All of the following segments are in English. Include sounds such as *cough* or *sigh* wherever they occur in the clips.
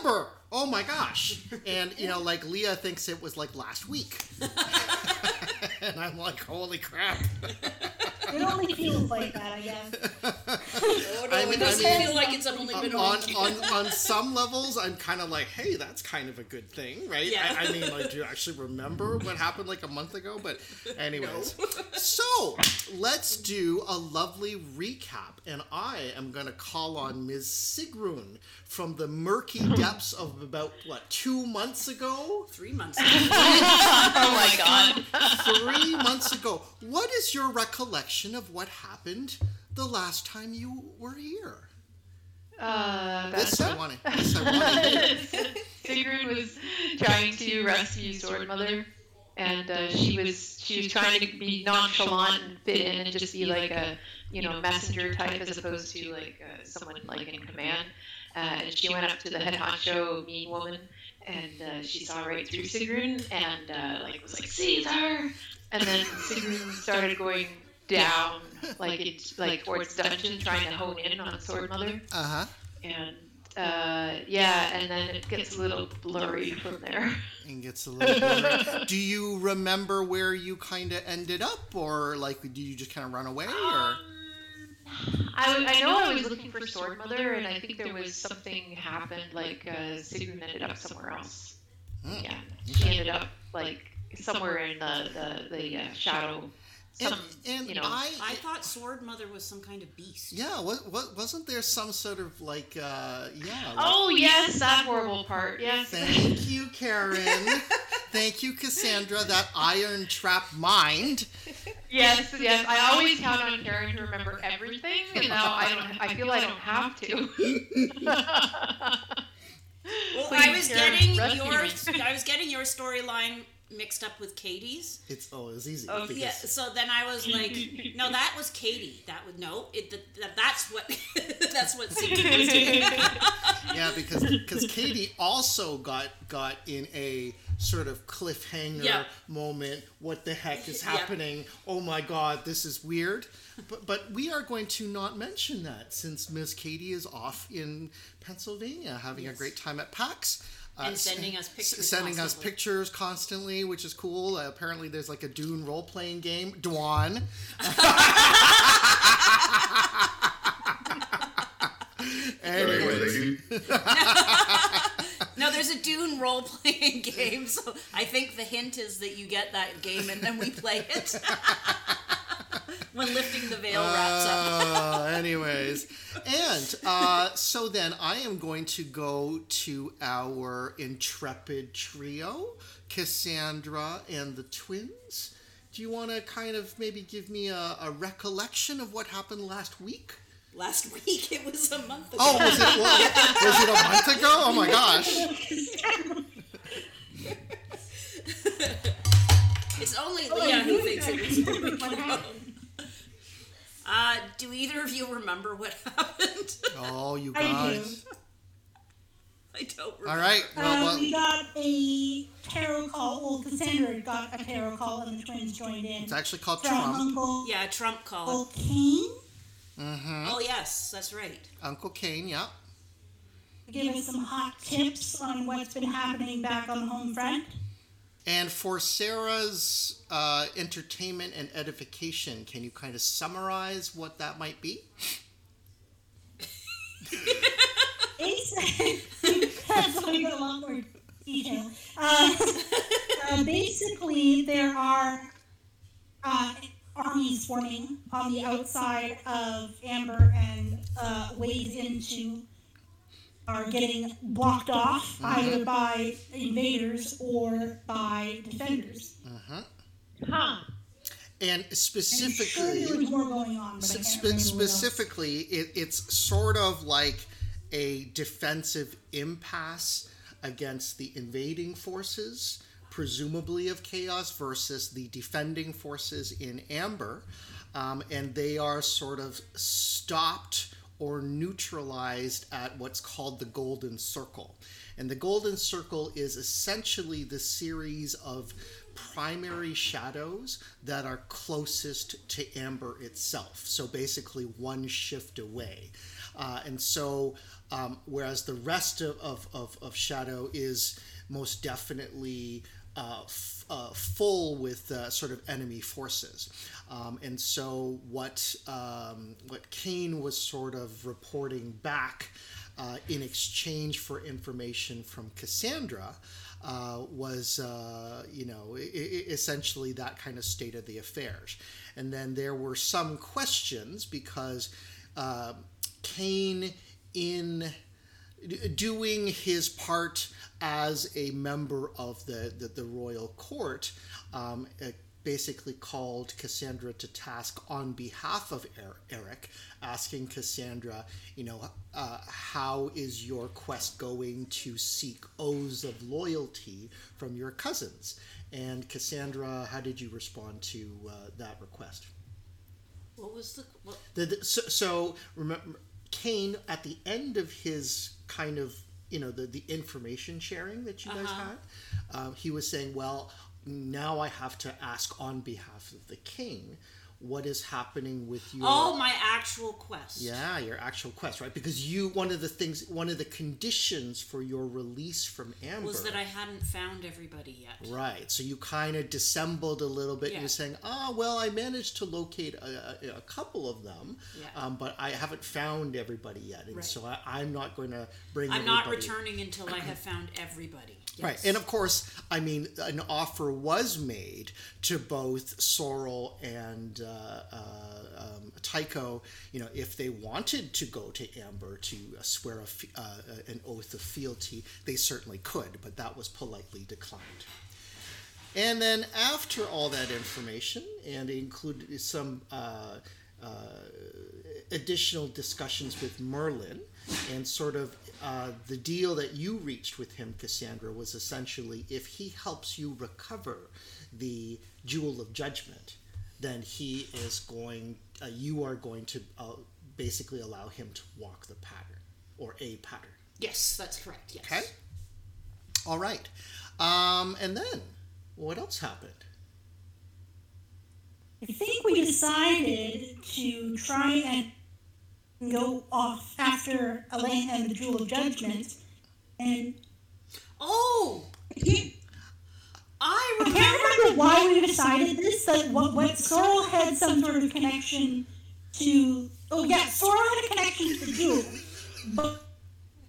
remember. Oh my gosh. And, you know, like Leah thinks it was like last week. *laughs* and I'm like, holy crap. *laughs* It only feels like that, I guess. Oh *laughs* no, I mean- it doesn't I mean, feel like it's only been a on, on on some levels, I'm kind of like, hey, that's kind of a good thing, right? Yeah. I, I mean, like, do you actually remember what happened like a month ago? But, *laughs* anyways, *laughs* so let's do a lovely recap, and I am going to call on Ms. Sigrun from the murky depths of about what two months ago, Three months. Ago. oh my oh god. three months ago. What is your recollection of what happened the last time you were here? Uh, This I want to. This I. *laughs* Sigrun was trying to rescue Sword Mother, and uh, she was she was trying to be nonchalant and fit in and just be like a you know messenger type as opposed to like uh, someone like in command. Uh, and she went up to the head honcho mean woman, and uh, she saw right through Sigrun and uh, like was like Caesar, and then Sigrun started going down *laughs* like it's like towards dungeon trying to hone in on Sword Mother Uh huh. and uh, yeah, and then it gets a little blurry from there. *laughs* and gets a little blurry. *laughs* Do you remember where you kind of ended up, or like, did you just kind of run away, or? I, I know I was looking for Sword Mother, and I think there was something happened, like uh, Sigrun ended up somewhere else. Hmm. Yeah, she ended up like somewhere in the the, the uh, shadow. And, Some, and you know, I, I thought Sword Mother was some kind of beast. yeah, what, what, wasn't there some sort of like, uh, yeah. like- Oh yes, that horrible part. Yes. Thank you, Karen. *laughs* Thank you, Cassandra. That iron trap mind. Yes, *laughs* yes. I always count on Karen to remember everything, and now I don't. I feel I don't have to. *laughs* Well, Please, I was Karen, getting your me. I was getting your storyline mixed up with Katie's. It's oh, it was easy. Oh, because- Yeah, so then I was *laughs* like, no, that was Katie. That would no, it that, that- that's what *laughs* that's what Sigrid was doing. *laughs* Yeah, because because Katie also got got in a sort of cliffhanger Yeah. moment. What the heck is Yeah. happening? Oh my God, this is weird. But but we are going to not mention that since Miss Katie is off in Pennsylvania having a great time at PAX. Uh, And sending us pictures sending us constantly. pictures constantly, which is cool. Uh, apparently, there's like a Dune role playing game, Dwan. *laughs* Anyways, *laughs* *laughs* No, there's a Dune role playing game, so I think the hint is that you get that game and then we play it. *laughs* when lifting the veil wraps up. Uh, *laughs* anyways, and uh, so then I am going to go to our intrepid trio, Cassandra and the twins. Do you want to kind of maybe give me a, a recollection of what happened last week? Last week it was a month ago. Oh, was it, well, was it a month ago? Oh my gosh. *laughs* It's only Oh, who you thinks it was a week what ago. Happened? Uh, do either of you remember what *laughs* happened? Oh, you I do. guys. I don't remember. All right. Well, Uh, well, we got a tarot call. Well, Cassandra got a tarot call, and the twins joined in. it's actually called from Trump. Uncle Yeah, Trump called. Uncle Caine. Mm-hmm. Oh yes, that's right. Uncle Caine, yeah. Give us some hot tips on what's been happening back on the home front. And for Sarah's uh, entertainment and edification, can you kind of summarize what that might be? Lot more detail. Uh, uh, basically, there are uh, armies forming on the outside of Amber, and uh, ways into are getting blocked off either by invaders or by defenders. Huh. And I'm sure specifically, more going on, but I spe- remember what else. specifically, it, it's sort of like a defensive impasse against the invading forces, presumably of chaos, versus the defending forces in Amber, um, and they are sort of stopped or neutralized at what's called the Golden Circle. And the Golden Circle is essentially the series of primary shadows that are closest to Amber itself. So basically, one shift away. Uh, and so um, whereas the rest of, of, of, of Shadow is most definitely uh, f- uh, full with uh, sort of enemy forces. Um, and so what um, what Caine was sort of reporting back uh, in exchange for information from Cassandra uh, was, uh, you know, I- I- essentially that kind of state of the affairs. And then there were some questions because Caine, in doing his part as a member of the, the, the royal court, um, uh, basically called Cassandra to task on behalf of Er- Eric, asking Cassandra, you know, uh, how is your quest going to seek oaths of loyalty from your cousins? And Cassandra, how did you respond to uh, that request? What was the what, The, the, so, so remember, Caine at the end of his kind of you know the the information sharing that you guys Uh-huh. had, uh, he was saying, well, now I have to ask on behalf of the king, what is happening with your Oh, my actual quest. yeah, your actual quest, right? Because you one of the things, one of the conditions for your release from Amber Was that I hadn't found everybody yet. Right. So you kind of dissembled a little bit. Yeah. You're saying, oh, well, I managed to locate a, a, couple of them, Yeah. um, but I haven't found everybody yet. And Right. so I, I'm not going to bring I'm not returning until I have found everybody. Right. And of course, I mean, an offer was made to both Sorrel and uh, uh, um, Tycho, you know, if they wanted to go to Amber to uh, swear a, uh, an oath of fealty, they certainly could, but that was politely declined. And then after all that information, and included some uh, uh, additional discussions with Merlin, and sort of uh, the deal that you reached with him, Cassandra, was essentially if he helps you recover the Jewel of Judgment, then he is going, uh, you are going to uh, basically allow him to walk the pattern or a pattern. yes, that's correct. Yes. Okay. All right. Um, and then what else happened? I think we decided to try and go off after Elaine and the Jewel of Judgment, and Oh, I can't, I I remember. can't remember why we decided this. Like, what, what Sorrel had some sort of connection to. Oh yeah, Sorrel had a connection to the Jewel, but,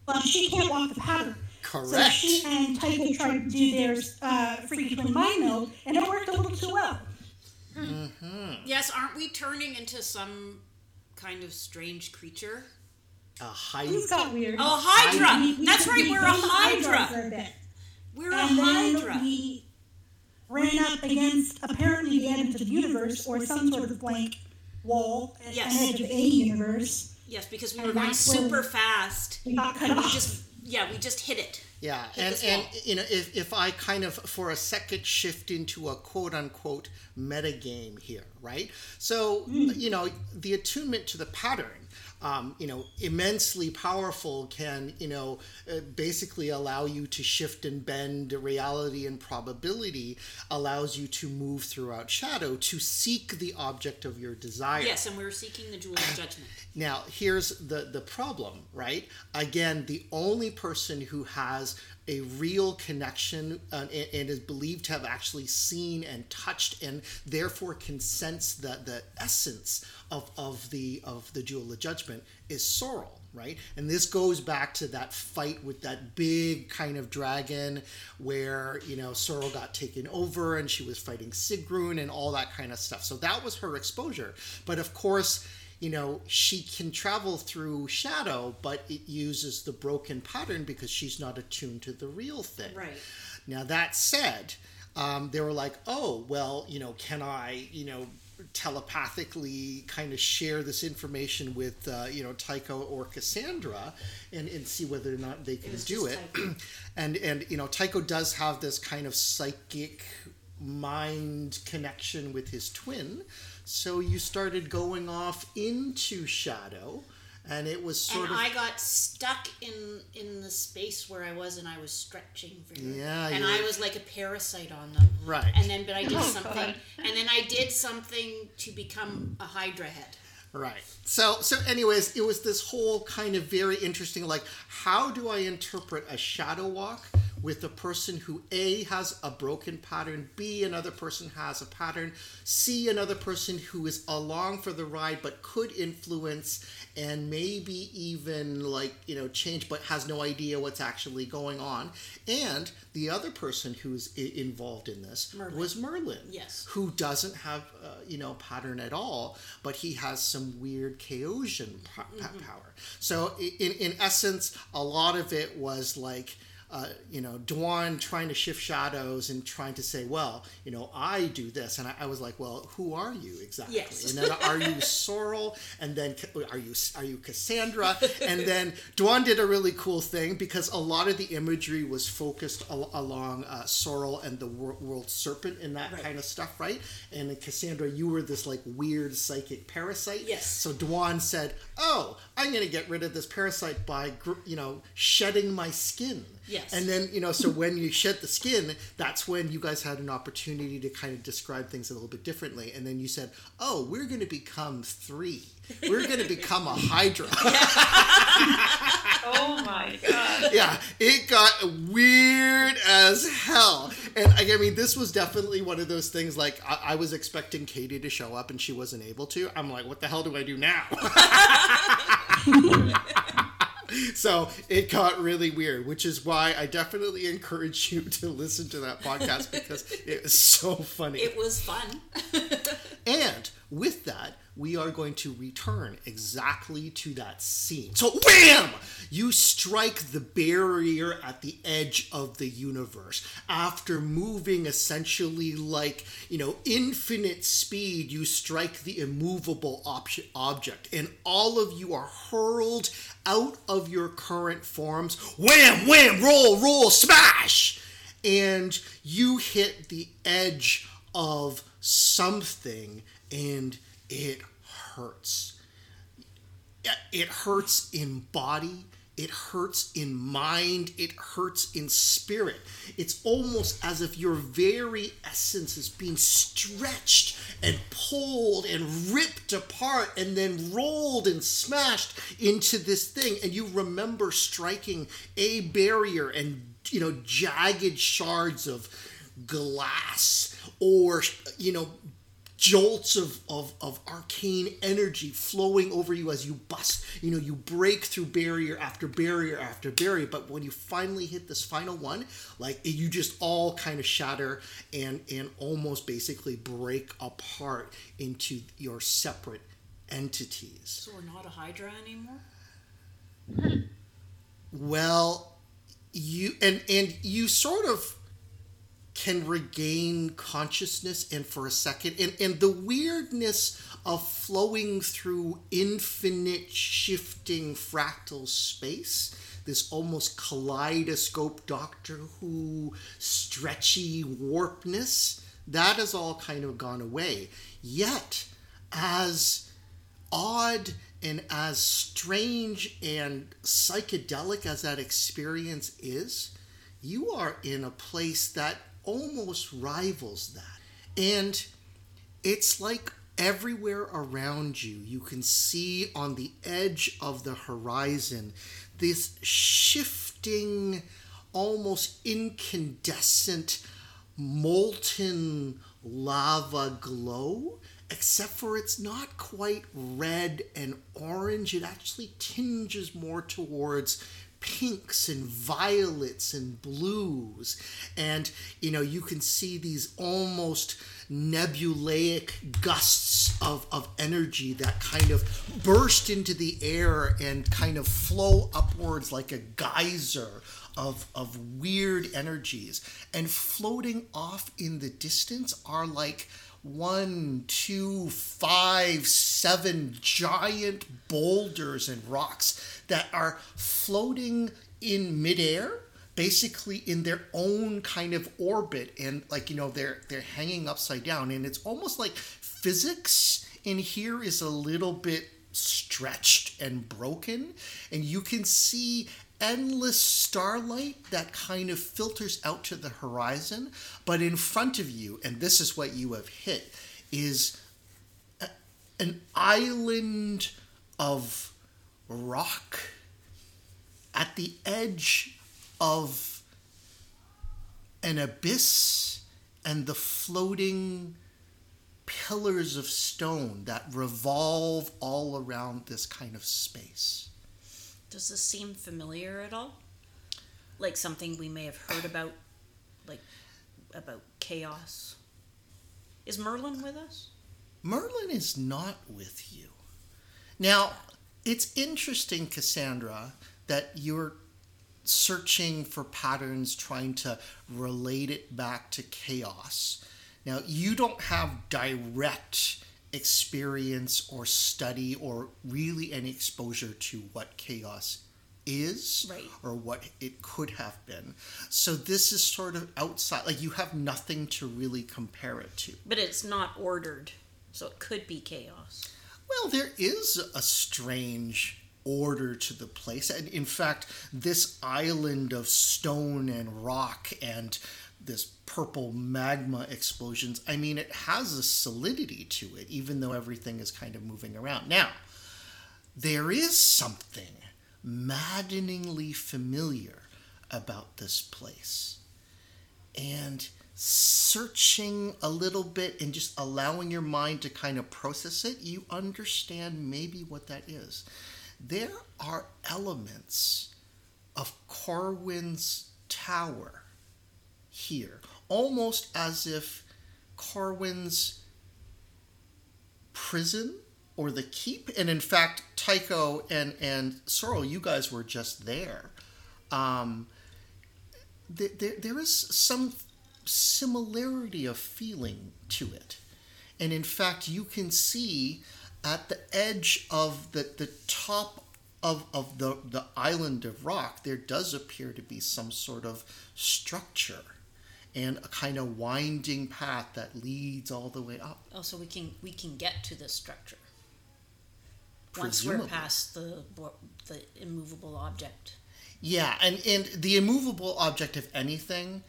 but she can't walk the pattern. Correct. So she and Tycho tried to do their uh, freaky twin mind meld, and it worked a little too well. Mm-hmm. Yes, aren't we turning into some kind of strange creature? A high. Things got weird. Oh, Hydra! We- we- That's right, we we're a Hydra. for a bit. We're a And then Hydra. we ran up against apparently the end of the universe or some sort of blank wall at Yes. the edge of a universe. Yes, because we And were going super fast. We got cut And we off. just yeah, we just hit it. Yeah, and and you know if, if I kind of for a second shift into a quote unquote meta game here, right? So you know the attunement to the pattern, um, you know, immensely powerful can you know uh, basically allow you to shift and bend reality and probability, allows you to move throughout shadow to seek the object of your desire. Yes, and we're seeking the jewel of *clears throat* judgment. Now, here's the, the problem, right? Again, the only person who has a real connection uh, and, and is believed to have actually seen and touched and therefore can sense the, the essence of, of the of the of judgment is Sorrel, right? And this goes back to that fight with that big kind of dragon where, you know, Sorrel got taken over and she was fighting Sigrun and all that kind of stuff. So that was her exposure. But of course, you know, she can travel through shadow, but it uses the broken pattern because she's not attuned to the real thing. Right. Now, that said, um, they were like, oh, well, you know, can I, you know, telepathically kind of share this information with, uh, you know, Tycho or Cassandra and, and see whether or not they can was do it. *clears throat* And, and, you know, Tycho does have this kind of psychic mind connection with his twin. So you started going off into shadow, and it was sort and of. I got stuck in in the space where I was, and I was stretching for Yeah, and you I was like a parasite on them. Right. And then, but I *laughs* did Oh, something, God. and then I did something to become a Hydra head. Right. So so anyways, it was this whole kind of very interesting like how do I interpret a shadow walk with a person who A has a broken pattern, B another person has a pattern, C another person who is along for the ride but could influence and maybe even like, you know, change but has no idea what's actually going on. And the other person who's I- involved in this Merlin. was Merlin. Yes. Who doesn't have, uh, you know, pattern at all, but he has some weird Chaosian po- pa- power. So, in, in essence, a lot of it was like, uh, you know, Dwan trying to shift shadows and trying to say, well, you know, I do this. And I, I was like, well, who are you exactly? Yes. And then are you *laughs* Sorrel? And then are you are you Cassandra? *laughs* And then Dwan did a really cool thing because a lot of the imagery was focused al- along uh, Sorrel and the wor- world serpent and that Right. kind of stuff, right? And Cassandra, you were this like weird psychic parasite. Yes. So Dwan said, "Oh, I'm going to get rid of this parasite by you know shedding my skin." Yes. And then you know, so when you shed the skin, that's when you guys had an opportunity to kind of describe things a little bit differently. And then you said, "Oh, we're going to become three. We're going to become a Hydra." *laughs* *laughs* Oh my god. yeah, it got weird as hell. And I mean, this was definitely one of those things. Like, I, I was expecting Katie to show up, and she wasn't able to. I'm like, what the hell do I do now? *laughs* *laughs* so it got really weird, which is why I definitely encourage you to listen to that podcast because it was so funny. It was fun. *laughs* And with that, we are going to return exactly to that scene. So, wham! You strike the barrier at the edge of the universe. After moving essentially like, you know, infinite speed, you strike the immovable ob- object, and all of you are hurled out of your current forms. Wham, wham, roll, roll, smash! And you hit the edge of something and it hurts. It hurts in body, it hurts in mind, it hurts in spirit. It's almost as if your very essence is being stretched and pulled and ripped apart and then rolled and smashed into this thing. And you remember striking a barrier and, you know, jagged shards of glass or, you know, jolts of, of, of arcane energy flowing over you as you bust you know you break through barrier after barrier after barrier but when you finally hit this final one like you just all kind of shatter and and almost basically break apart into your separate entities So we're not a Hydra anymore? well you and and you sort of can regain consciousness and for a second and and the weirdness of flowing through infinite shifting fractal space this almost kaleidoscope doctor who stretchy warpness that has all kind of gone away. Yet as odd and as strange and psychedelic as that experience is, you are in a place that almost rivals that. And it's like everywhere around you, you can see on the edge of the horizon this shifting, almost incandescent, molten lava glow except for it's not quite red and orange. It actually tinges more towards pinks and violets and blues. And, you know, you can see these almost nebulaic gusts of, of energy that kind of burst into the air and kind of flow upwards like a geyser of, of weird energies. And floating off in the distance are like one, two, five, seven giant boulders and rocks that are floating in midair, basically in their own kind of orbit, and like you know they're they're hanging upside down, and it's almost like physics in here is a little bit stretched and broken, and you can see endless starlight that kind of filters out to the horizon. But in front of you, and this is what you have hit, is a- an island of rock at the edge of an abyss and the floating pillars of stone that revolve all around this kind of space. Does this seem familiar at all? Like something we may have heard about, like about chaos? Is Merlin with us? Merlin is not with you. Now, it's interesting, Cassandra, that you're searching for patterns, trying to relate it back to chaos. Now, you don't have direct experience or study or really any exposure to what chaos is Right. or what it could have been. So this is sort of outside like you have nothing to really compare it to. But it's not ordered, so it could be chaos. Well, there is a strange order to the place. And in fact, this island of stone and rock and this purple magma explosions, I mean, it has a solidity to it, even though everything is kind of moving around. Now, there is something maddeningly familiar about this place. And searching a little bit and just allowing your mind to kind of process it, you understand maybe what that is. There are elements of Corwin's tower here, almost as if Corwin's prison or the keep, and in fact, Tycho and and Sorrel, you guys were just there. Um, there, there, there is some similarity of feeling to it. And in fact, you can see at the edge of the, the top of, of the, the island of rock, there does appear to be some sort of structure and a kind of winding path that leads all the way up. Oh, so we can we can get to this structure once we're past the the immovable object. Yeah, and, and the immovable object, if anything,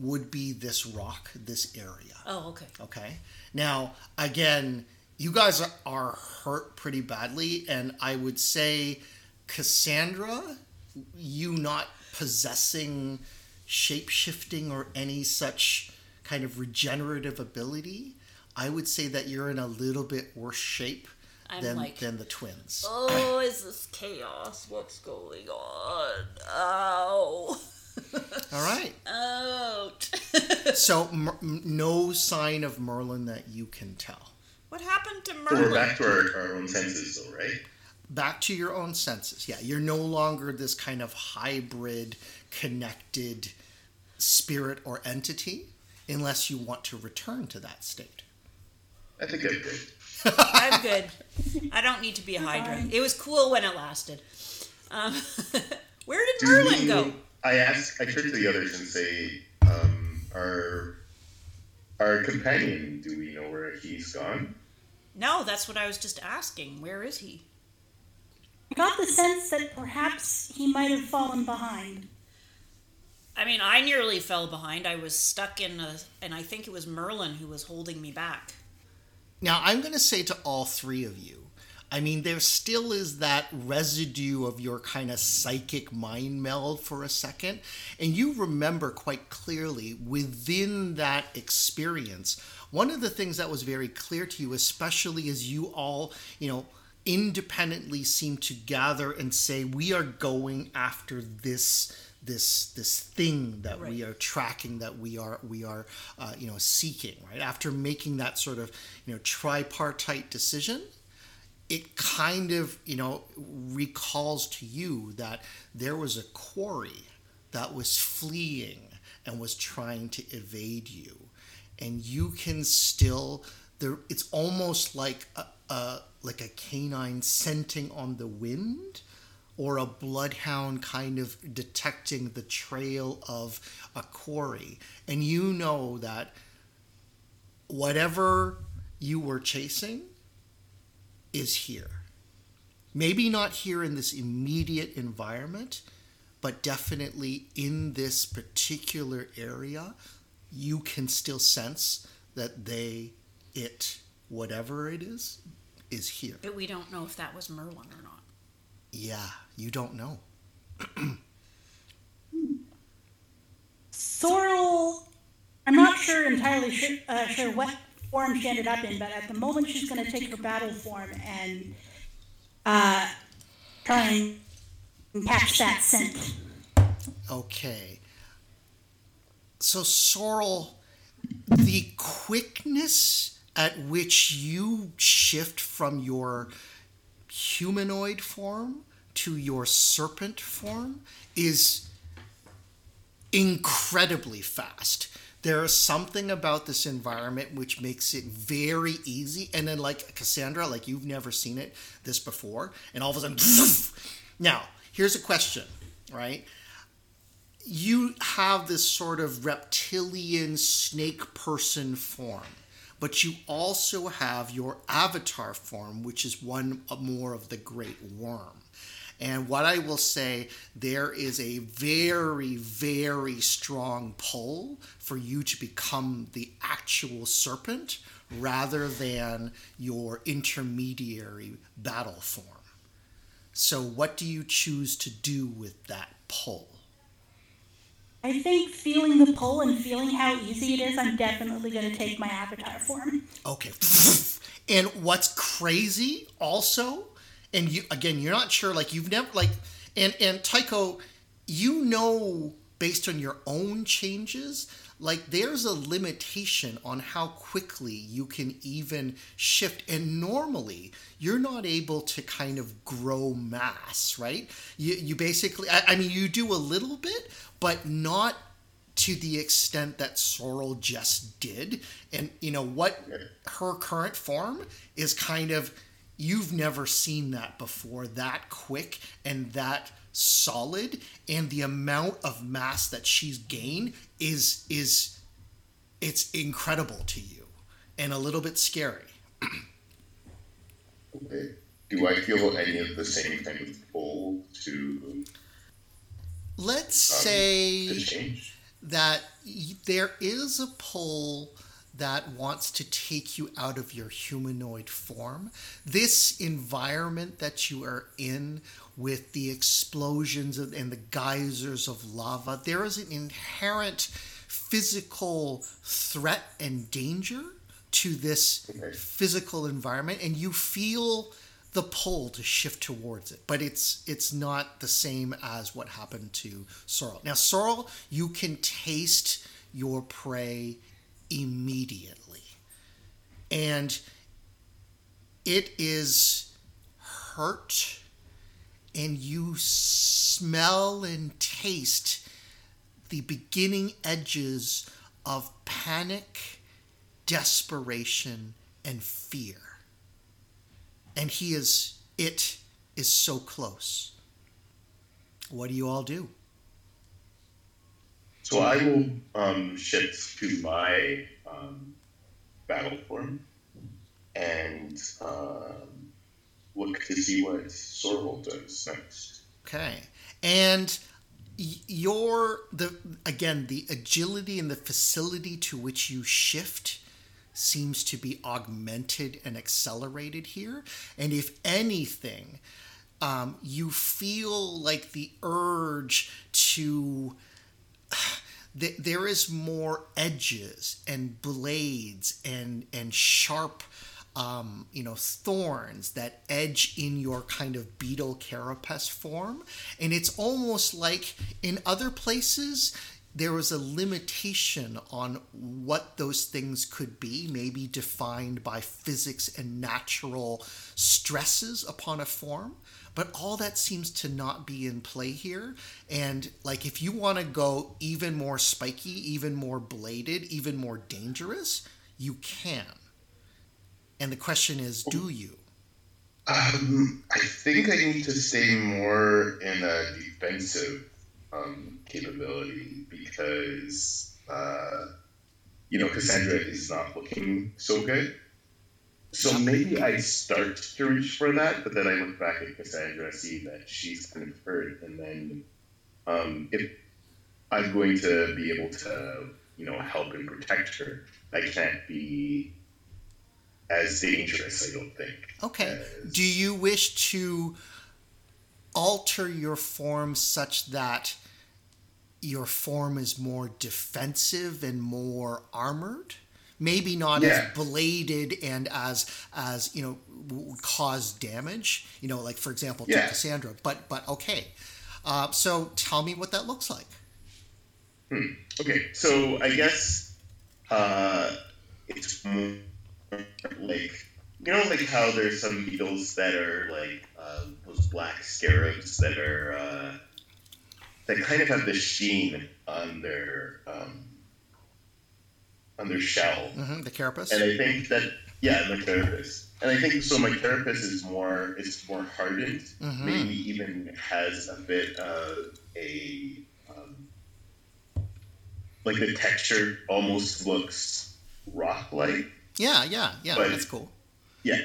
would be this rock, this area. Oh, okay. Okay. Now, again, you guys are, hurt pretty badly, and I would say, Cassandra, you not possessing shape shifting or any such kind of regenerative ability, I would say that you're in a little bit worse shape I'm than, like- than the twins. Oh, is this chaos? What's going on? Ow. *laughs* *laughs* All right. Out. *laughs* So, Mer- no sign of Merlin that you can tell. what happened to So we're Merlin? back to our, our own senses, though, right? back to your own senses. Yeah, you're no longer this kind of hybrid, connected spirit or entity unless you want to return to that state. I think I'm good. I'm good. I don't need to be a Hydra. It was cool when it lasted. Um, *laughs* where did Do Merlin we- go? I ask. I turn to the others and say, um, "Our our companion. Do we know where he's gone?" No, that's what I was just asking. Where is he? I got the sense that perhaps he might have fallen behind. I mean, I nearly fell behind. I was stuck in a, and I think it was Merlin who was holding me back. Now, I'm going to say to all three of you, I mean, there still is that residue of your kind of psychic mind meld for a second. And you remember quite clearly within that experience, one of the things that was very clear to you, especially as you all, you know, independently seem to gather and say, we are going after this this this thing that we are tracking that we are we are uh, you know seeking right after making that sort of you know tripartite decision it kind of you know recalls to you that there was a quarry that was fleeing and was trying to evade you. And you can still there it's almost like a, a like a canine scenting on the wind or a bloodhound kind of detecting the trail of a quarry. And you know that whatever you were chasing is here. Maybe not here in this immediate environment, but definitely in this particular area, you can still sense that they, it, whatever it is, is here. But we don't know if that was Merlin or not. Yeah, you don't know. *clears throat* Sorrel, I'm not sure entirely sure, uh, sure what form she ended up in, but at the moment she's going to take her battle form and uh, try and catch that scent. Okay. So, Sorrel, the quickness at which you shift from your humanoid form to your serpent form is incredibly fast. There is something about this environment which makes it very easy. And then, like Cassandra, like you've never seen it this before, and all of a sudden, *laughs* now here's a question, right? You have this sort of reptilian snake person form, but you also have your avatar form, which is one uh, more of the great worm. And what I will say, there is a very, very strong pull for you to become the actual serpent rather than your intermediary battle form. So, what do you choose to do with that pull? I think feeling the pull and feeling how easy it is, I'm definitely going to take my avatar form. Okay. *laughs* And what's crazy also and you again you're not sure like you've never like and and Tycho you know based on your own changes like there's a limitation on how quickly you can even shift. And normally you're not able to kind of grow mass right? You you basically I, I mean you do a little bit but not to the extent that Sorrel just did. And you know what her current form is kind of you've never seen that before that quick and that solid and the amount of mass that she's gained is is it's incredible to you and a little bit scary. Do I feel any of the same kind of pull to let's um, say that there is a pull that wants to take you out of your humanoid form. This environment that you are in with the explosions and the geysers of lava, there is an inherent physical threat and danger to this Okay. physical environment and you feel the pull to shift towards it but it's it's not the same as what happened to sorrel now sorrel you can taste your prey immediately. And it is hurt and you smell and taste the beginning edges of panic desperation and fear. And he is it is so close. What do you all do So I will um, shift to my um, battle form and um, look to see what Sorrel does next. okay and your the again the agility and the facility to which you shift seems to be augmented and accelerated here and if anything um, you feel like the urge to *sighs* there is more edges and blades and and sharp um, you know thorns that edge in your kind of beetle carapace form. And it's almost like in other places there was a limitation on what those things could be maybe defined by physics and natural stresses upon a form but all that seems to not be in play here. And like if you want to go even more spiky even more bladed even more dangerous you can. And the question is do you? Um, I think I need to stay more in a defensive um, capability because, uh, you know, Cassandra is not looking so good. So maybe I start to reach for that, but then I look back at Cassandra, see that she's kind of hurt, and then um, if I'm going to be able to, you know, help and protect her, I can't be as dangerous. I don't think. Okay. as- Do you wish to alter your form such that your form is more defensive and more armored? Maybe not Yeah. as bladed and as as you know would cause damage. You know, like for example, to Yeah. Cassandra. But but okay. Uh, so tell me what that looks like. Okay, so I guess uh, it's more like you know, like how there's some beetles that are like uh, those black scarabs that are uh, that kind of have the sheen on their um, on their shell, hmm the carapace. and I think that yeah, the carapace, and I think so. My carapace is more is more hardened, Mhm. maybe even has a bit of a um, like the texture almost looks rock like. Yeah, yeah, yeah. But- that's cool. Yeah.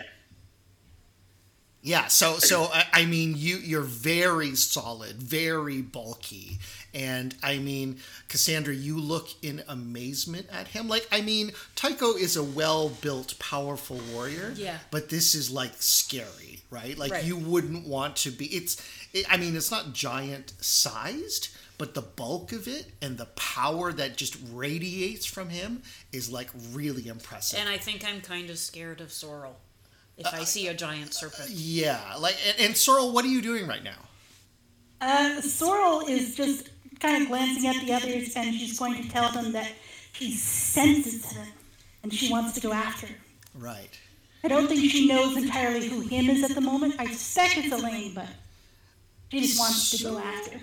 Yeah, so so I, I mean you you're very solid, very bulky, and I mean Cassandra, you look in amazement at him. Like I mean, Tycho is a well built, powerful warrior. Yeah. but this is like scary, right? Like Right. you wouldn't want to be. It's, it, I mean, it's not giant sized, but the bulk of it and the power that just radiates from him is like really impressive. And I think I'm kind of scared of Sorrel if I see a giant serpent. yeah, like and, and Sorrel, what are you doing right now? Uh, Sorrel is just kind of glancing at the others, and she's going to tell them that she senses him, and she wants to go after him. Right. I don't think she knows entirely who him is at the moment. I suspect it's Elaine, but she just wants to go after.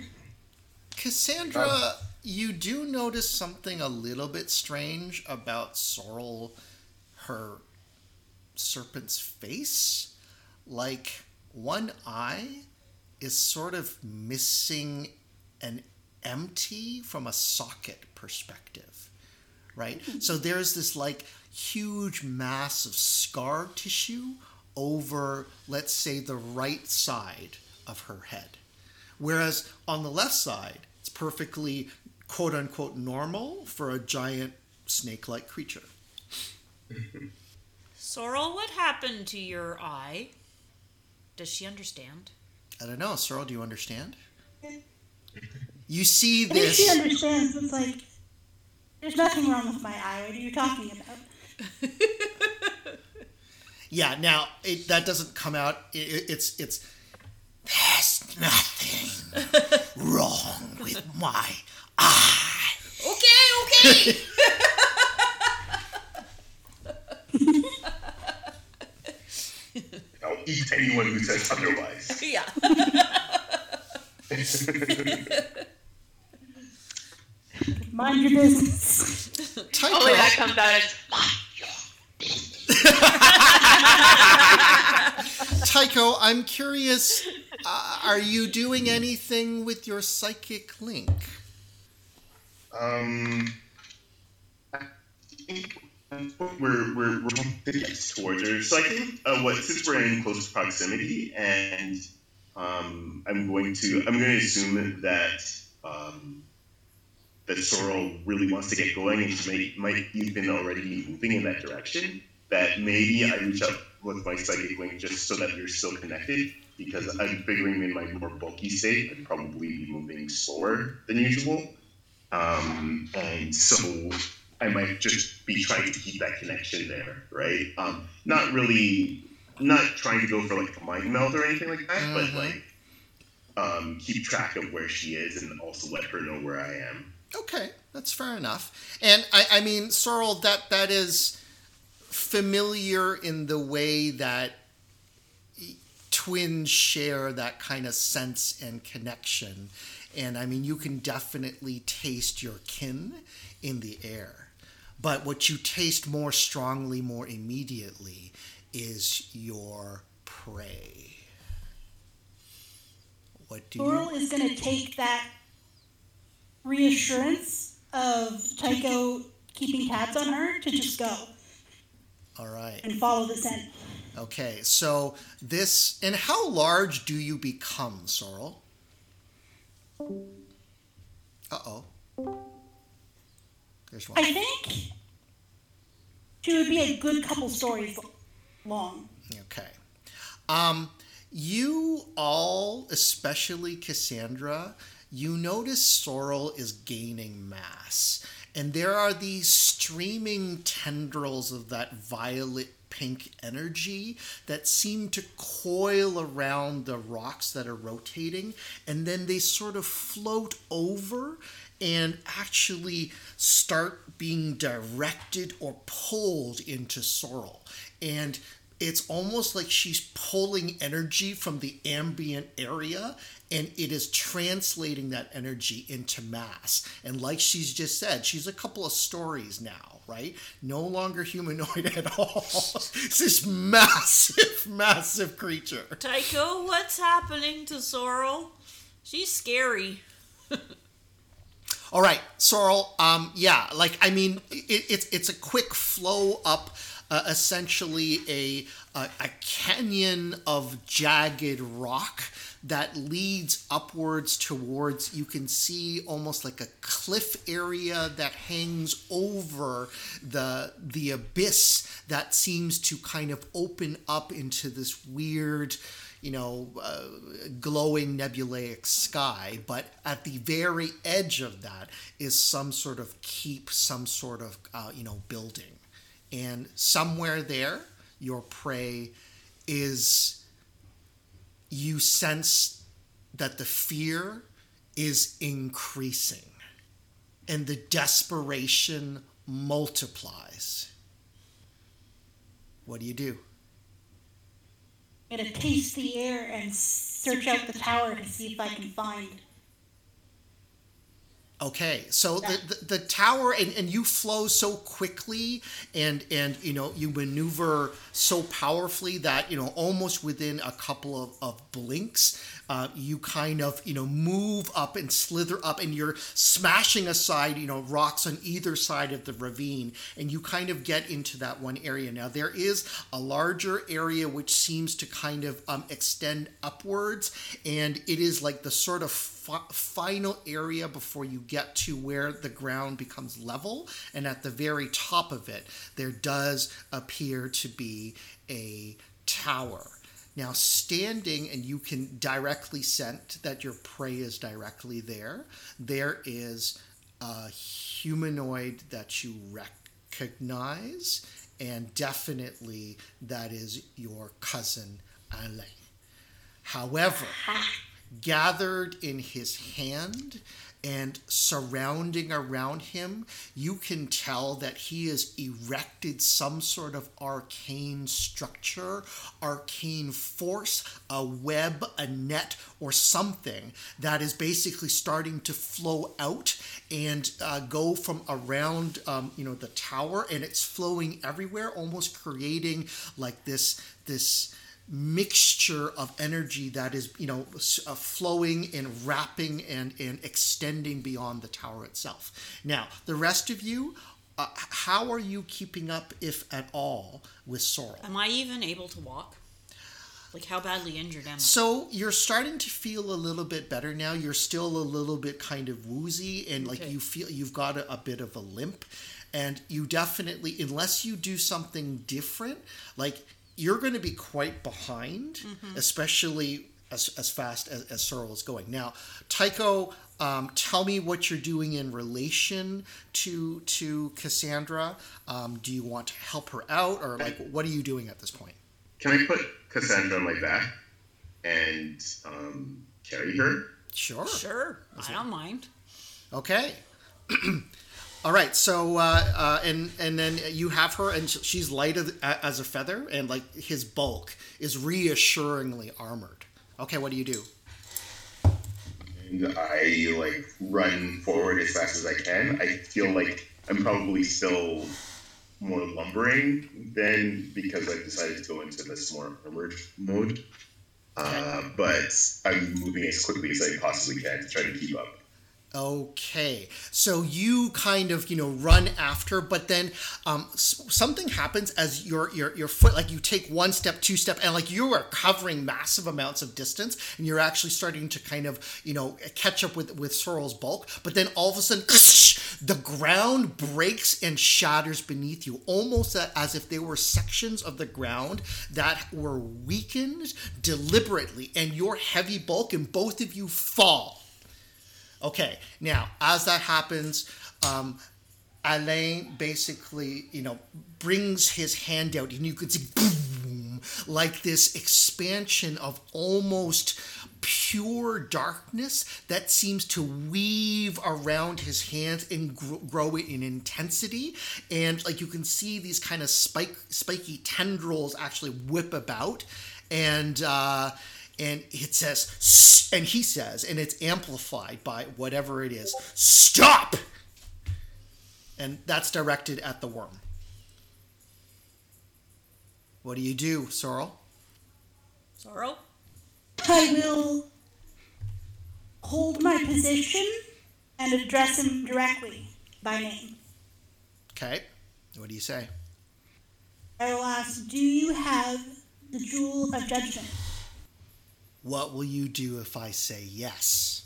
Cassandra, you do notice something a little bit strange about Sorrel, her serpent's face. Like one eye is sort of missing an empty from a socket perspective, right? Hmm. So there's this like huge mass of scar tissue over, let's say, the right side of her head. Whereas on the left side, it's perfectly quote unquote normal for a giant snake like creature. *laughs* Sorrel, what happened to your eye? Does she understand? I don't know, Sorrel, do you understand? *laughs* You see this. I think she understands. It's like there's nothing wrong with my eye. What are you talking about? *laughs* Yeah, now it, that doesn't come out. It, it's it's. There's nothing *laughs* wrong with my eye. Okay, okay. I'll eat anyone who says otherwise. *laughs* yeah. *laughs* Mind your business. Tycho, Only that comes out as Tycho, I'm curious. Uh, are you doing anything with your psychic link? Um, I think we're we're we're towards her. So I think uh, what since we're in close proximity, and um, I'm going to I'm going to assume that um, that Sorrel really wants to get going, and she may, might even already be moving in that direction. That maybe I reach out with my psychic link just so that you're still connected. Because I'm figuring in my more bulky state, I'd probably be moving slower than usual. Um, and so I might just be trying to keep that connection there, right? Um, not really, not trying to go for like a mind meld or anything like that, Mhm. but like um, keep track of where she is and also let her know where I am. Okay, that's fair enough. And I, I mean, Sorrel, that that is familiar in the way that twins share that kind of sense and connection. And I mean, you can definitely taste your kin in the air. But what you taste more strongly, more immediately, is your prey. What do you think? Sorrel you? is going to take that reassurance of Tycho keeping tabs on her to just go All right. and follow the scent. Okay, so this and how large do you become, Sorrel? Uh oh. There's one. I think she would be a good couple stories long. Okay. Um, you all, especially Cassandra, you notice Sorrel is gaining mass. And there are these streaming tendrils of that violet pink energy that seem to coil around the rocks that are rotating. And then they sort of float over and actually start being directed or pulled into Sorrel. And it's almost like she's pulling energy from the ambient area and it is translating that energy into mass. And like she's just said, she's a couple of stories now, right? No longer humanoid at all. it's *laughs* this massive, *laughs* massive creature. Tycho, what's happening to Sorrel? She's scary. *laughs* All right, Sorrel. Um, yeah, like I mean, it, it's it's a quick flow up uh, essentially a, a, a canyon of jagged rock that leads upwards towards you can see almost like a cliff area that hangs over the the abyss that seems to kind of open up into this weird you know, uh, glowing nebulaic sky, but at the very edge of that is some sort of keep, some sort of, uh, you know, building. And somewhere there, your prey is, you sense that the fear is increasing and the desperation multiplies. What do you do? I'm gonna taste the air and search out the tower to see if I can find Okay, so the, the, the tower and, and you flow so quickly and and you know you maneuver so powerfully that you know almost within a couple of, of blinks uh, you kind of you know move up and slither up and you're smashing aside you know rocks on either side of the ravine and you kind of get into that one area. Now there is a larger area which seems to kind of um, extend upwards and it is like the sort of fi- final area before you get to where the ground becomes level. And at the very top of it, there does appear to be a tower. Now, standing, and you can directly scent that your prey is directly there, there is a humanoid that you recognize, and definitely that is your cousin Alain. However, gathered in his hand and surrounding around him, you can tell that he has erected some sort of arcane structure, arcane force, a web, a net, or something that is basically starting to flow out and uh, go from around, um, you know, the tower, and it's flowing everywhere, almost creating like this this mixture of energy that is you know uh, flowing and wrapping and and extending beyond the tower itself now the rest of you uh, how are you keeping up if at all with sorrel Am I even able to walk? Like, how badly injured am I? so you're starting to feel a little bit better now you're still a little bit kind of woozy and like Okay. you feel you've got a, a bit of a limp and you definitely unless you do something different like you're going to be quite behind especially as, as fast as, as Sorrel is going. Now tycho um, tell me what you're doing in relation to to cassandra. Um, do you want to help her out or like what are you doing at this point? Can I put Cassandra on my back and um, carry her? sure. Sure, I don't mind. Okay. *clears throat* *clears throat* All right. So, uh, uh, and and then you have her, and she's light as, a feather, and like his bulk is reassuringly armored. Okay. What do you do? And I like run forward as fast as I can. I feel like I'm probably still more lumbering than because I've decided to go into this more armored mode. Uh, but I'm moving as quickly as I possibly can to try to keep up. Okay, so you kind of you know run after, but then um, something happens as your your your foot like you take one step, two step, and like you are covering massive amounts of distance, and you're actually starting to kind of you know catch up with with Sorrel's bulk. But then all of a sudden, *laughs* the ground breaks and shatters beneath you, almost as if there were sections of the ground that were weakened deliberately, and your heavy bulk, and both of you fall. Okay, now as that happens, um, Alain basically, you know, brings his hand out, and you can see boom, like this expansion of almost pure darkness that seems to weave around his hands and grow it in intensity. And like you can see these kind of spike spiky tendrils actually whip about. And uh and it says and he says and it's amplified by whatever it is stop and that's directed at the worm what do you do sorrel sorrel I will hold my position and address him directly by name. Okay. What do you say? I will ask, do you have the jewel of judgment? What will you do if I say yes?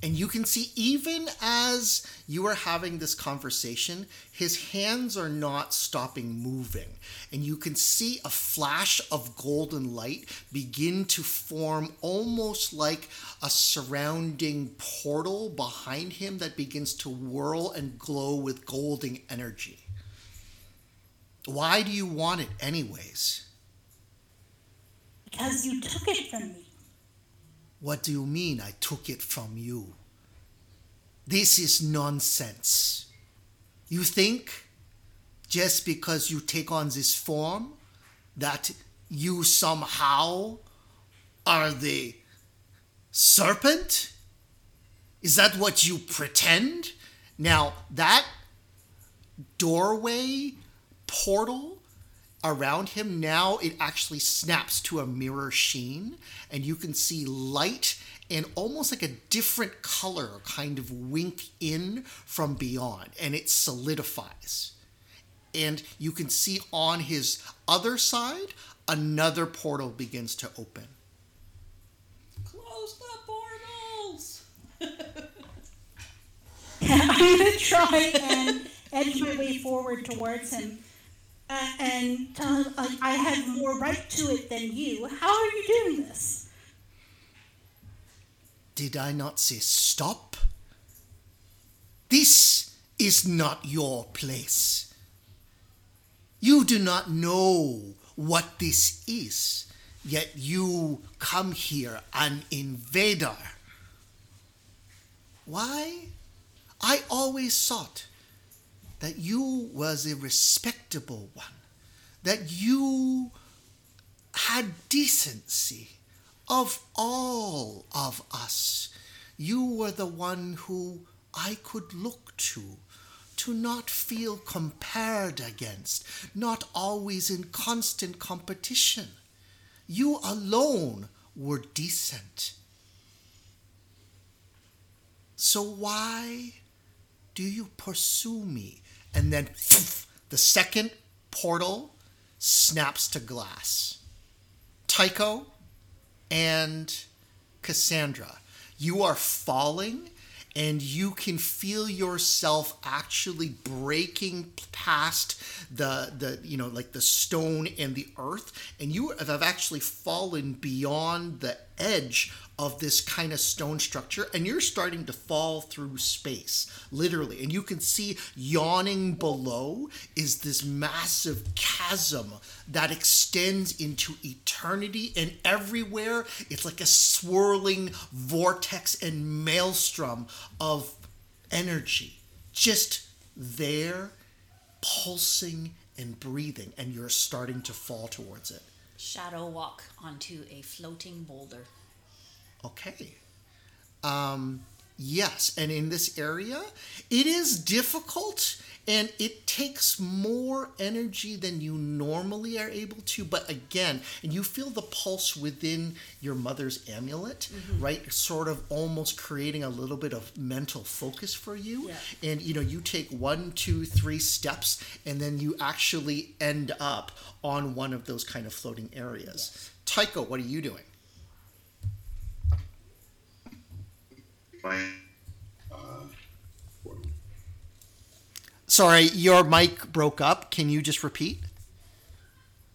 And you can see, even as you are having this conversation, his hands are not stopping moving. And you can see a flash of golden light begin to form almost like a surrounding portal behind him that begins to whirl and glow with golden energy. Why do you want it, anyways? Because you took it from me. What do you mean I took it from you? This is nonsense. You think just because you take on this form that you somehow are the serpent? Is that what you pretend? Now, that doorway portal around him now it actually snaps to a mirror sheen and you can see light and almost like a different color kind of wink in from beyond and it solidifies. And you can see on his other side another portal begins to open. Close the portals! *laughs* I'm gonna try *laughs* and edge my way forward towards him uh, and like, I have more right to it than you. How are you doing this? Did I not say stop? This is not your place. You do not know what this is, yet you come here an invader. Why? I always thought that you was a respectable one, that you had decency of all of us. You were the one who I could look to, to not feel compared against, not always in constant competition. You alone were decent. So why do you pursue me? And then the second portal snaps to glass. Tycho and Cassandra, you are falling and you can feel yourself actually breaking past the the you know like the stone and the earth and you have actually fallen beyond the edge of this kind of stone structure and you're starting to fall through space literally. And you can see yawning below is this massive chasm that extends into eternity and everywhere it's like a swirling vortex and maelstrom of energy just there pulsing and breathing and you're starting to fall towards it shadow walk onto a floating boulder Okay. Um, yes, and in this area, it is difficult and it takes more energy than you normally are able to. But again, and you feel the pulse within your mother's amulet, mm-hmm. right? Sort of almost creating a little bit of mental focus for you. Yeah. And you know, you take one, two, three steps, and then you actually end up on one of those kind of floating areas. Yes. Tycho, what are you doing? Uh, Sorry, your mic broke up. Can you just repeat?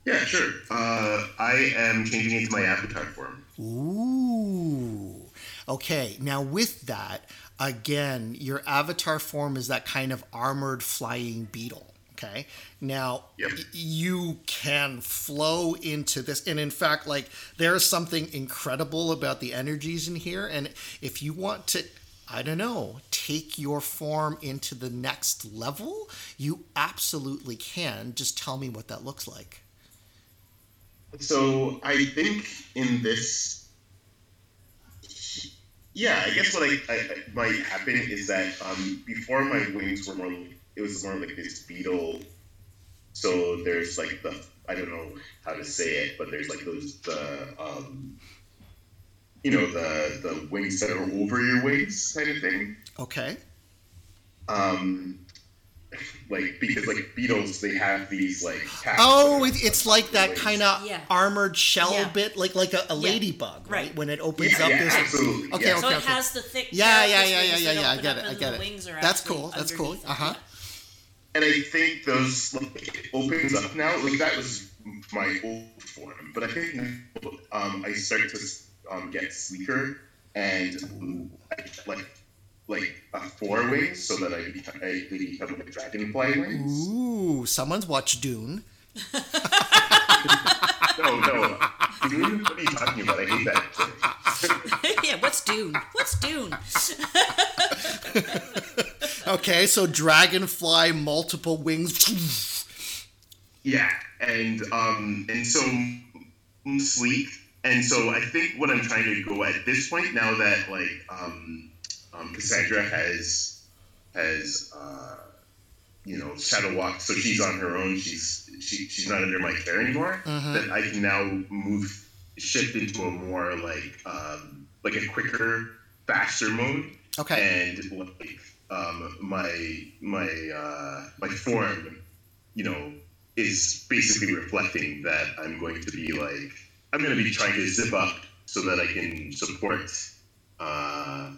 Yeah, sure. Uh, I am changing into my avatar form. Ooh. Okay, now with that, again, your avatar form is that kind of armored flying beetle. Okay. Now Yep. y- you can flow into this, and in fact, like there's something incredible about the energies in here. And if you want to, I don't know, take your form into the next level, you absolutely can. Just tell me what that looks like. So I think in this, yeah, I guess what I, I, I might happen is that um, before my wings were more, it was more like this beetle. So there's like the I don't know how to say it, but there's like those the um, you know the the wings that are over your wings kind of thing. Okay. Um, like because like beetles they have these like Oh, it, it's like that kind of Yeah. armored shell Yeah. bit, like like a, a Yeah. ladybug, right? Right. When it opens Yeah, up, yeah, there's absolutely. Okay, yeah. So okay, it okay. has the thick. Yeah, yeah, yeah, yeah, yeah, yeah. I open get it. I and get it. wings are That's cool. That's cool. Uh huh. them, And I think those like it opens up now. Like that was my old form, but I think um, I start to um, get sleeker and I like like uh, four wings, so that I become I, they become like dragonfly wings. Ooh, someone's watched Dune. *laughs* No, no. Dude, what are you talking about? I hate that. yeah. yeah. What's Dune? What's Dune? *laughs* Okay, so dragonfly, multiple wings. Yeah, and um, and so I'm sleek, and so I think what I'm trying to go at this point now that like um, um, Cassandra has has uh, you know shadow walk, so she's on her own. She's she, she's not under my care anymore. That I can now move shift into a more like um, like a quicker, faster mode Okay. and like um, my my uh, my form, you know, is basically reflecting that I'm going to be like I'm going to be trying to zip up so that I can support uh,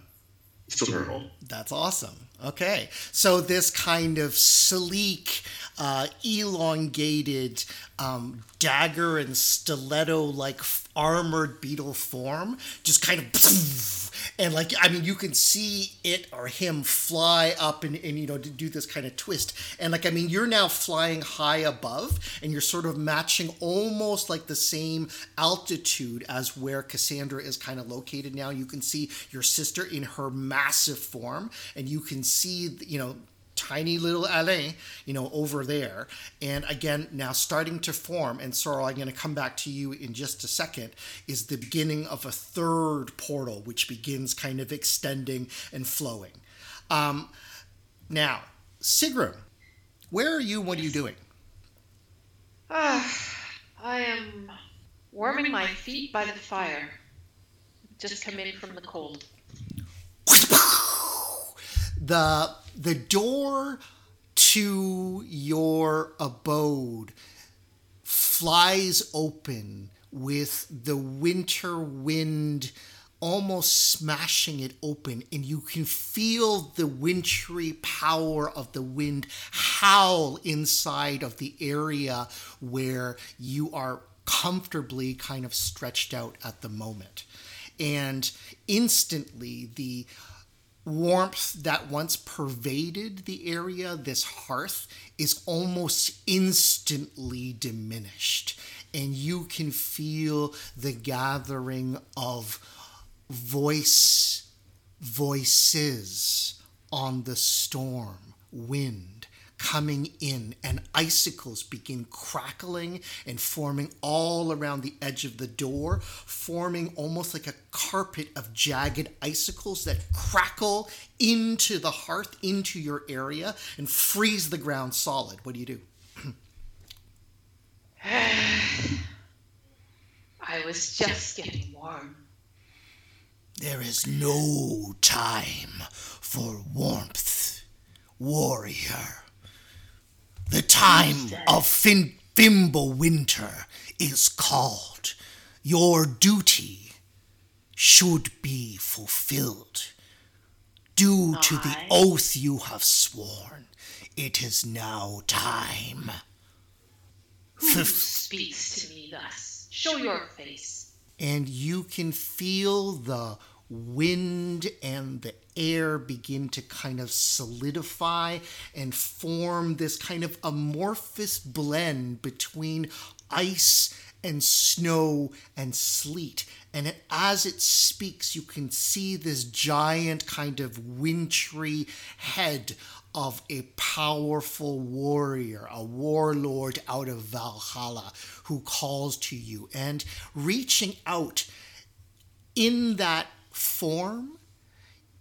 That's awesome. Okay. So this kind of sleek, uh, elongated, um, dagger and stiletto like armored beetle form just kind of. *laughs* And like, I mean, you can see it or him fly up and, and you know, to do this kind of twist. And like, I mean, you're now flying high above and you're sort of matching almost like the same altitude as where Cassandra is kind of located now. You can see your sister in her massive form and you can see, you know, tiny little Alain, you know, over there. And again, now starting to form, and Sorrel, I'm going to come back to you in just a second, is the beginning of a third portal, which begins kind of extending and flowing. Um, now, Sigrun, where are you? What are you doing? Ah, I am warming my feet by the fire. Just come in from the cold. *laughs* the the door to your abode flies open with the winter wind almost smashing it open and you can feel the wintry power of the wind howl inside of the area where you are comfortably kind of stretched out at the moment. And instantly the warmth that once pervaded the area, this hearth, is almost instantly diminished. And you can feel the gathering of voice, voices on the storm, wind coming in, and icicles begin crackling and forming all around the edge of the door, forming almost like a carpet of jagged icicles that crackle into the hearth, into your area, and freeze the ground solid. What do you do? *sighs* I was just getting warm. There is no time for warmth, warrior. The time of fin- Fimbulwinter is called. Your duty should be fulfilled. Due to the oath you have sworn, It is now time. Who speaks to me thus? Show your face. and you can feel the wind and the air begin to kind of solidify and form this kind of amorphous blend between ice and snow and sleet. And it, as it speaks, you can see this giant kind of wintry head of a powerful warrior, a warlord out of Valhalla who calls to you and reaching out in that form,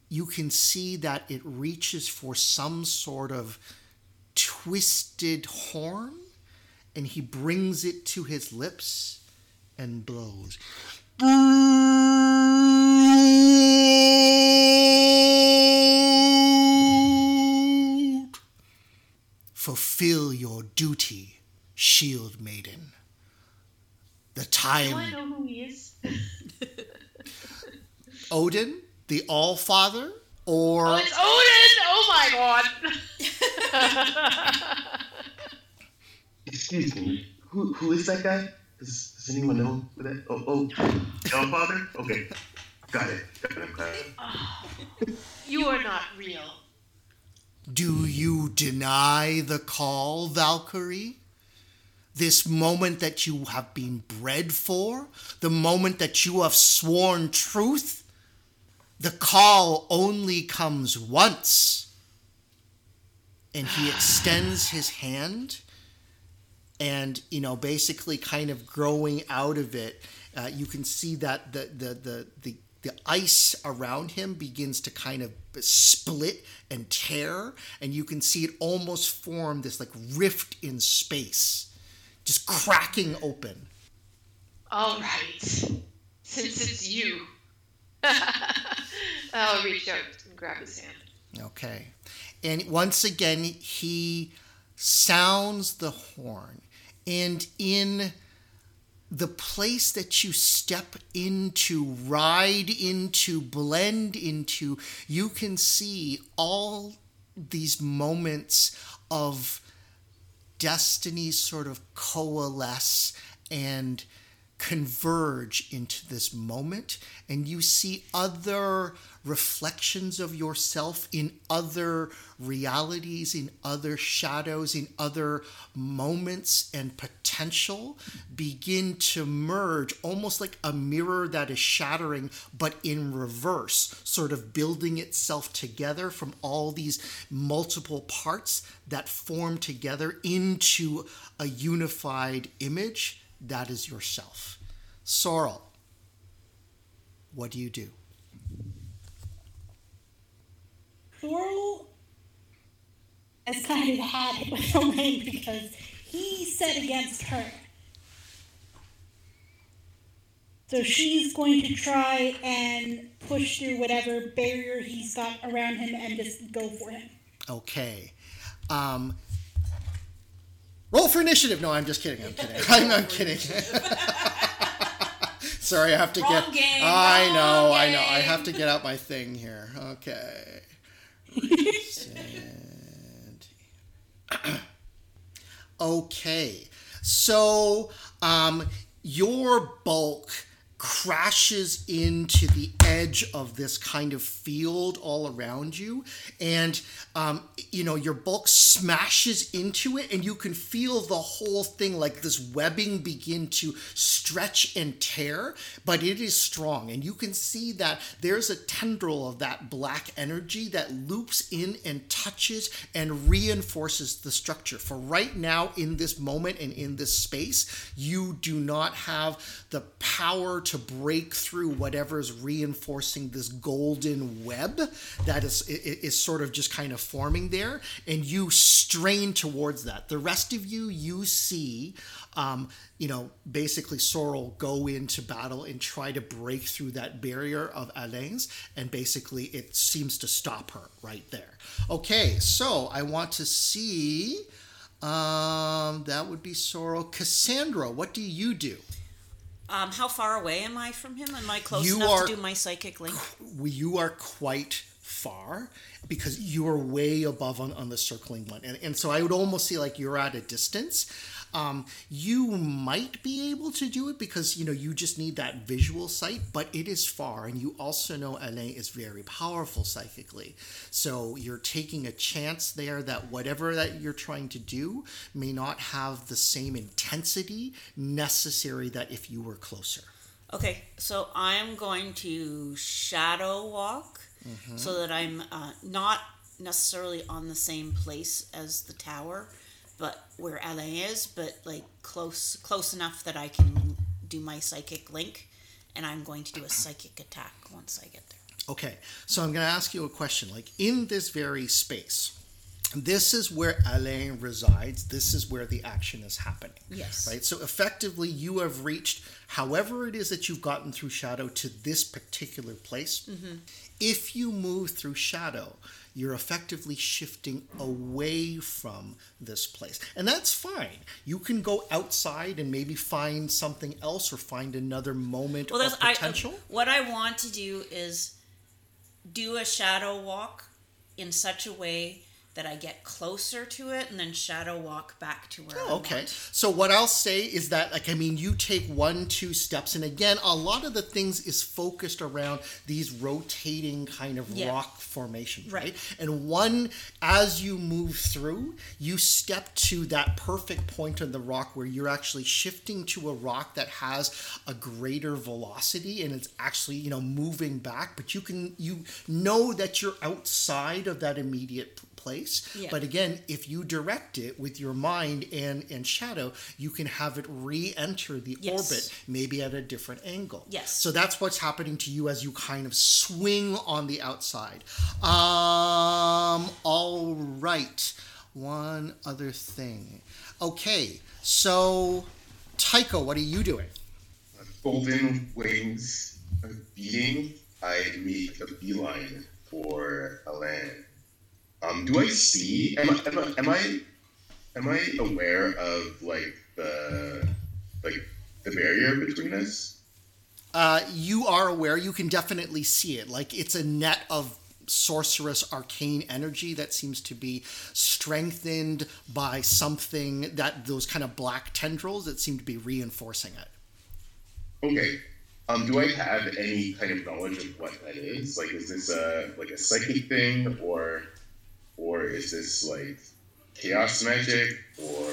you can see that it reaches for some sort of twisted horn and he brings it to his lips and blows. Fulfill your duty, shield maiden. The Do time I know who he is? *laughs* Odin, the All Father, or Oh, it's Odin! Oh my god! *laughs* Excuse me. Who who is that guy? Does, does anyone know that? Oh oh, your father. Okay, got it. Got it. Got it. *laughs* you are not real. do you deny the call, Valkyrie? This moment that you have been bred for, the moment that you have sworn truth, the call only comes once. And he *sighs* extends his hand, and you know, basically, kind of growing out of it, uh, you can see that the the the the the ice around him begins to kind of split and tear, and you can see it almost form this like rift in space, just cracking open. All right. Since it's you. *laughs* *laughs* I'll reach out and grab his hand. Okay. And once again, he sounds the horn. And in the place that you step into, ride into, blend into, you can see all these moments of destiny sort of coalesce and converge into this moment and you see other reflections of yourself in other realities in other shadows in other moments and potential begin to merge almost like a mirror that is shattering but in reverse sort of building itself together from all these multiple parts that form together into a unified image that is yourself. Sorrel, what do you do? Thorl has kind of had it with Alain because he set against her. So she's going to try and push through whatever barrier he's got around him and just go for him. Okay. Um, roll for initiative. No, I'm just kidding. I'm kidding. *laughs* I'm, I'm kidding. *laughs* Sorry, I have to Wrong get. game, I know, wrong I know. I have to get out my thing here. Okay. *laughs* Okay. So, um, your bulk crashes into the edge of this kind of field all around you. And um, you know your bulk smashes into it and you can feel the whole thing like this webbing begin to stretch and tear but it is strong. And you can see that there's a tendril of that black energy that loops in and touches and reinforces the structure. For right now in this moment and in this space you do not have the power to break through whatever is reinforcing this golden web that is, is is sort of just kind of forming there and you strain towards that. The rest of you you see um, you know basically sorrel go into battle and try to break through that barrier of Alain's and basically it seems to stop her right there. Okay so i want to see um, that would be sorrel. Cassandra what do you do Um, how far away am I from him? Am I close You enough are- to do my psychic link? you are quite far because you're way above on, on the circling one. And, and so I would almost say like you're at a distance. Um, you might be able to do it because you know you just need that visual sight, but it is far, and you also know Alain is very powerful psychically. So you're taking a chance there that whatever that you're trying to do may not have the same intensity necessary that if you were closer. Okay, so I'm going to shadow walk so that I'm uh, not necessarily on the same place as the tower, but where Alain is, but like close close enough that I can do my psychic link, and I'm going to do a psychic attack once I get there. Okay, so I'm going to ask you a question. Like in this very space, this is where Alain resides. This is where the action is happening. Yes. Right. So effectively, you have reached however it is that you've gotten through shadow to this particular place. Mm-hmm. If you move through shadow, you're effectively shifting away from this place. And that's fine. You can go outside and maybe find something else or find another moment Well, that's of I, uh, potential. what I want to do is do a shadow walk in such a way that I get closer to it, and then shadow walk back to where. Oh, okay. So what I'll say is that, like, I mean, you take one, two steps, and again, a lot of the things is focused around these rotating kind of Yeah. rock formations, right? Right. And one, as you move through, you step to that perfect point on the rock where you're actually shifting to a rock that has a greater velocity, and it's actually, you know, moving back. But you can, you know that you're outside of that immediate place. Yeah. But again, if you direct it with your mind and and shadow, you can have it re-enter the Yes. orbit, maybe at a different angle. Yes. So that's what's happening to you as you kind of swing on the outside. Um. All right. One other thing. Okay. So, Tycho, what are you doing? golden wings of being, I make a beeline for Alain. Um, do I see? Am I, am I am I am I aware of like the like the barrier between us? Uh, you are aware. You can definitely see it. Like it's a net of sorcerous arcane energy that seems to be strengthened by something that those kind of black tendrils that seem to be reinforcing it. Okay. Um, do I have any kind of knowledge of what that is? Like, is this a like a psychic thing, or or is this like chaos magic, or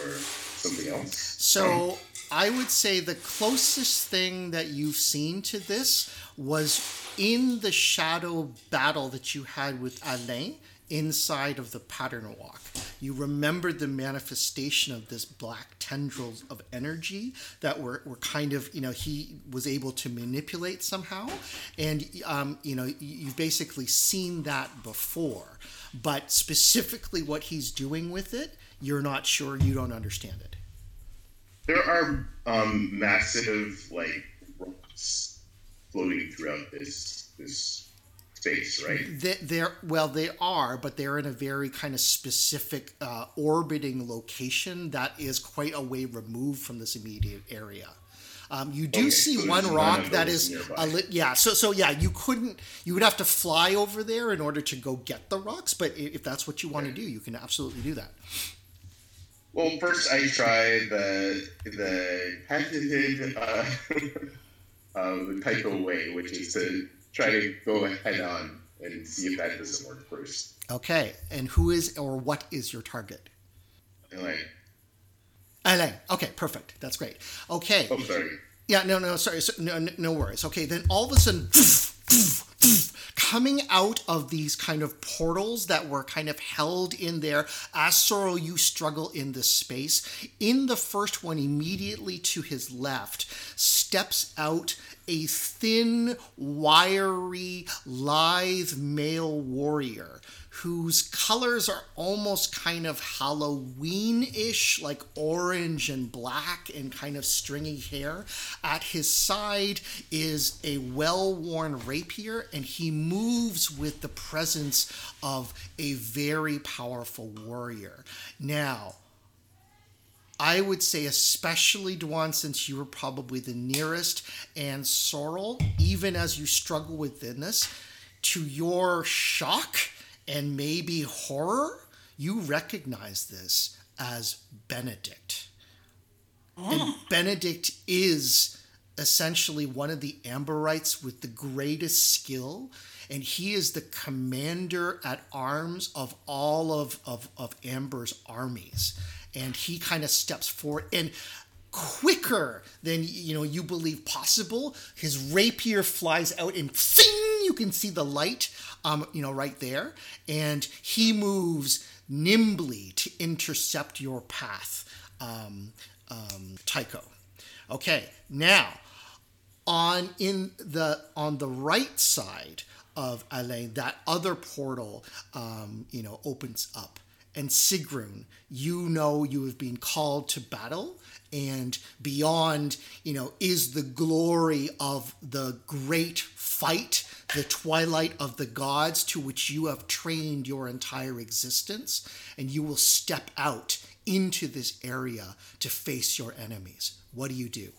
something else? So I would say the closest thing that you've seen to this was in the shadow battle that you had with Alain inside of the pattern walk. You remembered the manifestation of this black tendrils of energy that were, were kind of, you know, he was able to manipulate somehow. And, um, you know, you- you've basically seen that before. But specifically what he's doing with it, you're not sure, you don't understand it. There are um, massive like rocks floating throughout this this space, right? They, they're well, they are, but they're in a very kind of specific uh, orbiting location that is quite a way removed from this immediate area. Um, you do Okay, see so one rock that is li- yeah. So so yeah, you couldn't. You would have to fly over there in order to go get the rocks. But if that's what you want to do, you can absolutely do that. Well, first I try the the patented uh, *laughs* uh, the Tycho way, which is to try to go head on and see if that doesn't work first. Okay, and who is or what is your target? And like, Alain. Okay, perfect. That's great. Okay. oh, sorry. Yeah, no, no, sorry, so, no, no- no worries. Okay, then all of a sudden, coming out of these kind of portals that were kind of held in there as Sorrel, you struggle in this space. In the first one, immediately to his left, steps out a thin, wiry, lithe male warrior whose colors are almost kind of Halloween ish, like orange and black and kind of stringy hair. At his side is a well worn rapier, and he moves with the presence of a very powerful warrior. Now, I would say, especially Dwan, since you were probably the nearest, and Sorrel, even as you struggle within this, to your shock and maybe horror, you recognize this as Benedict. And oh. Benedict is essentially one of the Amberites with the greatest skill, and he is the commander at arms of all of, of, of Amber's armies. And he kind of steps forward and quicker than you know you believe possible. His rapier flies out and zing, you can see the light um, you know, right there. And he moves nimbly to intercept your path, um, um, Tycho. Okay, now on in the on the right side of Alain, that other portal, um, you know, opens up. And Sigrun, you know you have been called to battle, and beyond, you know, is the glory of the great fight, the twilight of the gods to which you have trained your entire existence, and you will step out into this area to face your enemies. What do you do?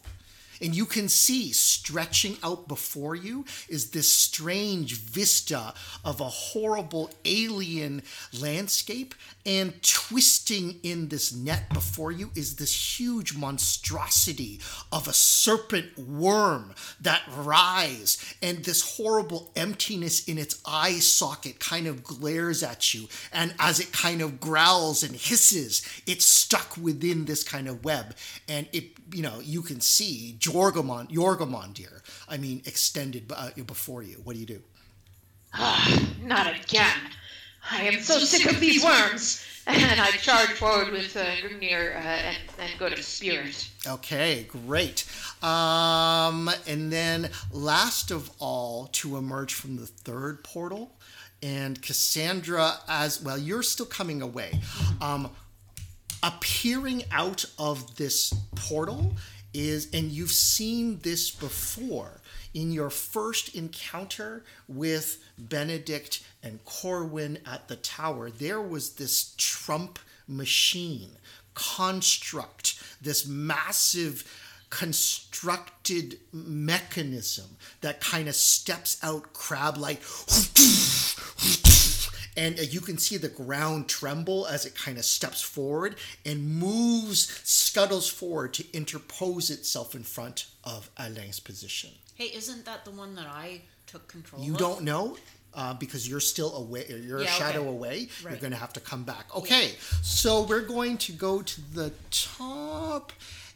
And you can see stretching out before you is this strange vista of a horrible alien landscape. And twisting in this net before you is this huge monstrosity of a serpent worm that rise. And this horrible emptiness in its eye socket kind of glares at you. And as it kind of growls and hisses, it's stuck within this kind of web. And it, you know, you can see Jorgamon, Jorgamondir, I mean, extended uh, before you. What do you do? Ah, *sighs* not again. I am so sick of these worms. And I charge forward with uh, Grimnir uh, and, and go to Spirit. Okay, great. Um, and then last of all, to emerge from the third portal, and Cassandra, as well, you're still coming away. Um, appearing out of this portal is, and you've seen this before in your first encounter with Benedict and Corwin at the tower, there was this Trump machine construct, this massive constructed mechanism that kind of steps out crab like and you can see the ground tremble as it kind of steps forward and moves, scuttles forward to interpose itself in front of Alain's position. Hey, isn't that the one that I took control You of? don't know uh, because you're still away, you're a shadow okay. away. You're going to have to come back. Okay, so we're going to go to the top.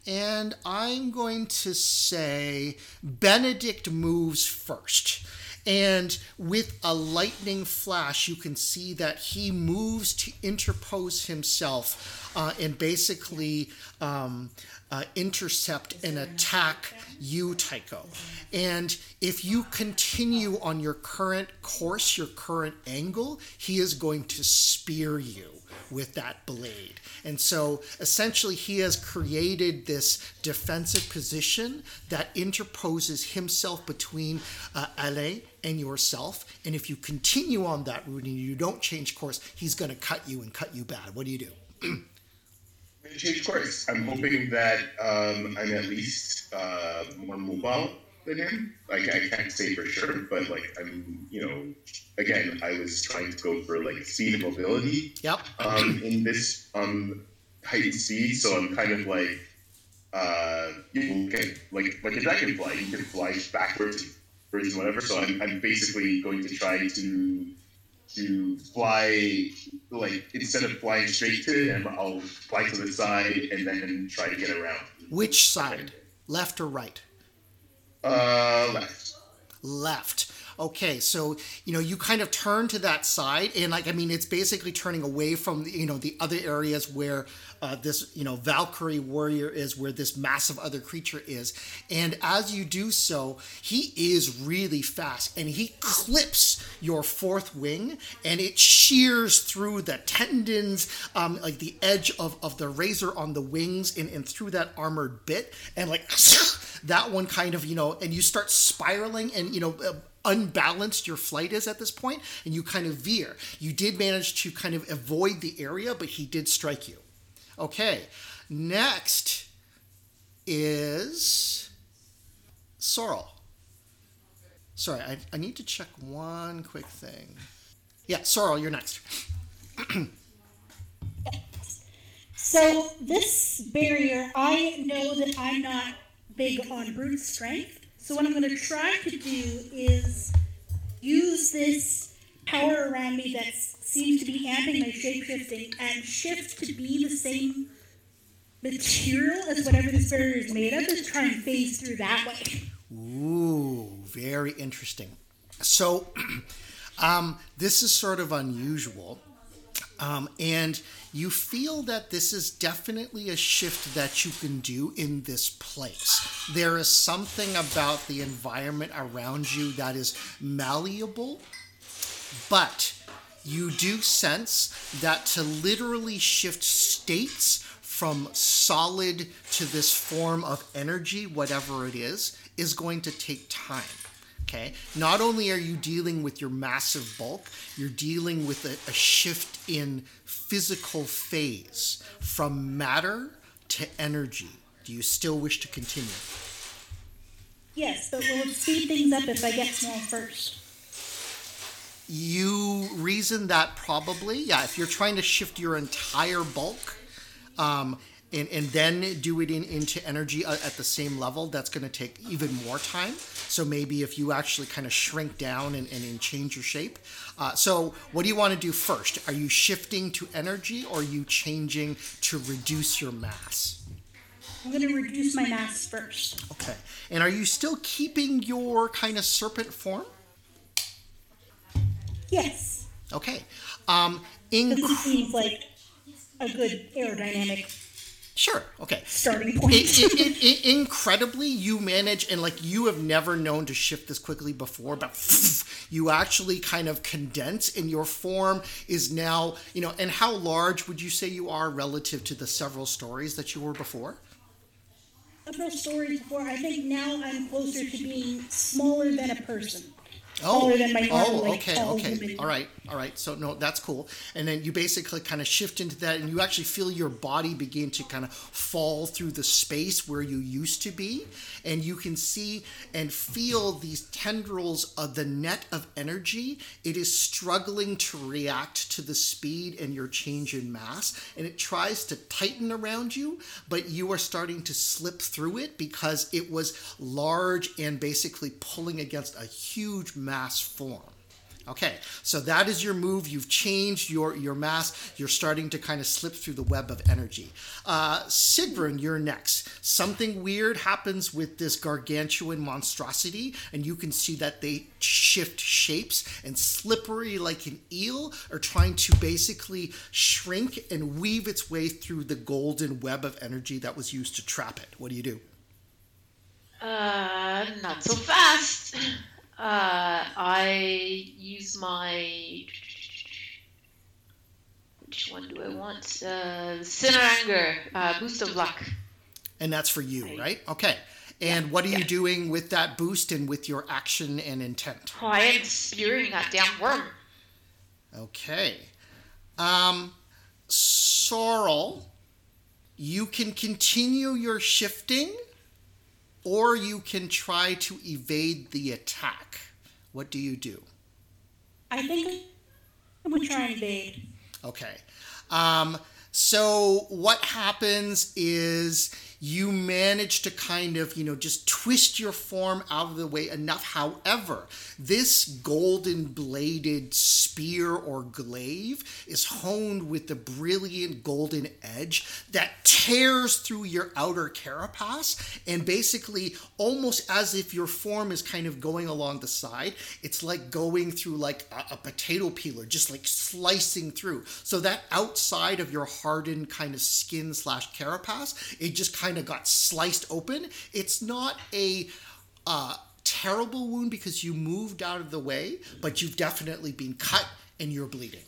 And I'm going to say Benedict moves first. And with a lightning flash, you can see that he moves to interpose himself uh, and basically um, uh, intercept and attack you, Tycho. And if you continue on your current course, your current angle, he is going to spear you with that blade. And so essentially, he has created this defensive position that interposes himself between uh, and yourself. And if you continue on that route and you don't change course, he's going to cut you and cut you bad. What do you do? *clears throat* I'm change course. I'm hoping that um, I'm at least uh, more mobile than him. Like I can't say for sure, but like I'm, you know, again, I was trying to go for like speed and mobility Yep. um, in this um, heightened speed. So I'm kind of like, uh, you can like like a dragonfly. You can fly backwards, and whatever. So I'm, I'm basically going to try to to fly like instead of flying straight to him, I'll fly to the side and then try to get around. Which side? Left or right? Uh, left. left. Okay, so you know you kind of turn to that side, and like I mean, it's basically turning away from you know the other areas where uh, this you know Valkyrie warrior is, where this massive other creature is, and as you do so, he is really fast, and he clips your fourth wing, and it shears through the tendons, um, like the edge of of the razor on the wings, and, and through that armored bit, and like *laughs* that one kind of you know, and you start spiraling, and you know. Unbalanced your flight is at this point and you kind of veer you did manage to kind of avoid the area but he did strike you okay next is sorrel Sorry, I, I need to check one quick thing. Yeah, Sorrel, you're next. So this barrier, I know that I'm not big on brute strength. So what I'm going to try to do is use this power around me that seems to be amping my shapeshifting and shift to be the same material as whatever this barrier is made of, just try and phase through that way. Ooh, very interesting. So, *clears throat* um, this is sort of unusual. Um, and you feel that this is definitely a shift that you can do in this place. There is something about the environment around you that is malleable, but you do sense that to literally shift states from solid to this form of energy, whatever it is, is going to take time. Okay. Not only are you dealing with your massive bulk, you're dealing with a, a shift in physical phase from matter to energy. Do you still wish to continue? Yes, but we'll it speed things up if I get small first? You reason that probably, yeah, if you're trying to shift your entire bulk, um, and, and then do it in into energy uh, at the same level, that's going to take even more time. So maybe if you actually kind of shrink down and, and, and change your shape. Uh, so what do you want to do first? Are you shifting to energy or are you changing to reduce your mass? I'm going to reduce my mass first. Okay. And are you still keeping your kind of serpent form? Yes. Okay. Um, in this seems like a good aerodynamic Sure. Okay. Starting point. it, it, incredibly, you manage, and like you have never known to shift this quickly before, but *laughs* you actually kind of condense, and your form is now, you know. And how large would you say you are relative to the several stories that you were before? Several stories before. I think now I'm closer to being smaller than a person. Oh, oh, okay, okay, all right, all right. So no, that's cool. And then you basically kind of shift into that, and you actually feel your body begin to kind of fall through the space where you used to be, and you can see and feel these tendrils of the net of energy. It is struggling to react to the speed and your change in mass, and it tries to tighten around you, but you are starting to slip through it because it was large and basically pulling against a huge mass form. Okay, so that is your move. You've changed your, your mass. You're starting to kind of slip through the web of energy. Uh, Sigrun, you're next. Something weird happens with this gargantuan monstrosity, and you can see that they shift shapes and slippery like an eel are trying to basically shrink and weave its way through the golden web of energy that was used to trap it. What do you do? Uh, not so fast. *laughs* Uh, I use my. Which one do I want? Uh, Sinner Anger, uh, Boost of Luck. And that's for you, right? right? Okay. And yeah, what are yeah. you doing with that boost and with your action and intent? Oh, I am spearing that damn worm. Okay. Um, Sorrel, you can continue your shifting or you can try to evade the attack. What do you do? I think I'm going to try and evade. Okay. Um, so what happens is you manage to kind of, you know, just twist your form out of the way enough. However, this golden bladed spear or glaive is honed with the brilliant golden edge that tears through your outer carapace and basically almost as if your form is kind of going along the side. It's like going through like a, a potato peeler, just like slicing through. So that outside of your hardened kind of skin slash carapace, it just kind kind of got sliced open. It's not a uh, terrible wound because you moved out of the way, but you've definitely been cut and you're bleeding.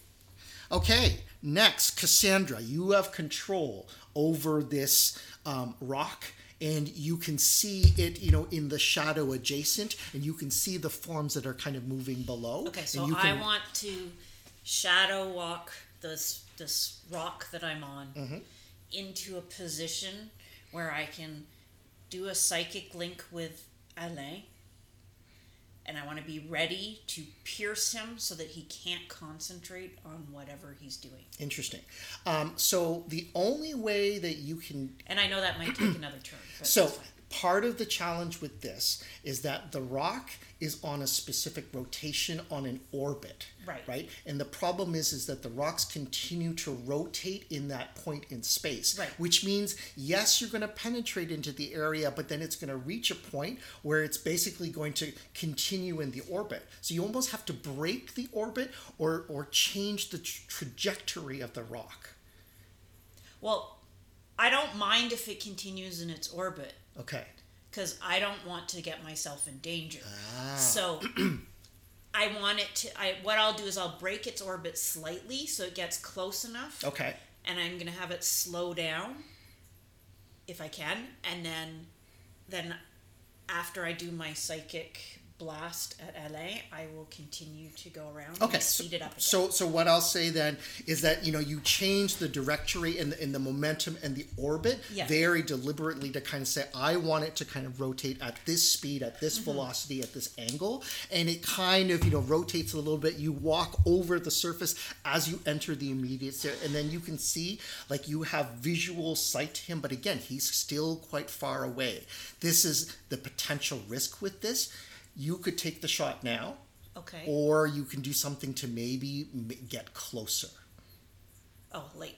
Okay, next, Cassandra, you have control over this um, rock and you can see it you know in the shadow adjacent and you can see the forms that are kind of moving below okay so can... i want to shadow walk this this rock that i'm on mm-hmm. into a position where I can do a psychic link with Alain and I want to be ready to pierce him so that he can't concentrate on whatever he's doing. Interesting. Um, so the only way that you can And I know that might take another turn. So part of the challenge with this is that the rock is on a specific rotation on an orbit. Right. Right. And the problem is is that the rocks continue to rotate in that point in space. Right. Which means yes, you're going to penetrate into the area, but then it's going to reach a point where it's basically going to continue in the orbit. So you almost have to break the orbit or or change the tra- trajectory of the rock. well, I don't mind if it continues in its orbit Okay. Because I don't want to get myself in danger. Ah. So *clears throat* I want it to. I what I'll do is I'll break its orbit slightly so it gets close enough, Okay. and I'm gonna have it slow down if I can, and then then after I do my psychic blast at LA, I will continue to go around Okay, and speed it up. So, so what I'll say then is that you know you change the directory and the, and the momentum and the orbit Yeah. very deliberately to kind of say I want it to kind of rotate at this speed, at this Mm-hmm. velocity, at this angle, and it kind of you know rotates a little bit. You walk over the surface as you enter the immediate area, and then you can see like you have visual sight to him, but again he's still quite far away. This is the potential risk with this. You could take the shot now okay. or you can do something to maybe m- get closer. oh, like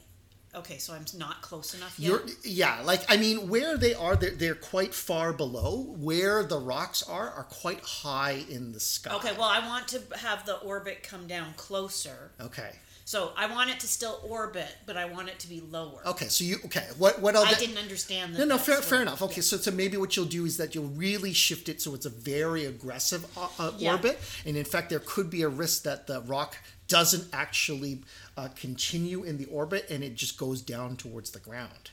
okay, so I'm not close enough yet. You're yeah, like I mean, where they are, they're, they're quite far below. Where the rocks are, are quite high in the sky. Okay, well, I want to have the orbit come down closer. Okay. So I want it to still orbit, but I want it to be lower. Okay. So you okay? What what? I'll I didn't understand that. No, no, fair, fair enough. Okay, yeah. so so maybe what you'll do is that you'll really shift it so it's a very aggressive uh, uh, Yeah. orbit, and in fact, there could be a risk that the rock doesn't actually uh, continue in the orbit and it just goes down towards the ground.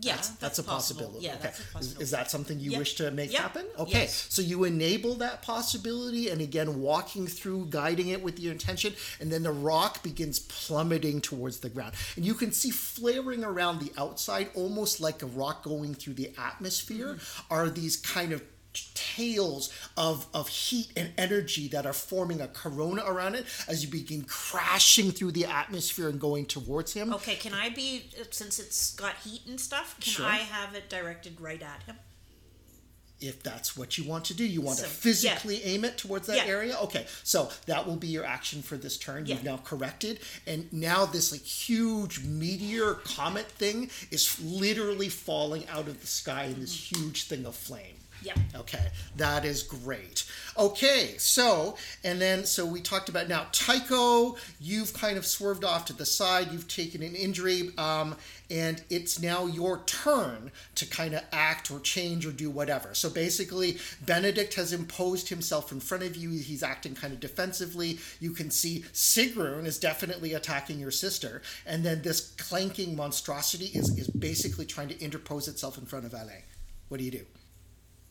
Yeah, that's, that's a possible. possibility. Yeah, okay. that's a Is, possibility. is that something you Yeah. wish to make Yeah. happen? Okay, Yes. so you enable that possibility, and again, walking through, guiding it with your intention, and then the rock begins plummeting towards the ground, and you can see flaring around the outside, almost like a rock going through the atmosphere, Mm-hmm. are these kind of tails of, of heat and energy that are forming a corona around it as you begin crashing through the atmosphere and going towards him. Okay, can I be since it's got heat and stuff? Can Sure. I have it directed right at him? if that's what you want to do. You want So, to physically aim it towards that Yeah. area. Okay, so that will be your action for this turn. You've now corrected, and now this like huge meteor comet thing is literally falling out of the sky in this mm-hmm. huge thing of flame. Yep. Okay, that is great. Okay, so and then so we talked about now Tycho. You've kind of swerved off to the side. You've taken an injury, um, and it's now your turn to kind of act or change or do whatever. So basically, Benedict has imposed himself in front of you. He's acting kind of defensively. You can see Sigrun is definitely attacking your sister, and then this clanking monstrosity is is basically trying to interpose itself in front of Ale. What do you do?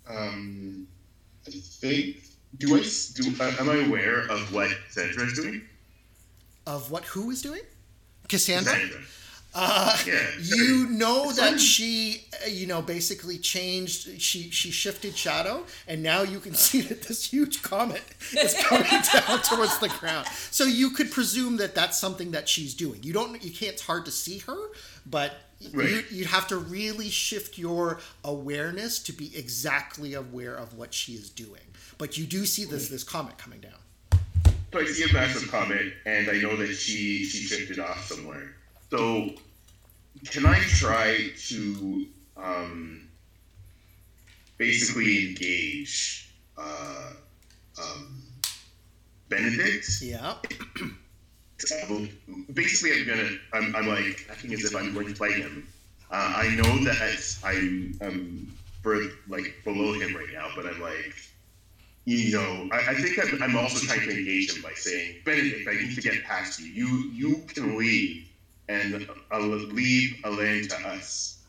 Um, I think. Do I do? uh, Am I aware of what Sandra is doing? Of what who is doing? Cassandra? Sandra. Uh, Yeah. you know that she, uh, you know, basically changed. She she shifted shadow, and now you can see that this huge comet is coming *laughs* down towards the ground. So you could presume that that's something that she's doing. You don't. You can't. It's hard to see her, but. You, Right. you have to really shift your awareness to be exactly aware of what she is doing. But you do see this this comet coming down. So I see a massive comet, and I know that she she shifted off somewhere. So can I try to um, basically engage uh, um, Benedict? Yeah. *clears throat* Basically, I'm gonna. I'm, I'm like acting as if I'm going to fight him. Uh, I know that I'm um for like below him right now, but I'm like, you know, I, I think I'm, I'm also trying to engage him by saying, Benedict, I need to get past you. You you can leave, and I'll leave Alain to us.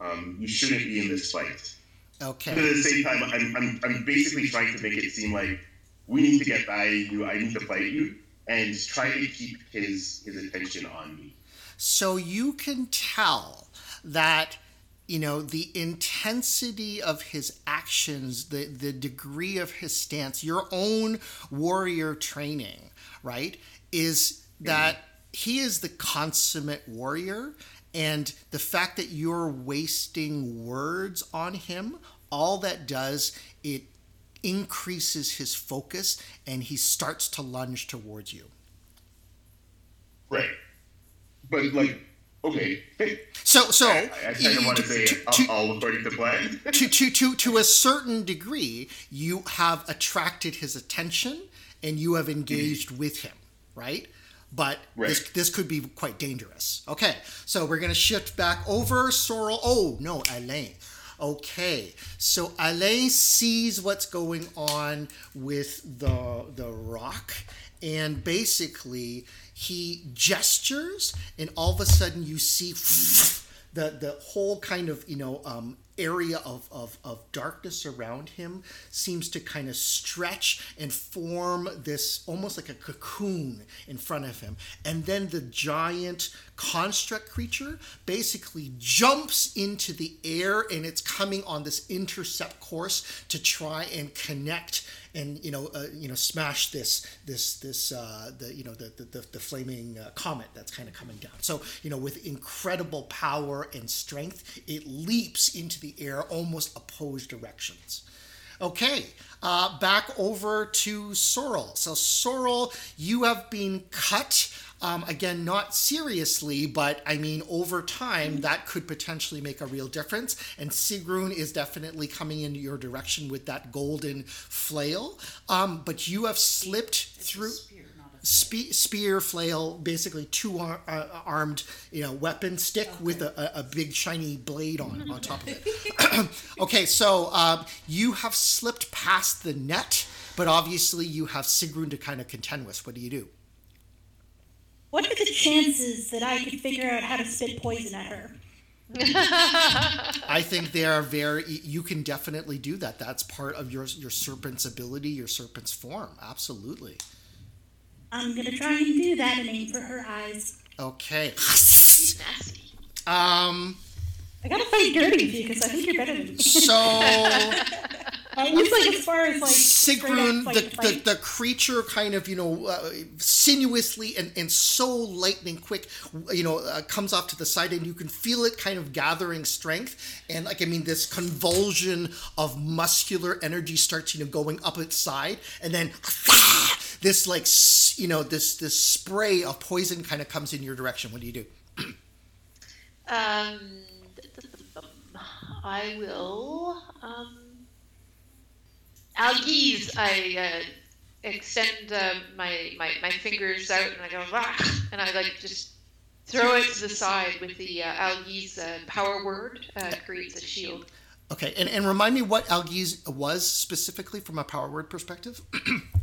Um, you shouldn't be in this fight. Okay. But at the same time, I'm, I'm, I'm basically trying to make it seem like we need to get by you. I need to fight you, and try to keep his his attention on me. So you can tell that you know the intensity of his actions the the degree of his stance your own warrior training right is that he is the consummate warrior and the fact that you're wasting words on him all that does it increases his focus and he starts to lunge towards you Right. But like, okay. so so I, I kind of want to say to- all all according to uh, plan. to, to, to, to a certain degree, you have attracted his attention and you have engaged with him, right? But this, Right. this could be quite dangerous. Okay, so we're going to shift back over Sorrel. Oh, no, Alain. Okay, so Alain sees what's going on with the, the rock, and basically he gestures, and all of a sudden you see *laughs* the the whole kind of you know um, area of, of, of darkness around him seems to kind of stretch and form this almost like a cocoon in front of him. And then the giant construct creature basically jumps into the air and it's coming on this intercept course to try and connect and you know uh, you know smash this this this uh, the you know the the, the, flaming uh, comet that's kind of coming down. So you know with incredible power and strength it leaps into the air almost opposed directions okay uh, back over to sorrel so sorrel you have been cut um, again, not seriously, but I mean, over time, that could potentially make a real difference. And Sigrun is definitely coming in your direction with that golden flail. Um, but you have slipped through spe- spear, flail, basically two ar- uh, armed, you know, weapon stick with a, a, a big shiny blade on on top of it. *laughs* *clears throat* okay, so um, you have slipped past the net, but obviously you have Sigrun to kind of contend with. What do you do? What are the chances that I could figure out how to spit poison at her? I think they are very. You can definitely do that. That's part of your your serpent's ability, your serpent's form. Absolutely. I'm gonna try and do that and aim for her eyes. Okay. Nasty. Um. I gotta fight dirty with you because I think you're better than me. So *laughs* It looks like as far as like Sigrun, the, the the creature, kind of you know uh, sinuously and and so lightning quick, you know, uh, comes off to the side, and you can feel it kind of gathering strength, and like I mean, this convulsion of muscular energy starts you know going up its side, and then. *laughs* This like you know this this spray of poison kind of comes in your direction. What do you do? *clears throat* Um, I will. Um, Algiz, I uh, extend uh, my, my my fingers out and I go and I like just throw it to the side with the uh, Algiz uh, power word uh, creates a shield. Okay, and, and remind me what Algiz was specifically from a power word perspective. *clears throat*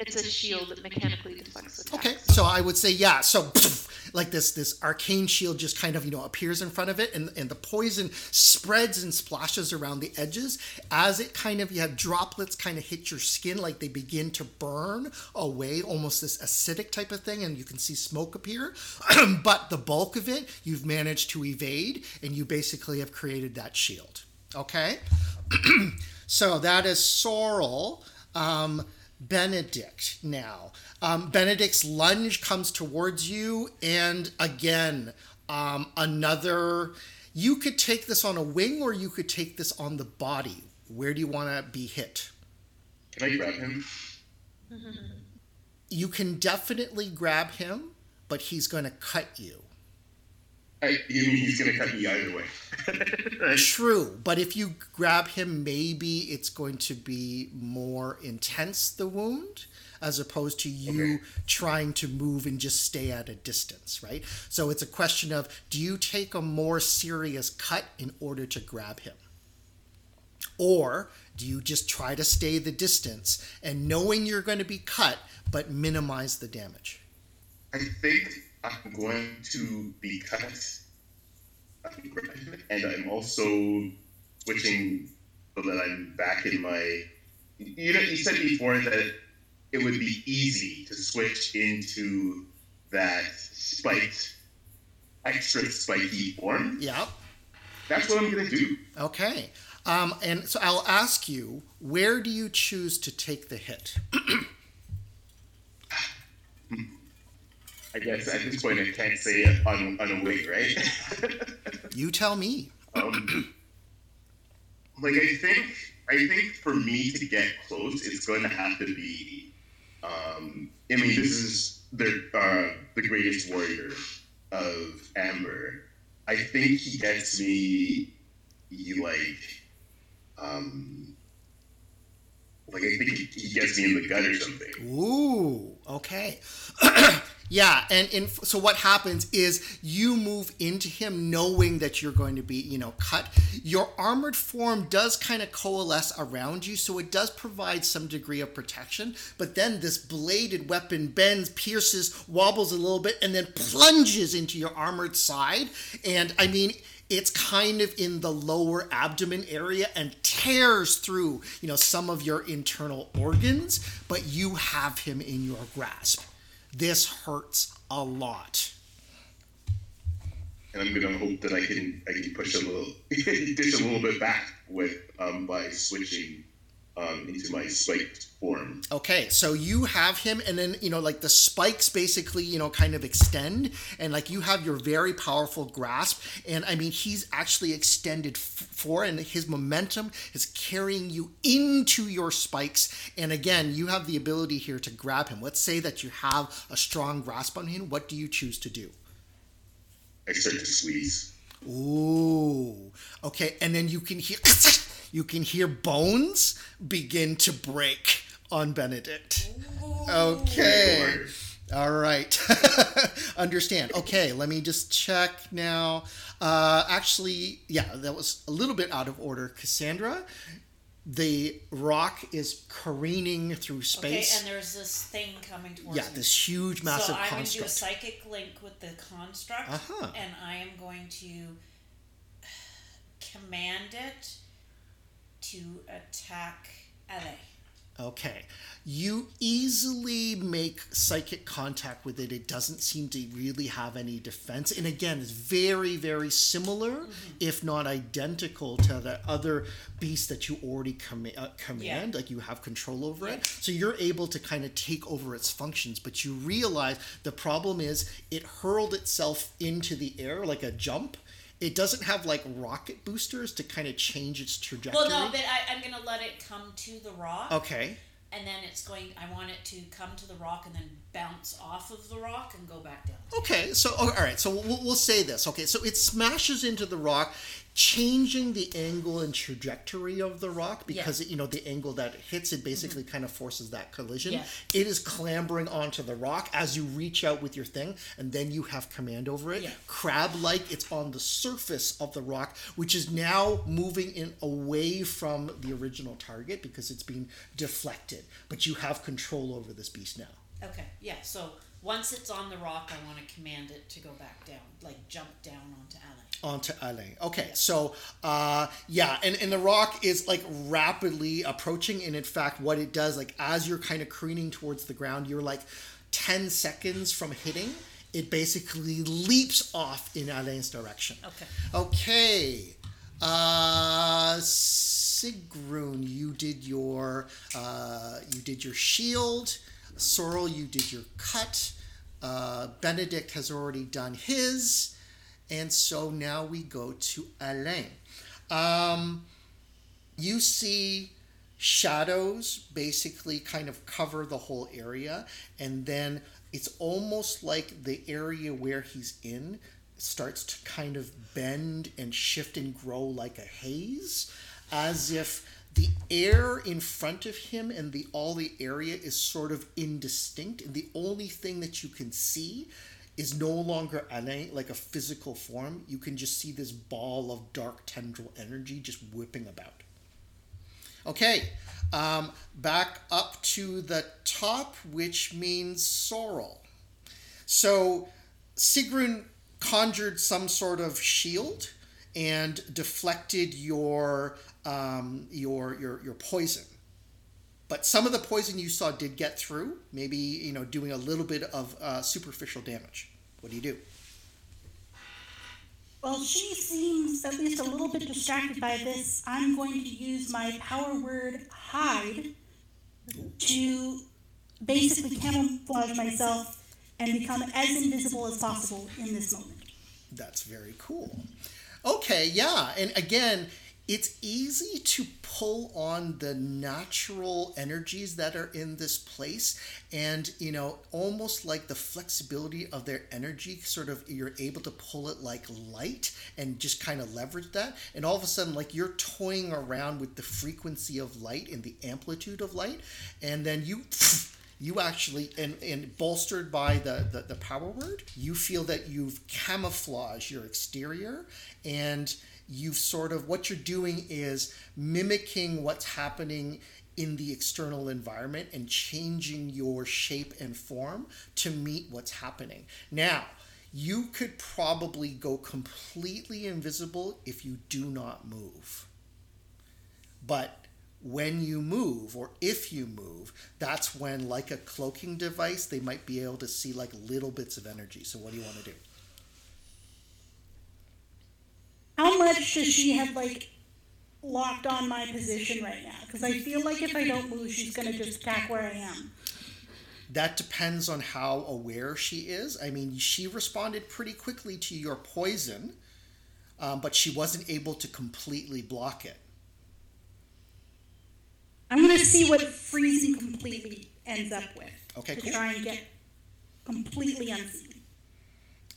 It's a shield that mechanically deflects attacks. Okay, so I would say yeah. So *clears throat* like this this arcane shield just kind of you know appears in front of it, and and the poison spreads and splashes around the edges as it kind of you have droplets kind of hit your skin, like they begin to burn away, almost this acidic type of thing, and you can see smoke appear. *clears throat* but the bulk of it you've managed to evade, and you basically have created that shield. Okay, *clears throat* so that is Sorrel. Um, Benedict now. Um, Benedict's lunge comes towards you, and again, um, another. You could take this on a wing, or you could take this on the body. Where do you want to be hit? Can I grab him? *laughs* You can definitely grab him, but he's going to cut you. I, I mean, he's gonna cut me either way. right? *laughs* True, but if you grab him, maybe it's going to be more intense, the wound, as opposed to you Okay. trying to move and just stay at a distance, right? So it's a question of do you take a more serious cut in order to grab him? Or do you just try to stay the distance and knowing you're going to be cut, but minimize the damage? I think I'm going to be cut, and I'm also switching so that I'm back in my. You know, you said before that it would be easy to switch into that spiked, extra spiky form. Yeah. that's what I'm gonna do. Okay. Um, and so I'll ask you, where do you choose to take the hit? *clears throat* I guess at this point I can't say it *laughs* on on a wing, right? *laughs* You tell me. um, like I think I think for me to get close, it's going to have to be. Um, I mean, this is the uh, the greatest warrior of Amber. I think he gets me. He like, um, like I think he, he gets me in the gut or something. Ooh, okay. *clears throat* yeah, and in, so what happens is you move into him knowing that you're going to be, you know, cut. Your armored form does kind of coalesce around you, so it does provide some degree of protection. But then this bladed weapon bends, pierces, wobbles a little bit, and then plunges into your armored side. And I mean, it's kind of in the lower abdomen area and tears through, you know, some of your internal organs, but you have him in your grasp. This hurts a lot. and I'm gonna hope that I can I can push a little *laughs* dish a little bit back with um, by switching um, into my spiked form. Okay, so you have him, and then you know, like the spikes basically, you know, kind of extend, and like you have your very powerful grasp, and I mean, he's actually extended f- for, and his momentum is carrying you into your spikes, and again, you have the ability here to grab him. Let's say that you have a strong grasp on him. What do you choose to do? I start to squeeze. Ooh, okay, and then you can hear *laughs* you can hear bones begin to break on Benedict. Okay. All right. *laughs* Understand. Okay, let me just check now. Uh, actually, yeah, that was a little bit out of order. Cassandra, the rock is careening through Okay, space. and there's this thing coming towards yeah, me. this huge, massive so I'm going to do a psychic link with the construct, Uh-huh. and I am going to command it to attack LA. Okay. You easily make psychic contact with it. It doesn't seem to really have any defense. And again, it's very, very similar, if not identical, to the other beast that you already com- uh, command. Like you have control over it. So you're able to kind of take over its functions. But you realize the problem is it hurled itself into the air like a jump. It doesn't have like rocket boosters to kind of change its trajectory. Well, no, but I, I'm going to let it come to the rock, Okay. and then it's going. I want it to come to the rock and then bounce off of the rock and go back down. Okay, so oh, all right, so we'll, we'll say this. Okay, so it smashes into the rock, changing the angle and trajectory of the rock because it, you know the angle that it hits it basically mm-hmm. kind of forces that collision. It is clambering onto the rock as you reach out with your thing, and then you have command over it. Crab-like, it's on the surface of the rock, which is now moving in away from the original target because it's being deflected. But you have control over this beast now. Okay, yeah. So once it's on the rock, I want to command it to go back down, like jump down onto LA. Onto Alain. Okay, so uh, yeah, and, and the rock is like rapidly approaching, and in fact, what it does, like as you're kind of careening towards the ground, you're like 10 seconds from hitting. It basically leaps off in Alain's direction. Okay. Okay. Uh, Sigrun, you did your uh, you did your shield. Sorrel, you did your cut. Uh, Benedict has already done his, and so now we go to Alain. Um, you see shadows basically kind of cover the whole area, and then it's almost like the area where he's in starts to kind of bend and shift and grow like a haze, as if the air in front of him and the all the area is sort of indistinct, and the only thing that you can see is no longer Alain, like a physical form. You can just see this ball of dark tendril energy just whipping about. Okay, um, back up to the top, which means Sorrel. So Sigrun conjured some sort of shield and deflected your um, your your your poison. But some of the poison you saw did get through, maybe you know doing a little bit of uh, superficial damage. What do you do? Well, she seems at least a little bit distracted by this. I'm going to use my power word hide to basically camouflage myself and become as invisible as possible in this moment. That's very cool. Okay, yeah. And again, it's easy to pull on the natural energies that are in this place and you know almost like the flexibility of their energy sort of you're able to pull it like light and just kind of leverage that. And all of a sudden like you're toying around with the frequency of light and the amplitude of light. And then you *sniffs* you actually and, and bolstered by the, the the power word you feel that you've camouflaged your exterior. And you've sort of what you're doing is mimicking what's happening in the external environment and changing your shape and form to meet what's happening. Now, you could probably go completely invisible if you do not move. But when you move or if you move, that's when, like a cloaking device, they might be able to see like little bits of energy. So, what do you want to do? How much does she have like locked on my position right now? Because I feel like if I don't move, she's gonna just attack where I am. That depends on how aware she is. I mean, she responded pretty quickly to your poison, um, but she wasn't able to completely block it. I'm gonna see what freezing completely ends up with. Okay, To cool. try and get completely unseen.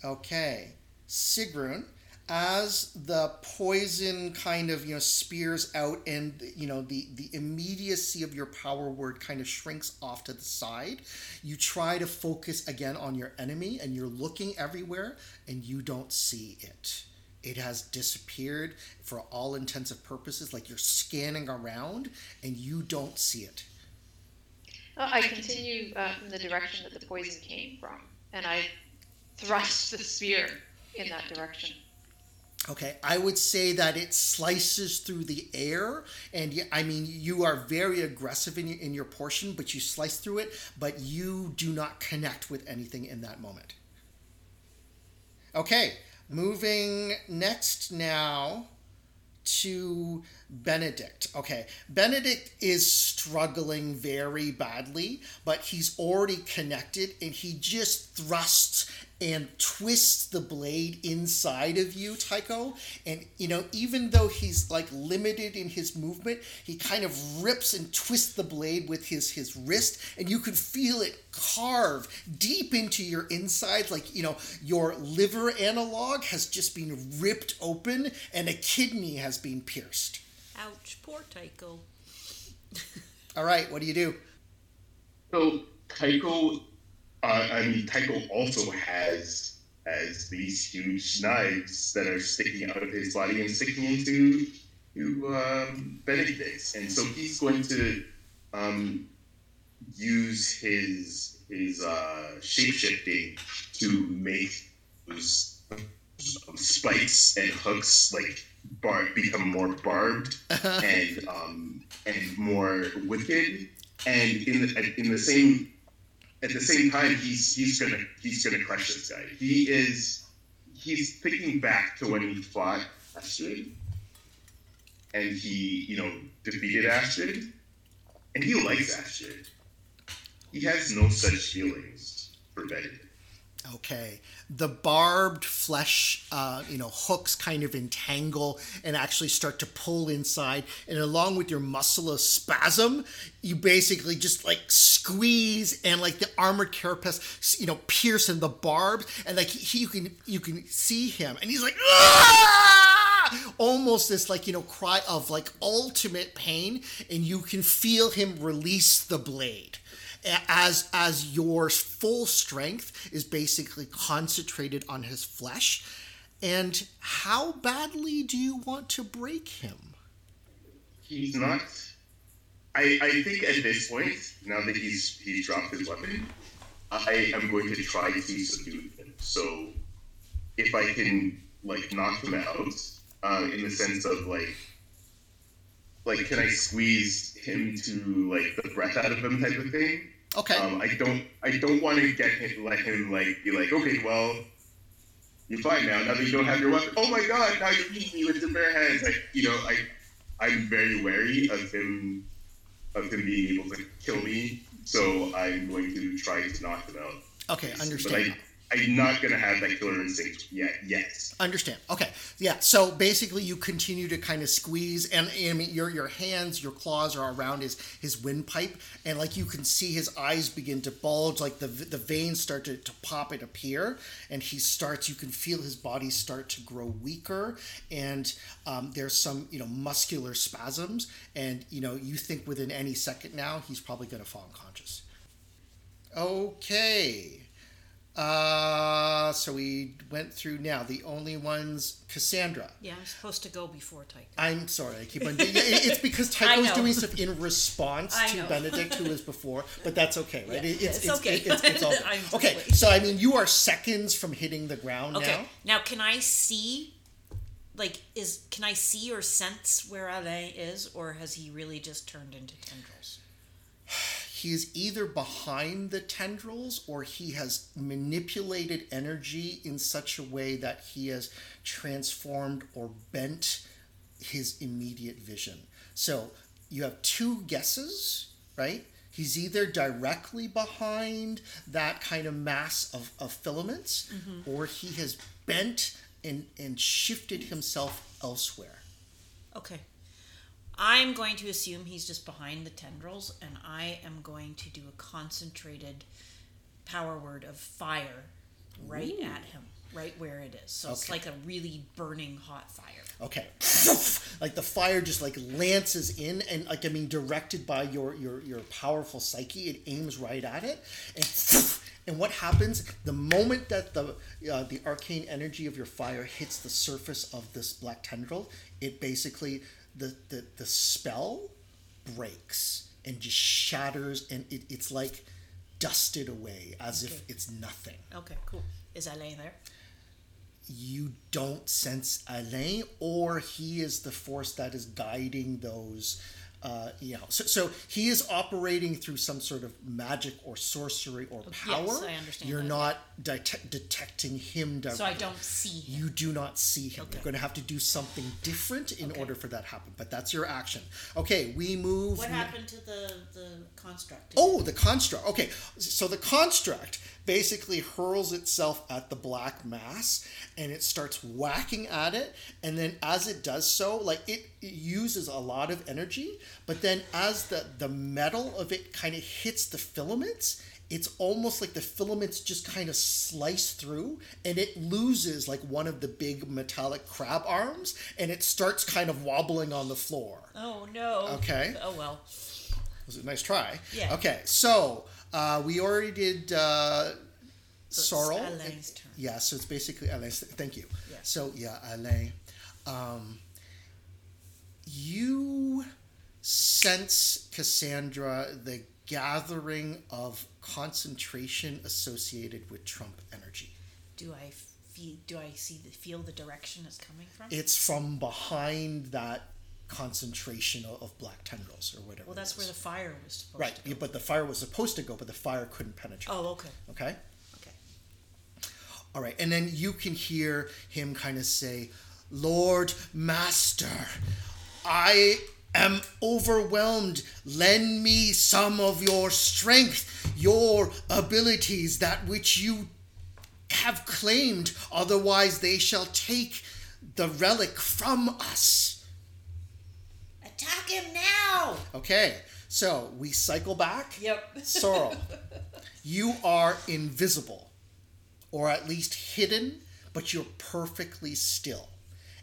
Okay, Sigrun, as the poison kind of you know spears out, and you know the the immediacy of your power word kind of shrinks off to the side. You try to focus again on your enemy, and you're looking everywhere, and you don't see it. It has disappeared for all intents and purposes. Like you're scanning around, and you don't see it. Uh, I continue uh, from the direction that the poison came from, and I thrust the spear in that direction. Okay, I would say that it slices through the air, and I mean you are very aggressive in your, in your portion, but you slice through it, but you do not connect with anything in that moment. Okay, moving next now to Benedict. Okay, Benedict is struggling very badly, but he's already connected and he just thrusts and twists the blade inside of you, Tycho. And you know, even though he's like limited in his movement, he kind of rips and twists the blade with his his wrist, and you can feel it carve deep into your insides, like you know, your liver analog has just been ripped open and a kidney has been pierced. Ouch, poor Tycho. *laughs* All right, what do you do? So Tycho, uh, I mean Tycho also has has these huge knives that are sticking out of his body and sticking into to um, Benedict's, and so he's going to um, use his his uh, shapeshifting to make those um, spikes and hooks like bar- become more barbed *laughs* and um, and more wicked. And in the in the same at the same time, he's he's gonna he's gonna crush this guy. He is he's thinking back to when he fought Astrid, and he you know defeated Astrid, and he likes Astrid. He has no such feelings for Benedict. Okay. The barbed flesh, uh, you know, hooks kind of entangle and actually start to pull inside. And along with your muscular spasm, you basically just like squeeze and like the armored carapace, you know, pierce in the barbs. And like he, you can you can see him, and he's like, "Ah!" almost this like you know cry of like ultimate pain, and you can feel him release the blade as as your full strength is basically concentrated on his flesh and how badly do you want to break him He's not. I, I think at this point, now that he's he's dropped his weapon, I am going to try to subdue him. So if I can like knock him out, uh, in the sense of like like can I squeeze him to like the breath out of him type of thing? Okay Um, I don't I don't want to get him let him like be like okay well you're fine now. Now that you don't have your weapon. Oh my god! Now you're beating me with your bare hands. Like you know, I I'm very wary of him of him being able to kill me. So I'm going to try to knock him out. Okay, understand. I'm not gonna have that killer instinct yet. Yes. Understand. Okay. Yeah. So basically, you continue to kind of squeeze, and I mean, your your hands, your claws are around his his windpipe, and like you can see his eyes begin to bulge, like the the veins start to, to pop and appear, and he starts. You can feel his body start to grow weaker, and um, there's some you know muscular spasms, and you know you think within any second now he's probably going to fall unconscious. Okay. Uh, so we went through now the only ones Cassandra. Yeah, I'm supposed to go before Tycho. I'm sorry, I keep on. It- it's because I Tycho's know. doing stuff in response to. Benedict, who was before, but that's okay, right? Yeah, It- it's okay. It's, it's all good. Okay, so I mean, you are seconds from hitting the ground Okay. now. Now, can I see? Like, is can I see or sense where Alain is, or has he really just turned into tendrils? He is either behind the tendrils or he has manipulated energy in such a way that he has transformed or bent his immediate vision. So you have two guesses, right? He's either directly behind that kind of mass of, of filaments mm-hmm. or he has bent and, and shifted himself elsewhere. Okay. I'm going to assume he's just behind the tendrils, and I am going to do a concentrated power word of fire right at him, right where it is. So it's like a really burning hot fire. Okay. *laughs* like the fire just like lances in and like I mean directed by your your your powerful psyche, it aims right at it. And *laughs* and what happens the moment that the uh, the arcane energy of your fire hits the surface of this black tendril, it basically the the, the spell breaks and just shatters and it, it's like dusted away as if it's nothing. Okay, cool. Is Alain there? you don't sense Alain, or he is the force that is guiding those. Uh, you know, so, so he is operating through some sort of magic or sorcery or power. Yes, I understand You're that, not detec- detecting him directly. So I don't see him. You do not see him. Okay. You're going to have to do something different in order for that to happen. But that's your action. Okay, we move. What happened to the the construct? Oh, the construct. Okay, so the construct basically hurls itself at the black mass and it starts whacking at it. And then as it does so, like it, it uses a lot of energy, but then as the, the metal of it kind of hits the filaments, it's almost like the filaments just kind of slice through and it loses like one of the big metallic crab arms and it starts kind of wobbling on the floor. Oh no. Okay. Oh well. was a nice try. Yeah. Okay, so uh, we already did uh, So Sorrel. Alain's turn. Yeah, so it's basically Alain's. Thank you. Yeah. So yeah, Alain, um, you sense Cassandra the gathering of concentration associated with Trump energy. Do I feel? Do I see the feel the direction it's coming from? It's from behind that concentration of, black tendrils or whatever. well, that's where the fire was supposed right. to go. yeah, but the fire was supposed to go, but the fire couldn't penetrate. Oh, okay. Okay. Okay. All right, and then you can hear him kind of say, Lord Master, I am overwhelmed. Lend me some of your strength, your abilities, that which you have claimed, otherwise they shall take the relic from us. Attack him now! Okay, so we cycle back. Yep. *laughs* Sorrel, you are invisible, or at least hidden, but you're perfectly still.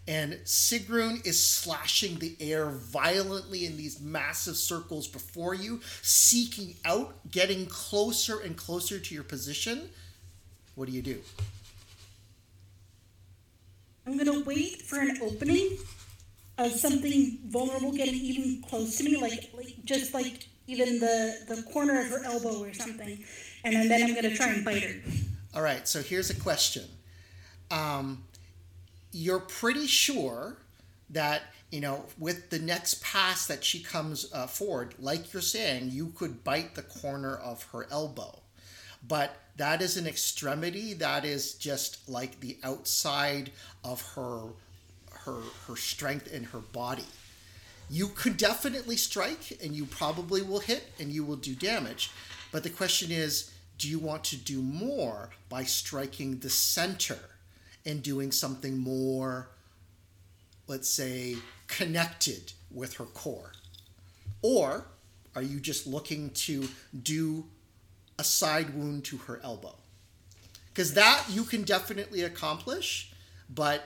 And Sigrun is slashing the air violently in these massive circles before you, seeking out, getting closer and closer to your position. What do you do? I'm gonna wait for an opening of something vulnerable getting even close to me, like, like just like even the the corner of her elbow or something, and then, I'm gonna try and bite her. All right, so here's a question. Um, you're pretty sure that, you know, with the next pass that she comes uh, forward, like you're saying, you could bite the corner of her elbow. but that is an extremity. That is just like the outside of her her her strength in her body. You could definitely strike and you probably will hit and you will do damage. But the question is, do you want to do more by striking the center and doing something more let's say connected with her core? Or are you just looking to do a side wound to her elbow? Because that you can definitely accomplish, but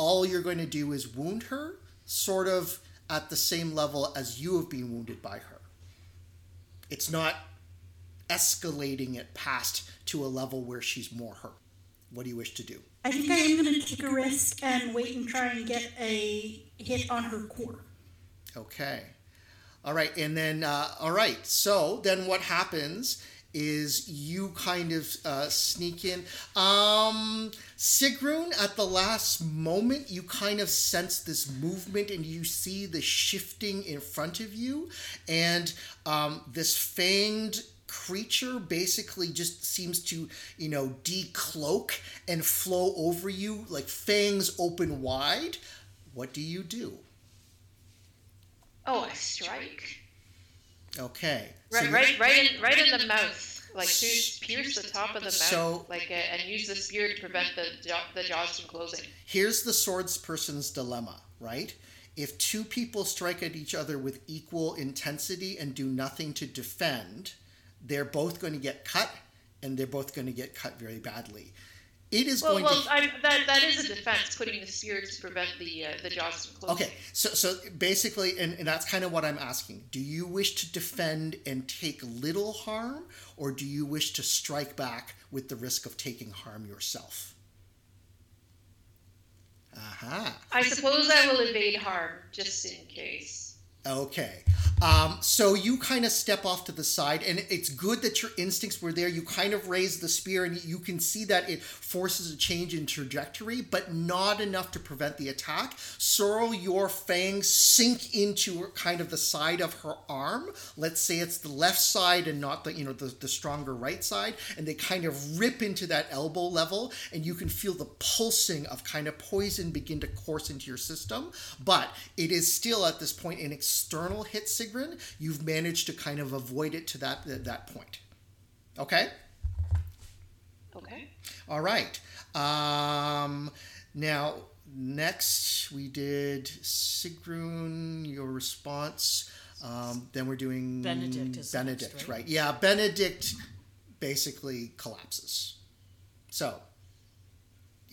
all you're going to do is wound her sort of at the same level as you have been wounded by her. It's not escalating it past to a level where she's more hurt. What do you wish to do? I think I am going to take a risk and wait and try and get a hit on her core. Okay. All right. And then, uh, all right. So then what happens is you kind of uh, sneak in. Um, Sigrun, at the last moment, you kind of sense this movement and you see the shifting in front of you. And um, this fanged creature basically just seems to, you know, decloak and flow over you like fangs open wide. What do you do? Oh, I strike. Okay. Right, you- right, right in, right in the mouth. Like pierce, pierce the top of the mouth, So- like, uh, and use the spear to prevent the jaw, the jaws from closing. Here's the swords person's dilemma, right? If two people strike at each other with equal intensity and do nothing to defend, they're both going to get cut and they're both going to get cut very badly. It is Well, going well, to I, that that is a defense, putting the spear to prevent the uh, the jaws from closing. Okay, so so basically, and, and that's kind of what I'm asking. Do you wish to defend and take little harm, or do you wish to strike back with the risk of taking harm yourself? Aha. I suppose I will evade harm just in case. Okay. Um, so you kind of step off to the side, and it's good that your instincts were there. You kind of raise the spear, and you can see that it forces a change in trajectory, but not enough to prevent the attack. Sorrel, your fangs sink into kind of the side of her arm. Let's say it's the left side and not the you know the, the stronger right side, and they kind of rip into that elbow level, and you can feel the pulsing of kind of poison begin to course into your system. But it is still at this point an external hit, You've managed to kind of avoid it to that that, point. Okay. Okay. All right. Um, now, next we did Sigrun, your response. Um, then we're doing Benedict the next, Benedict, right? right? Yeah, Benedict basically collapses. So,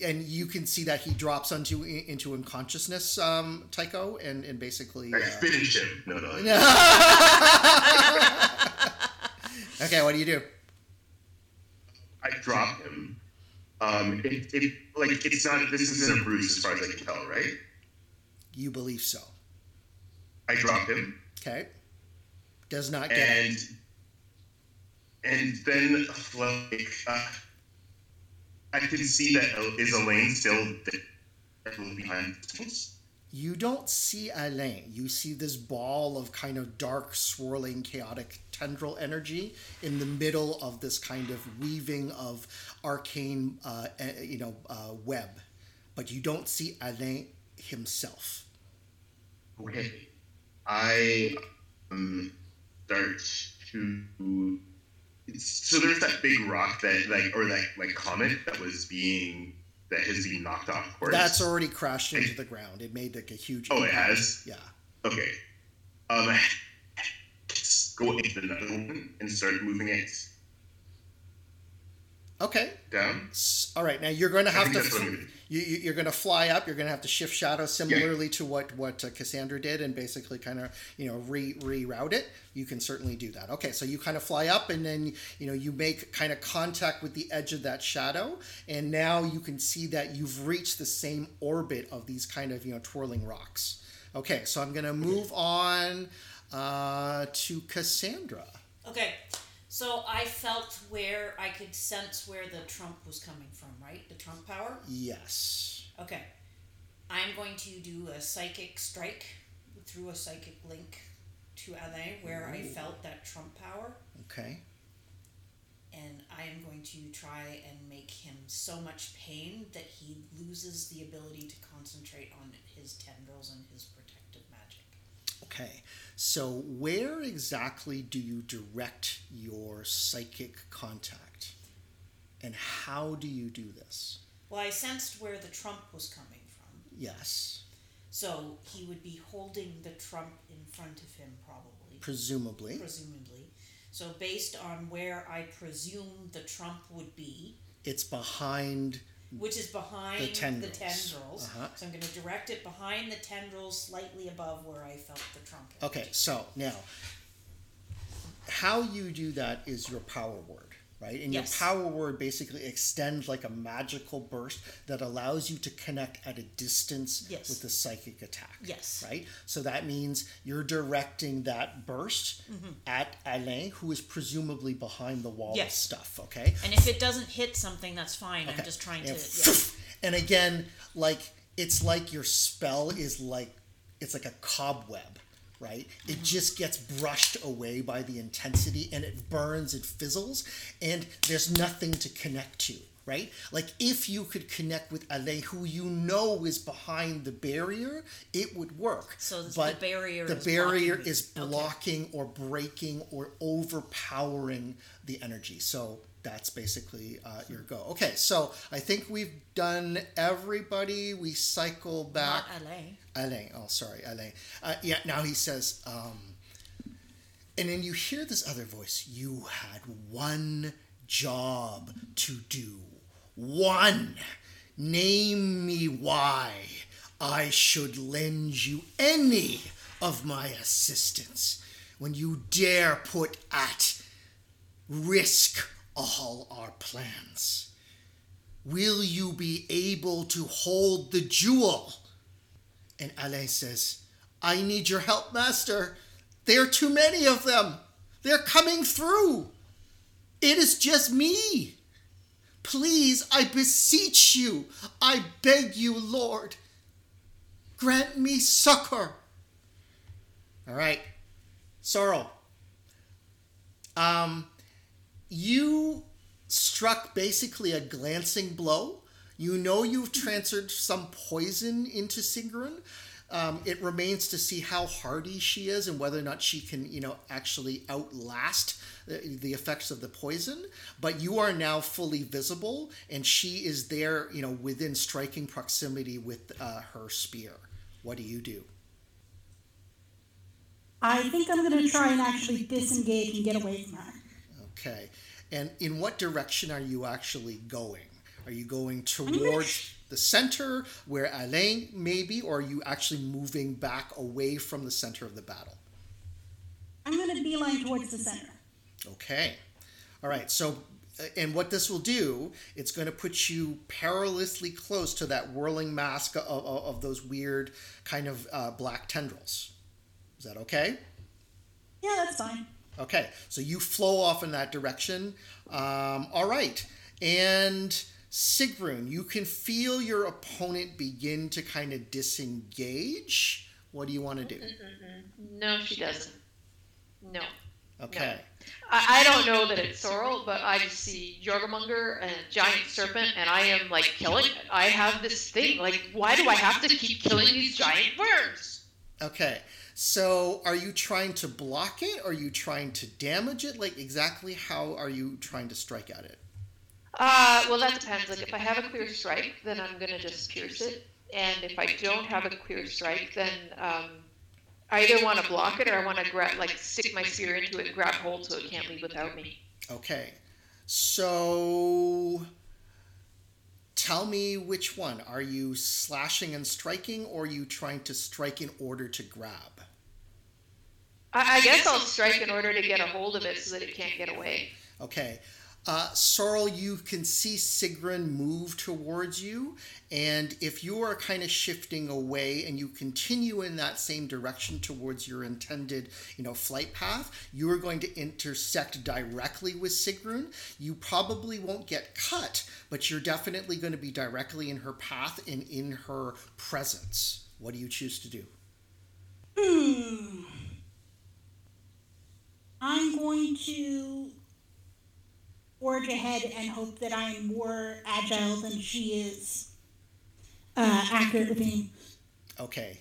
and you can see that he drops onto into unconsciousness, um, Tycho, and and basically. I uh, finished him. No, no. *laughs* okay, what do you do? I drop him. Um, it, it like it's not. This isn't a bruise as far as I can tell, right? You believe so. I drop him, Okay. Does not get and it. and then like uh, I can see that is Alain still behind? You don't see Alain. You see this ball of kind of dark, swirling, chaotic tendril energy in the middle of this kind of weaving of arcane, uh, you know, uh, web. But you don't see Alain himself. Okay. I um, start to. So there's that big rock that like or that like comet that was being that has been knocked off course. That's already crashed into the ground. It made like a huge. Oh, it has? Yeah. Okay. Um, go into another one and start moving it Okay. down. All right. Now you're going to have to. that's what I'm gonna do. You, you- you're going to fly up. You're going to have to shift shadow similarly to what what uh, Cassandra did, and basically kind of you know re reroute it. You can certainly do that. Okay, so you kind of fly up, and then you know you make kind of contact with the edge of that shadow, and now you can see that you've reached the same orbit of these kind of you know twirling rocks. Okay, so I'm going to move on uh, to Cassandra. Okay, so I felt where I could sense where the trump was coming from, right? The trump power? Yes. Okay. I'm going to do a psychic strike through a psychic link to Alain where I felt that trump power. Okay. and I am going to try and make him so much pain that he loses the ability to concentrate on his tendrils and his protective magic. Okay, so where exactly do you direct your psychic contact? And how do you do this? Well, I sensed where the trump was coming from. Yes, So he would be holding the trump in front of him, probably, presumably. presumably. So, based on where I presume the trump would be, It's behind. Which is behind The the tendrils. tendrils, Uh-huh. so I'm going to direct it behind the tendrils, slightly above where I felt the trump. Okay, so now, how you do that is your power word, right? And Yes. your power word basically extends like a magical burst that allows you to connect at a distance Yes. with the psychic attack. Yes. Right? So that means you're directing that burst mm-hmm. at Alain, who is presumably behind the wall of stuff, okay? And if it doesn't hit something, that's fine. Okay. I'm just trying to. Yeah. *laughs* and again like it's like your spell is like it's like a cobweb right? It just gets brushed away by the intensity and it burns it fizzles and there's nothing to connect to right? Like if you could connect with ale who you know is behind the barrier it would work. So the but barrier the is barrier blocking is Okay. blocking or breaking or overpowering the energy. So that's basically uh, your go okay so i think we've done everybody we cycle back Not LA. Alain. Oh, sorry, Alain. Uh, yeah, now he says, um, and then you hear this other voice. You had one job to do. One. Name me why I should lend you any of my assistance when you dare put at risk all our plans. Will you be able to hold the jewel? And Alain says, I need your help, master. There are too many of them. They're coming through. It is just me. Please, I beseech you. I beg you, Lord. Grant me succor. All right. Sorrel. Um, you struck basically a glancing blow. You know you've transferred some poison into Sigrun. Um, it remains to see how hardy she is and whether or not she can, you know, actually outlast the, the effects of the poison. But you are now fully visible, and she is there, you know, within striking proximity with uh, her spear. What do you do? I think I'm going to try and actually disengage and get away from her. Okay. And in what direction are you actually going? Are you going towards sh- the center where Alain may be, or are you actually moving back away from the center of the battle? I'm going to beeline towards the center. Okay. All right. So, uh, and what this will do, it's going to put you perilously close to that whirling mask of, of, of those weird kind of uh, black tendrils. Is that okay? Yeah, that's fine. Okay, so you flow off in that direction. Um, all right, and Sigrun, you can feel your opponent begin to kind of disengage. What do you want to do? No, she doesn't. No. Okay, I, I don't know that it's Sorrel, but I see Jörmungandr and a giant serpent, and I am like killing it. I have this thing. Like, why do I have to keep killing these giant worms? okay. So, are you trying to block it? Or are you trying to damage it? Like, exactly how are you trying to strike at it? Uh, well, that depends. Like, if I have a clear strike, then I'm gonna just pierce it. And if I don't have a clear strike, then um, I either want to block it or I want to grab, like, stick my spear into it and grab hold so it can't leave without me. Okay, so tell me which one. Are you slashing and striking, or are you trying to strike in order to grab? I, I guess I'll strike in order to get a hold of it so that it can't get away. Okay. Uh, Sorrel, you can see Sigrun move towards you, and if you are kind of shifting away and you continue in that same direction towards your intended, you know, flight path, you are going to intersect directly with Sigrun. You probably won't get cut, but you're definitely going to be directly in her path and in her presence. What do you choose to do? Hmm. I'm going to forge ahead and hope that I'm more agile than she is uh, accurate with me. Okay.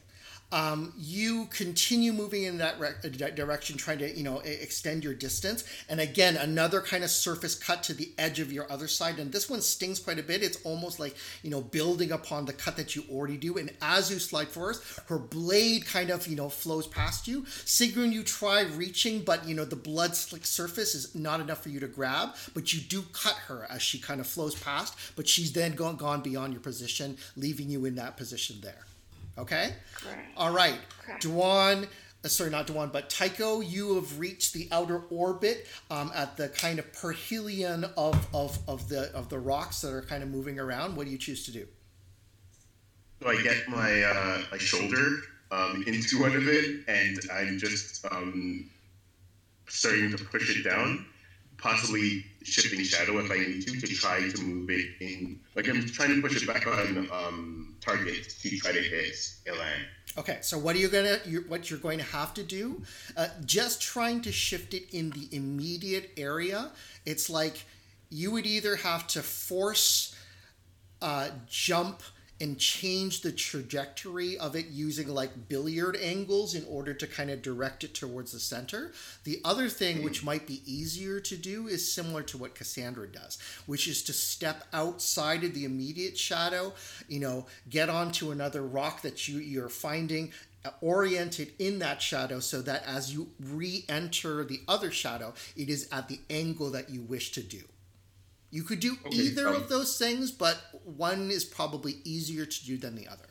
Um, you continue moving in that, re- direction, trying to you know extend your distance. And again, another kind of surface cut to the edge of your other side. And this one stings quite a bit. It's almost like you know building upon the cut that you already do. And as you slide forward, her blade kind of you know flows past you. Sigrun, you try reaching, but you know the blood slick surface is not enough for you to grab. But you do cut her as she kind of flows past. But she's then gone gone beyond your position, leaving you in that position there. Okay. Correct. All right, Correct. Duan. Uh, sorry, not Duan, but Tycho. You have reached the outer orbit um, at the kind of perihelion of, of, of the of the rocks that are kind of moving around. What do you choose to do? So I get my uh, my shoulder um, into one of it, and I'm just um, starting to push it down, possibly shifting shadow if I need to to try to move it in. Like I'm trying to push it back on um, target to try to hit Alain. Okay, so what are you gonna? you what you're going to have to do? Uh, just trying to shift it in the immediate area. It's like you would either have to force uh, jump and change the trajectory of it using like billiard angles in order to kind of direct it towards the center. The other thing, which might be easier to do, is similar to what Cassandra does, which is to step outside of the immediate shadow, you know, get onto another rock that you, you're finding uh, oriented in that shadow so that as you re-enter the other shadow it is at the angle that you wish to do you could do Okay, either um, of those things, but one is probably easier to do than the other.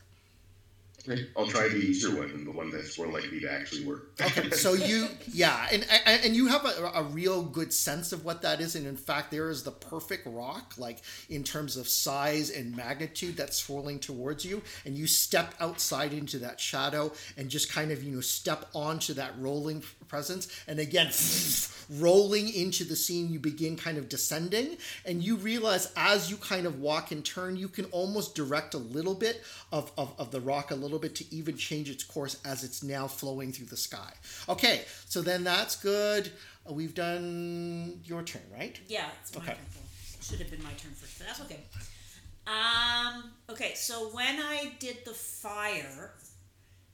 Okay. I'll try the easier one, the one that's more likely to actually work. Okay, *laughs* so you, yeah, and and and you have a, a real good sense of what that is, and in fact, there is the perfect rock, like in terms of size and magnitude, that's swirling towards you, and you step outside into that shadow and just kind of you know step onto that rolling presence, and again, *laughs* rolling into the scene, you begin kind of descending, and you realize as you kind of walk and turn, you can almost direct a little bit of, of, of the rock a little bit to even change its course as it's now flowing through the sky. Okay, so then that's good. Uh, We've done your turn, right? Yeah, it's my Okay. turn. Should have been my turn first, but that's okay. Um. Okay, so when I did the fire,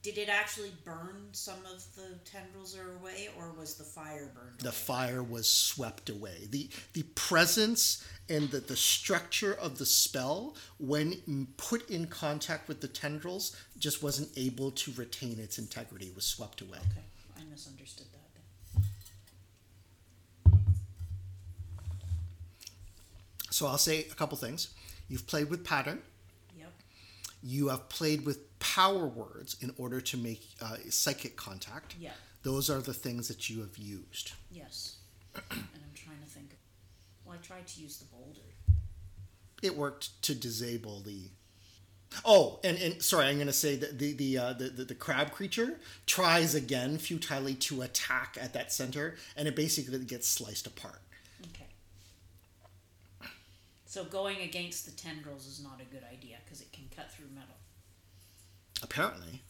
did it actually burn some of the tendrils away, or was the fire burned? The away? fire was swept away. The the presence and the, the structure of the spell, when put in contact with the tendrils, just wasn't able to retain its integrity. It was swept away. Okay, I misunderstood that. Then. So I'll say a couple things. You've played with pattern. Yep. You have played with power words in order to make uh, psychic contact. Yeah. Those are the things that you have used. Yes. *clears throat* and I'm trying to think. Well, I tried to use the boulder. It worked to disable the. Oh, and, and sorry, I'm going to say that the the, uh, the the the crab creature tries again futilely to attack at that center, and it basically gets sliced apart. Okay. So going against the tendrils is not a good idea because it can cut through metal. Apparently,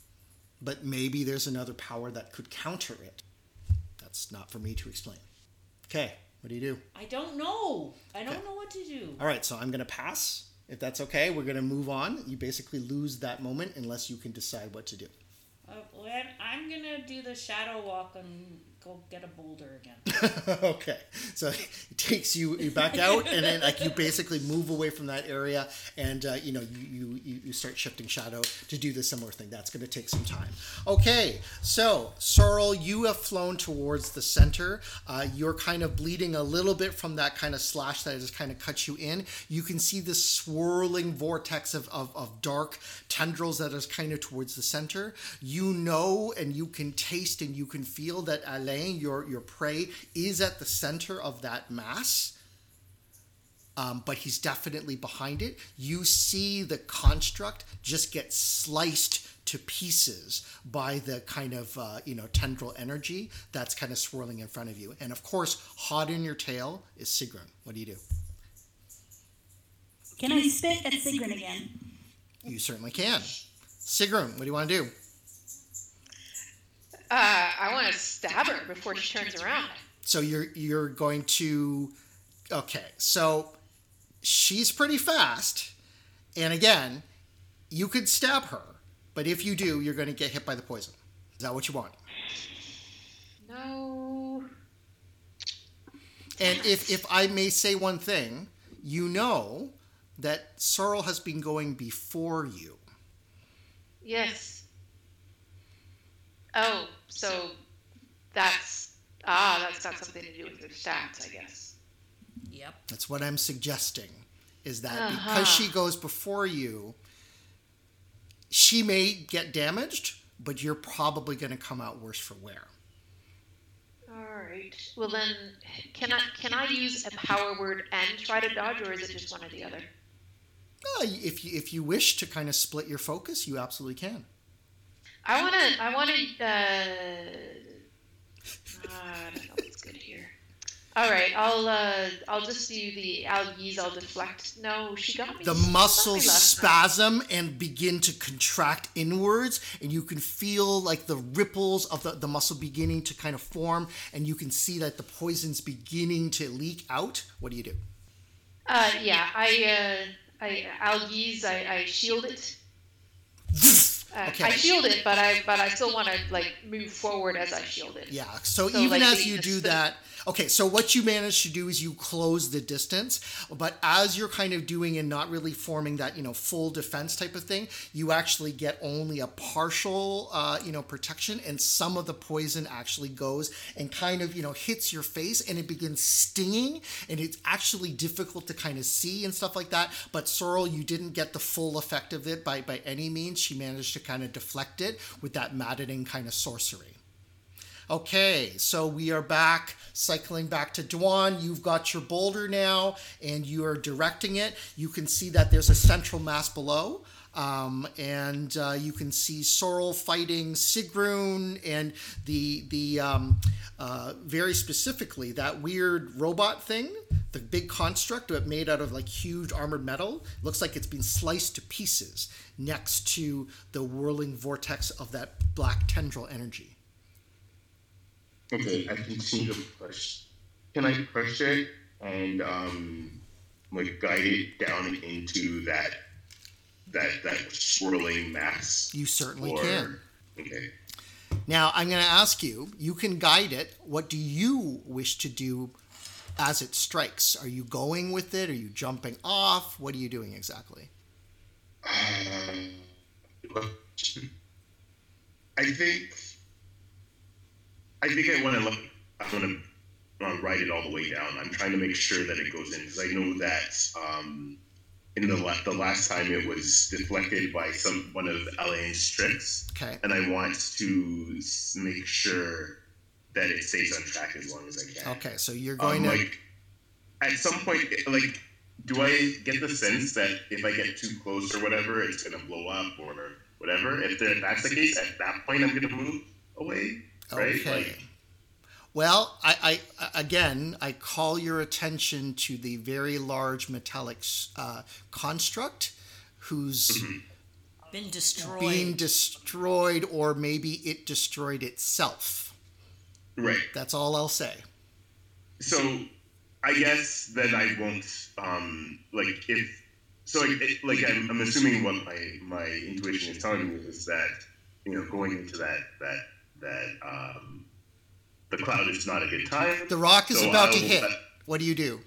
but maybe there's another power that could counter it. That's not for me to explain. Okay, what do you do? I don't know. I don't Okay. know what to do. All right, so I'm going to pass. If that's okay, we're going to move on. You basically lose that moment unless you can decide what to do. Uh, well, I'm, I'm gonna do the shadow walk and go get a boulder again. *laughs* okay, so it takes you, you back out, and then like you basically move away from that area, and uh, you know you, you you start shifting shadow to do the similar thing. That's going to take some time. Okay, so Sorrel, you have flown towards the center. Uh, you're kind of bleeding a little bit from that kind of slash that has kind of cut you in. You can see this swirling vortex of, of, of dark tendrils that is kind of towards the center. You know and you can taste and you can feel that Alain, your, your prey, is at the center of that mass. Um, but he's definitely behind it. You see the construct just get sliced to pieces by the kind of uh, you know tendril energy that's kind of swirling in front of you. And of course, hot in your tail is Sigrun. What do you do? Can I spit at Sigrun again? You certainly can. Sigrun, what do you want to do? Uh, I want to stab her before she turns around. So you're you're going to Okay, so she's pretty fast, and again, you could stab her, but if you do, you're going to get hit by the poison. Is that what you want? No. And if if I may say one thing, you know that Sorrel has been going before you. Yes. Oh, so that's ah, that's got something to do with her stats, I guess. Yep. That's what I'm suggesting. Is that Uh-huh. because she goes before you, she may get damaged, but you're probably going to come out worse for wear. All right. Well then, can I can I use a power word and try to dodge, or is it just one or the other? Uh, if you if you wish to kind of split your focus, you absolutely can. I wanna I wanna uh, I don't know what's good here. All right, I'll uh, I'll just do the I'll use I'll deflect. No, she got me. The she muscles last time. spasm and begin to contract inwards, and you can feel like the ripples of the, the muscle beginning to kind of form, and you can see that the poison's beginning to leak out. What do you do? Uh, yeah, I uh, I I'll use I, I shield it. *laughs* Uh, Okay. I shield it, but I but I still want to like move forward as I shield it. Yeah. So, So, even like, as you the do sp- that, okay. So what you manage to do is you close the distance, but as you're kind of doing and not really forming that you know full defense type of thing, you actually get only a partial uh, you know protection, and some of the poison actually goes and kind of you know hits your face, and it begins stinging, and it's actually difficult to kind of see and stuff like that. But Sorrel, you didn't get the full effect of it by by any means. She managed to kind of deflect it with that maddening kind of sorcery. Okay, so we are back, cycling back to Dwan. You've got your boulder now, and you are directing it. You can see that there's a central mass below. Um, and uh, you can see Sorrel fighting Sigrun, and the the um, uh, very specifically that weird robot thing, the big construct that made out of like huge armored metal, looks like it's been sliced to pieces next to the whirling vortex of that black tendril energy. Okay, I continue to push. Can I push it and um, like guide it down into that that that swirling mass? You certainly Or- can. Okay. Now, I'm going to ask you, you can guide it. What do you wish to do as it strikes? Are you going with it? Are you jumping off? What are you doing exactly? Um, I think I think I want to look. I want to uh, ride it all the way down. I'm trying to make sure that it goes in because I know that um, in the la- the last time it was deflected by some one of Alain's tricks, Okay. and I want to make sure that it stays on track as long as I can. Okay, so you're Um, going to. like at some point, like, do I get the sense that if I get too close or whatever, it's gonna blow up or whatever? If that's the case, at that point, I'm gonna move away, right? Okay. Like, Well, I, I again, I call your attention to the very large metallic uh, construct, who's Been destroyed. being destroyed, or maybe it destroyed itself. right. That's all I'll say. So, I guess that I won't, um, like, if so, like, it, like I'm, I'm assuming what my my intuition is telling me is that you know going into that that that um, the cloud is not a good time. The rock is So about to I'll- hit. What do you do?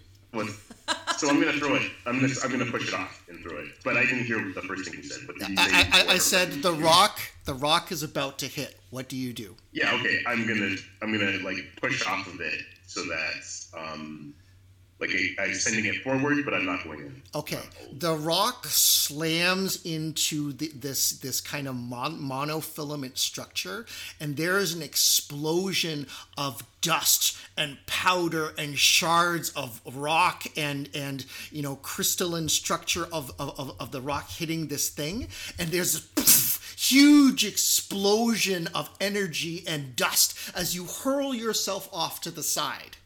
So I'm gonna throw it. I'm gonna I'm gonna push it off and throw it. But I didn't hear the first thing you said. Did you say? I, I, I said the rock. The rock is about to hit. What do you do? Yeah. Okay. I'm gonna I'm gonna like push off of it so that um like I, I'm sending it forward, but I'm not going in. Okay, the rock slams into the, this this kind of mon- monofilament structure, and there is an explosion of dust and powder and shards of rock and and you know crystalline structure of of, of, the rock hitting this thing, and there's a poof, huge explosion of energy and dust as you hurl yourself off to the side.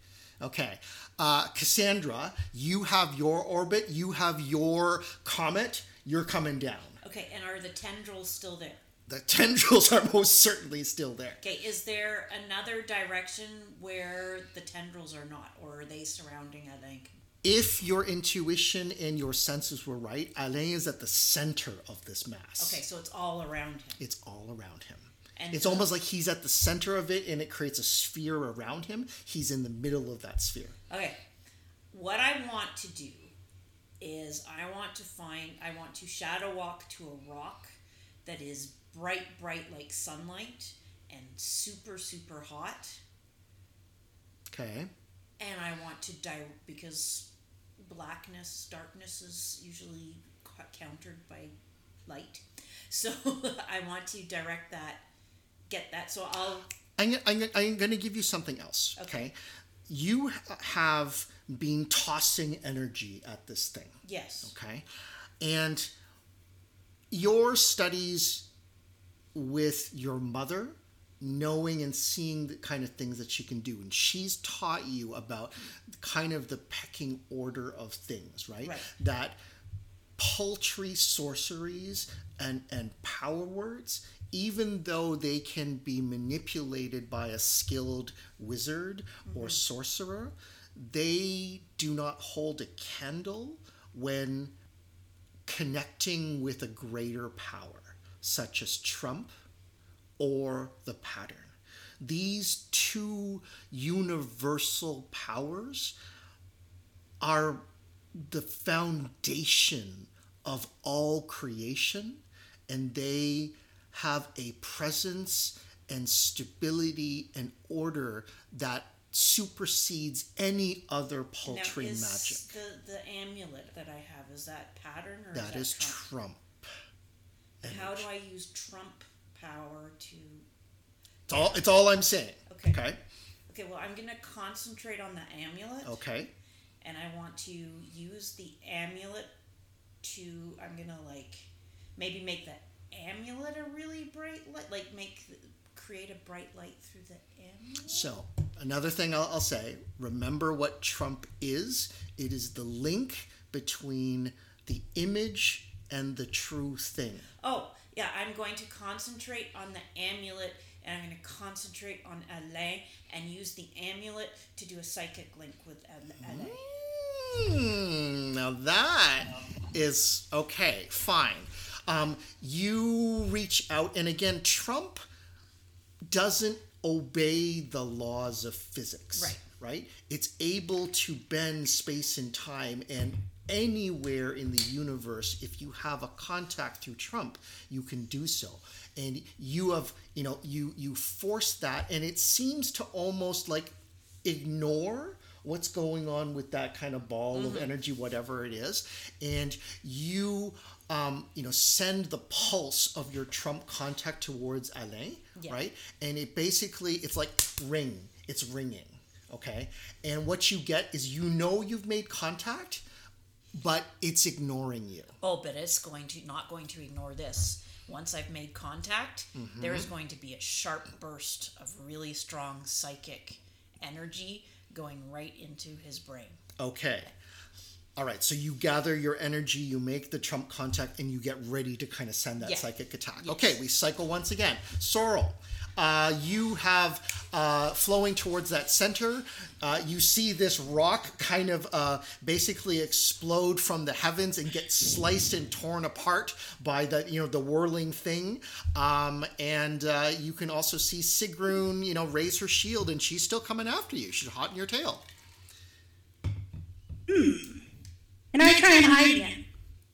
Okay. Uh, Cassandra, you have your orbit, you have your comet, you're coming down. Okay, and are the tendrils still there? The *laughs* tendrils are most certainly still there. Okay, is there another direction where the tendrils are not, or are they surrounding Alain? if your intuition and your senses were right, Alain is at the center of this mass. Okay, so it's all around him. It's all around him. And it's almost like he's at the center of it and it creates a sphere around him. He's in the middle of that sphere. Okay. What I want to do is I want to find I want to shadow walk to a rock that is bright, bright like sunlight and super, super hot. Okay. And I want to die because blackness, darkness is usually countered by light. *laughs* So I want to direct that, get that. So I'll I'm, I'm, I'm going to give you something else. Okay. Okay. You have been tossing energy at this thing. yes. Okay. And your studies with your mother, knowing and seeing the kind of things that she can do, and she's taught you about kind of the pecking order of things, right? Right. That paltry sorceries and, and power words, even though they can be manipulated by a skilled wizard or mm-hmm. sorcerer, they do not hold a candle when connecting with a greater power, such as Trump or the pattern. These two universal powers are the foundation of all creation, and they have a presence and stability and order that supersedes any other paltry now, is magic. The, the amulet that I have, is that pattern or That is is that Trump? Trump. How do I use Trump power to. It's all, it's all I'm saying. Okay. Okay. Okay, well, I'm going to concentrate on the amulet. Okay. and I want to use the amulet to I'm gonna like maybe make the amulet a really bright light, like make create a bright light through the amulet. So, another thing I'll, I'll say remember what Trump is it is the link between the image and the true thing. Oh yeah, I'm going to concentrate on the amulet. And I'm going to concentrate on Alain and use the amulet to do a psychic link with Alain. Hmm, now that is okay, fine. Um, you reach out, and again, Trump doesn't obey the laws of physics. Right. Right? It's able to bend space and time, and anywhere in the universe, if you have a contact through Trump, you can do so. And you have, you know, you you force that, and it seems to almost like ignore what's going on with that kind of ball of energy, whatever it is, and you, um, you know, send the pulse of your Trump contact towards Alain, Yeah. right? And it basically, it's like ring, it's ringing, okay? And what you get is you know you've made contact, but it's ignoring you. Oh, but it's going to not going to ignore this. Once I've made contact, there is going to be a sharp burst of really strong psychic energy going right into his brain. Okay. All right, so you gather your energy, you make the Trump contact, and you get ready to kind of send that Yeah. psychic attack. Okay, we cycle once again. Sorrel, uh, you have uh, flowing towards that center. Uh, you see this rock kind of uh, basically explode from the heavens and get sliced and torn apart by the you know the whirling thing. Um, and uh, you can also see Sigrun, you know, raise her shield, and she's still coming after you. She's hot in your tail. And I try and hide again.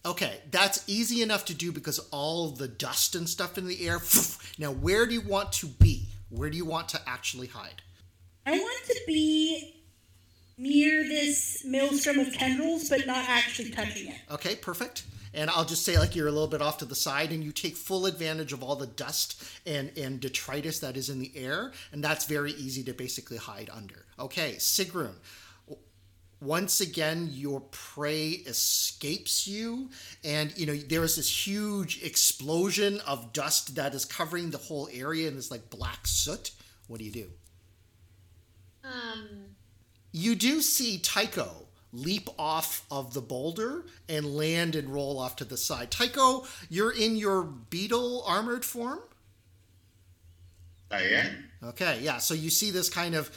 Okay, that's easy enough to do because all the dust and stuff in the air. *laughs* Now, where do you want to be? Where do you want to actually hide? I want to be near this maelstrom of tendrils, but not actually touching it. Okay, perfect. And I'll just say, like, you're a little bit off to the side and you take full advantage of all the dust and, and detritus that is in the air. And that's very easy to basically hide under. Okay, Sigrun. Once again, your prey escapes you, and you know there is this huge explosion of dust that is covering the whole area in this like black soot. What do you do? Um, You do see Tycho leap off of the boulder and land and roll off to the side. Tycho, you're in your beetle armored form? I am. Okay, yeah. So you see this kind of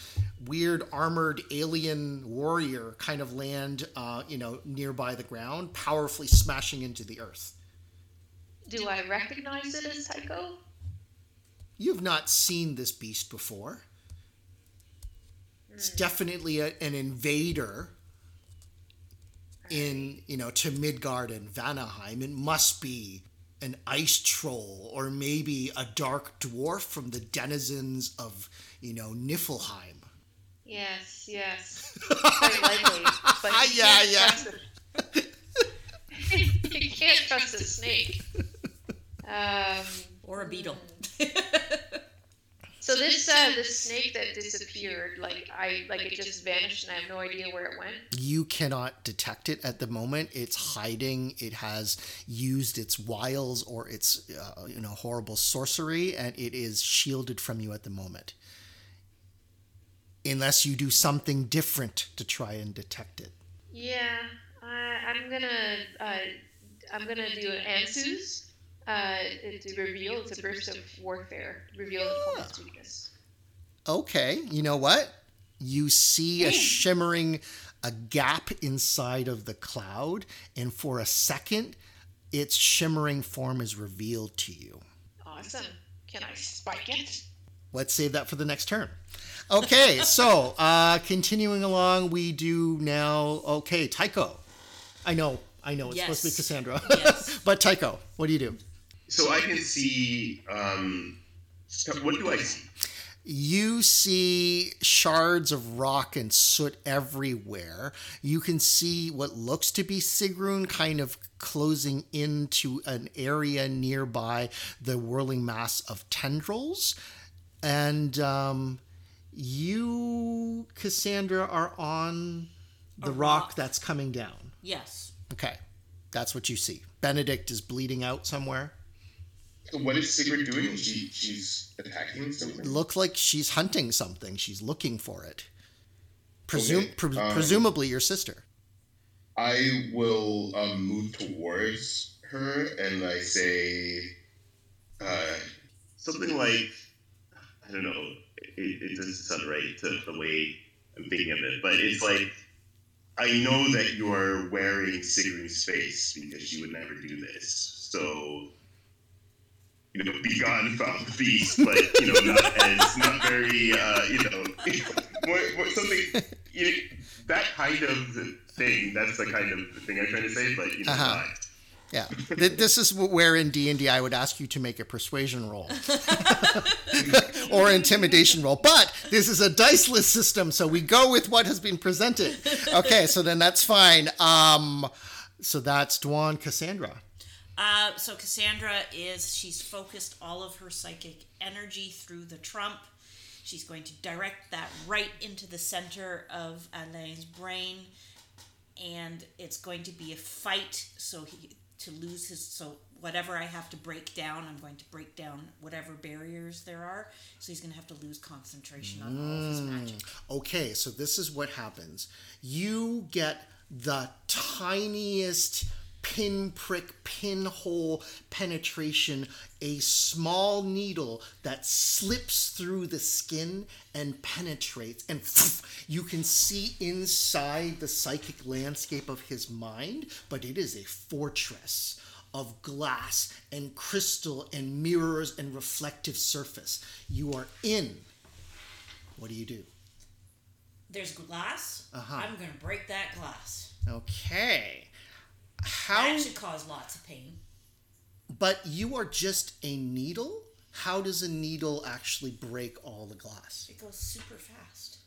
weird armored alien warrior kind of land, uh, you know, nearby the ground, powerfully smashing into the earth. Do I recognize it as Tycho? You've not seen this beast before. It's definitely a, an invader in, you know, to Midgard and Vanaheim. It must be an ice troll or maybe a dark dwarf from the denizens of, you know, Niflheim. Yes, yes. *laughs* Very likely. But you Yeah, can't yeah. trust *laughs* you can't trust a snake. *laughs* Um, Or a beetle. Uh, snake that disappeared, like I like it just vanished and I have no idea where it went. You cannot detect it at the moment. It's hiding. It has used its wiles or its, uh, you know, horrible sorcery, and it is shielded from you at the moment. Unless you do something different to try and detect it. Yeah, uh, I'm gonna uh, I'm gonna do an Ansuz uh, to reveal. It's a burst of warfare. Reveal the opponent's weakness. Okay, you know what? You see a shimmering a gap inside of the cloud, and for a second, its shimmering form is revealed to you. Awesome. Can I spike it? Let's save that for the next turn. Okay, *laughs* so uh, continuing along, we do now. Okay, Tycho. I know, I know, it's supposed to be Cassandra. *laughs* Yes. *laughs* but Tycho, what do you do? So I can see. Um, what do I see? You see shards of rock and soot everywhere. You can see what looks to be Sigrun kind of closing into an area nearby the whirling mass of tendrils. And um, you, Cassandra, are on the rock rock. that's coming down. Yes. Okay, that's what you see. Benedict is bleeding out somewhere. So what is Sigrid doing? She she's attacking something. Looks like she's hunting something. She's looking for it. Presume, Okay, pre- um, presumably your sister. I will um, move towards her and I say uh, something like I don't know. It, it doesn't sound right to the way I'm thinking of it, but it's like I know that you're wearing Sigrid's face because she would never do this. So you know, be gone from the beast, but you know, not as not very uh, you know, *laughs* more, more something you know, that kind of thing. That's the kind of thing I'm trying to say, but you know, Uh-huh. not. Yeah, this is where in D and I would ask you to make a persuasion roll *laughs* or intimidation roll. But this is a diceless system, so we go with what has been presented. Okay, so then that's fine. Um, so that's Dwan Cassandra. Uh, so Cassandra is she's focused all of her psychic energy through the trump. She's going to direct that right into the center of Alain's brain, and it's going to be a fight. So he to lose his so whatever I have to break down, I'm going to break down whatever barriers there are. So he's going to have to lose concentration on all of his magic. Okay, so this is what happens. You get the tiniest pinprick, pinhole penetration, a small needle that slips through the skin and penetrates, and you can see inside the psychic landscape of his mind, but it is a fortress of glass and crystal and mirrors and reflective surface. You are in. What do you do? There's glass. Uh-huh. I'm going to break that glass. Okay. How? That should cause lots of pain. But you are just a needle. How does a needle actually break all the glass? It goes super fast.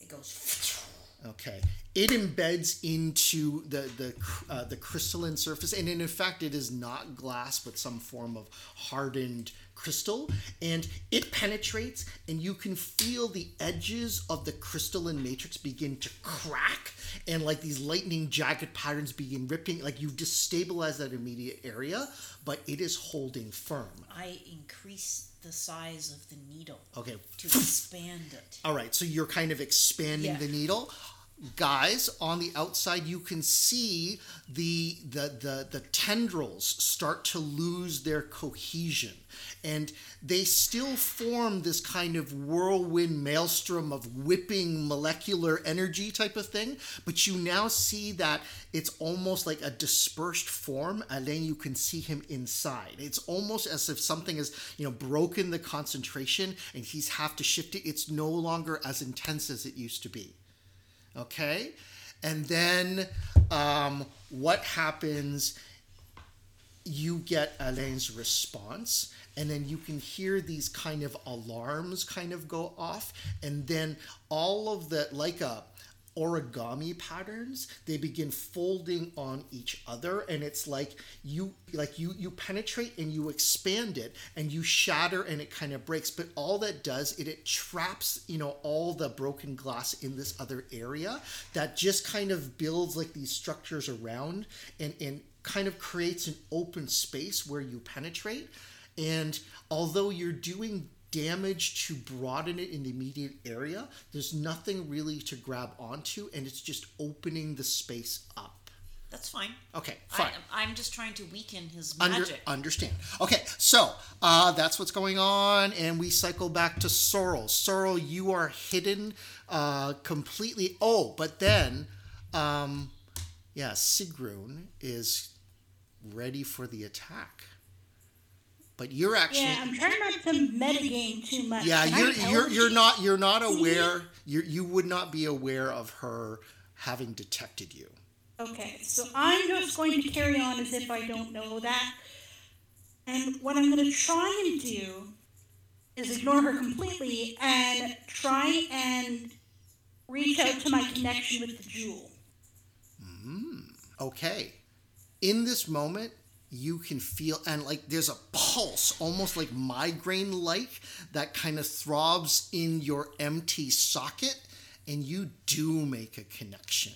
It goes. *laughs* Okay. It embeds into the the uh, the crystalline surface, and in fact, it is not glass, but some form of hardened crystal, and it penetrates, and you can feel the edges of the crystalline matrix begin to crack, and like these lightning jagged patterns begin ripping. Like you've destabilized that immediate area, but it is holding firm. I increase the size of the needle Okay. to expand it. All right, so you're kind of expanding Yeah. the needle. Guys on the outside you can see the, the the the tendrils start to lose their cohesion. And they still form this kind of whirlwind maelstrom of whipping molecular energy type of thing but you now see that it's almost like a dispersed form and then you can see him inside. It's almost as if something has you know broken the concentration and he's have to shift it. It's no longer as intense as it used to be okay? And then um, what happens you get Alain's response, and then you can hear these kind of alarms kind of go off, and then all of the like a origami patterns they begin folding on each other and it's like you like you you penetrate and you expand it and you shatter and it kind of breaks but all that does it it traps you know all the broken glass in this other area that just kind of builds like these structures around and and kind of creates an open space where you penetrate. And although you're doing damage to broaden it in the immediate area, there's nothing really to grab onto, and it's just opening the space up. That's fine. Okay, fine. I, I'm just trying to weaken his Under, magic. understand. Okay, so uh, that's what's going on, and we cycle back to Sorrel. Sorrel, you are hidden uh, completely. Oh, but then, um, yeah, Sigrun is ready for the attack. But you're actually Yeah, I'm trying not to metagame too much. yeah, you're you're you're not you're not aware you you would not be aware of her having detected you. Okay, so I'm just going to carry on as if I don't know that. And what I'm going to try and do is ignore her completely and try and reach out to my connection with the jewel. Hmm, okay. In this moment, you can feel, and like there's a pulse, almost like migraine like, that kind of throbs in your empty socket, and you do make a connection.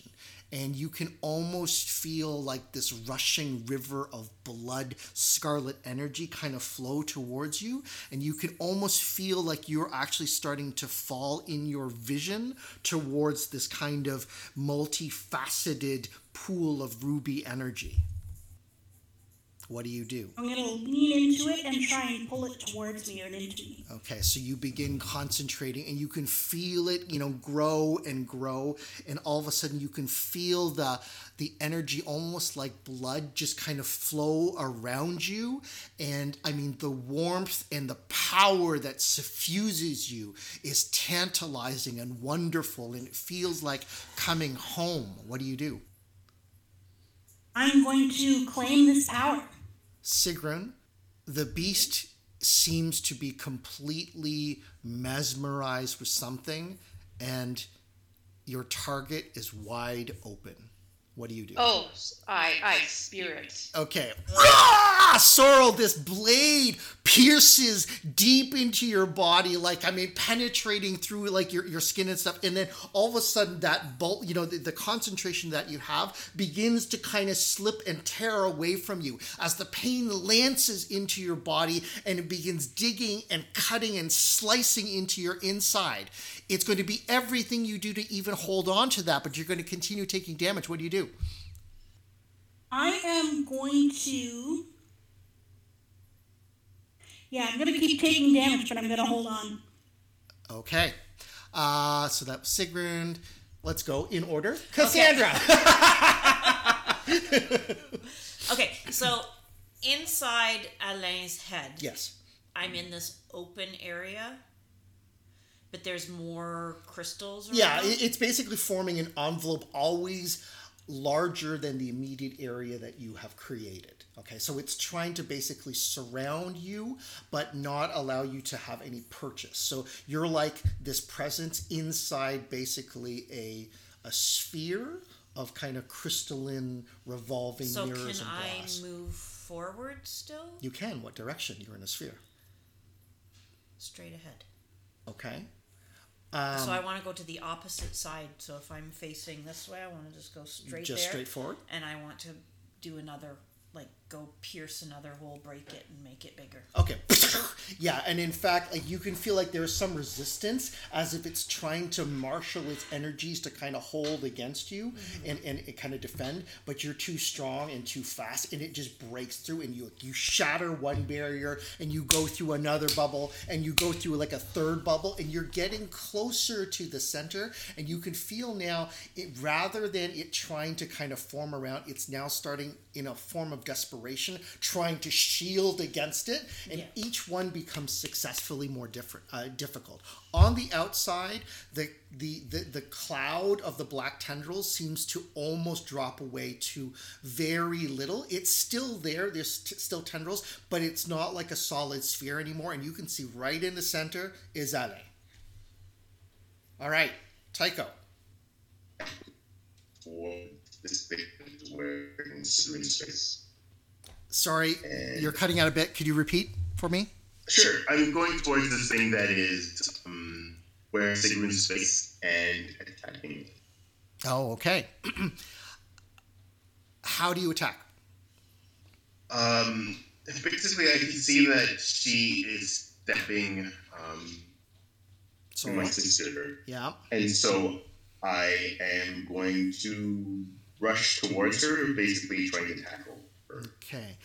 And you can almost feel like this rushing river of blood, scarlet energy kind of flow towards you. And you can almost feel like you're actually starting to fall in your vision towards this kind of multifaceted pool of ruby energy. What do you do? I'm going to lean into it and try and pull it towards me and into me. Okay, so you begin concentrating and you can feel it, you know, grow and grow and all of a sudden you can feel the the energy almost like blood just kind of flow around you and I mean the warmth and the power that suffuses you is tantalizing and wonderful and it feels like coming home. What do you do? I'm going to claim this power. Sigrun, the beast seems to be completely mesmerized with something, and your target is wide open. What do you do? Oh, I, I spirit. Okay. Rah! Sorrel, this blade pierces deep into your body, like I mean, penetrating through like your, your skin and stuff. And then all of a sudden, that bolt, you know, the, the concentration that you have begins to kind of slip and tear away from you as the pain lances into your body and it begins digging and cutting and slicing into your inside. It's going to be everything you do to even hold on to that, but you're going to continue taking damage. What do you do? I am going to. Yeah, I'm going to keep taking damage, but I'm going to hold on. Okay. Uh, so that was Sigrun. Let's go in order. Cassandra. *laughs* Okay, so inside Alain's head, yes. I'm in this open area, but there's more crystals. Yeah, around. it- it's basically forming an envelope always larger than the immediate area that you have created. Okay, so it's trying to basically surround you, but not allow you to have any purchase. So you're like this presence inside basically a a sphere of kind of crystalline revolving So mirrors can and I glass. move forward still? You can. What direction? You're in a sphere. Straight ahead. Okay. So Um, I want to go to the opposite side. So if I'm facing this way, I want to just go straight just there. straightforward. And I want to do another like go pierce another hole, break it, and make it bigger. Okay. *laughs* yeah, and in fact, like you can feel like there's some resistance as if it's trying to marshal its energies to kind of hold against you mm-hmm. and, and it kind of defend, but you're too strong and too fast and it just breaks through and you you shatter one barrier and you go through another bubble and you go through like a third bubble and you're getting closer to the center and you can feel now it rather than it trying to kind of form around, it's now starting in a form of desperation, trying to shield against it, and Yeah. each one becomes successfully more different, uh, difficult. On the outside, the, the the the cloud of the black tendrils seems to almost drop away to very little. It's still there. There's t- still tendrils, but it's not like a solid sphere anymore. And you can see right in the center is Ale. All right, Tycho. For this bit where in space. Sorry, you're cutting out a bit. Could you repeat for me? Sure, I'm going towards the thing that is um, where Sigrun's space and attacking. Oh, okay. *clears throat* How do you attack? Um, basically, I can see that she is stepping um, So, to my sister, yeah. and so I am going to rush towards her, basically trying to tackle. Okay.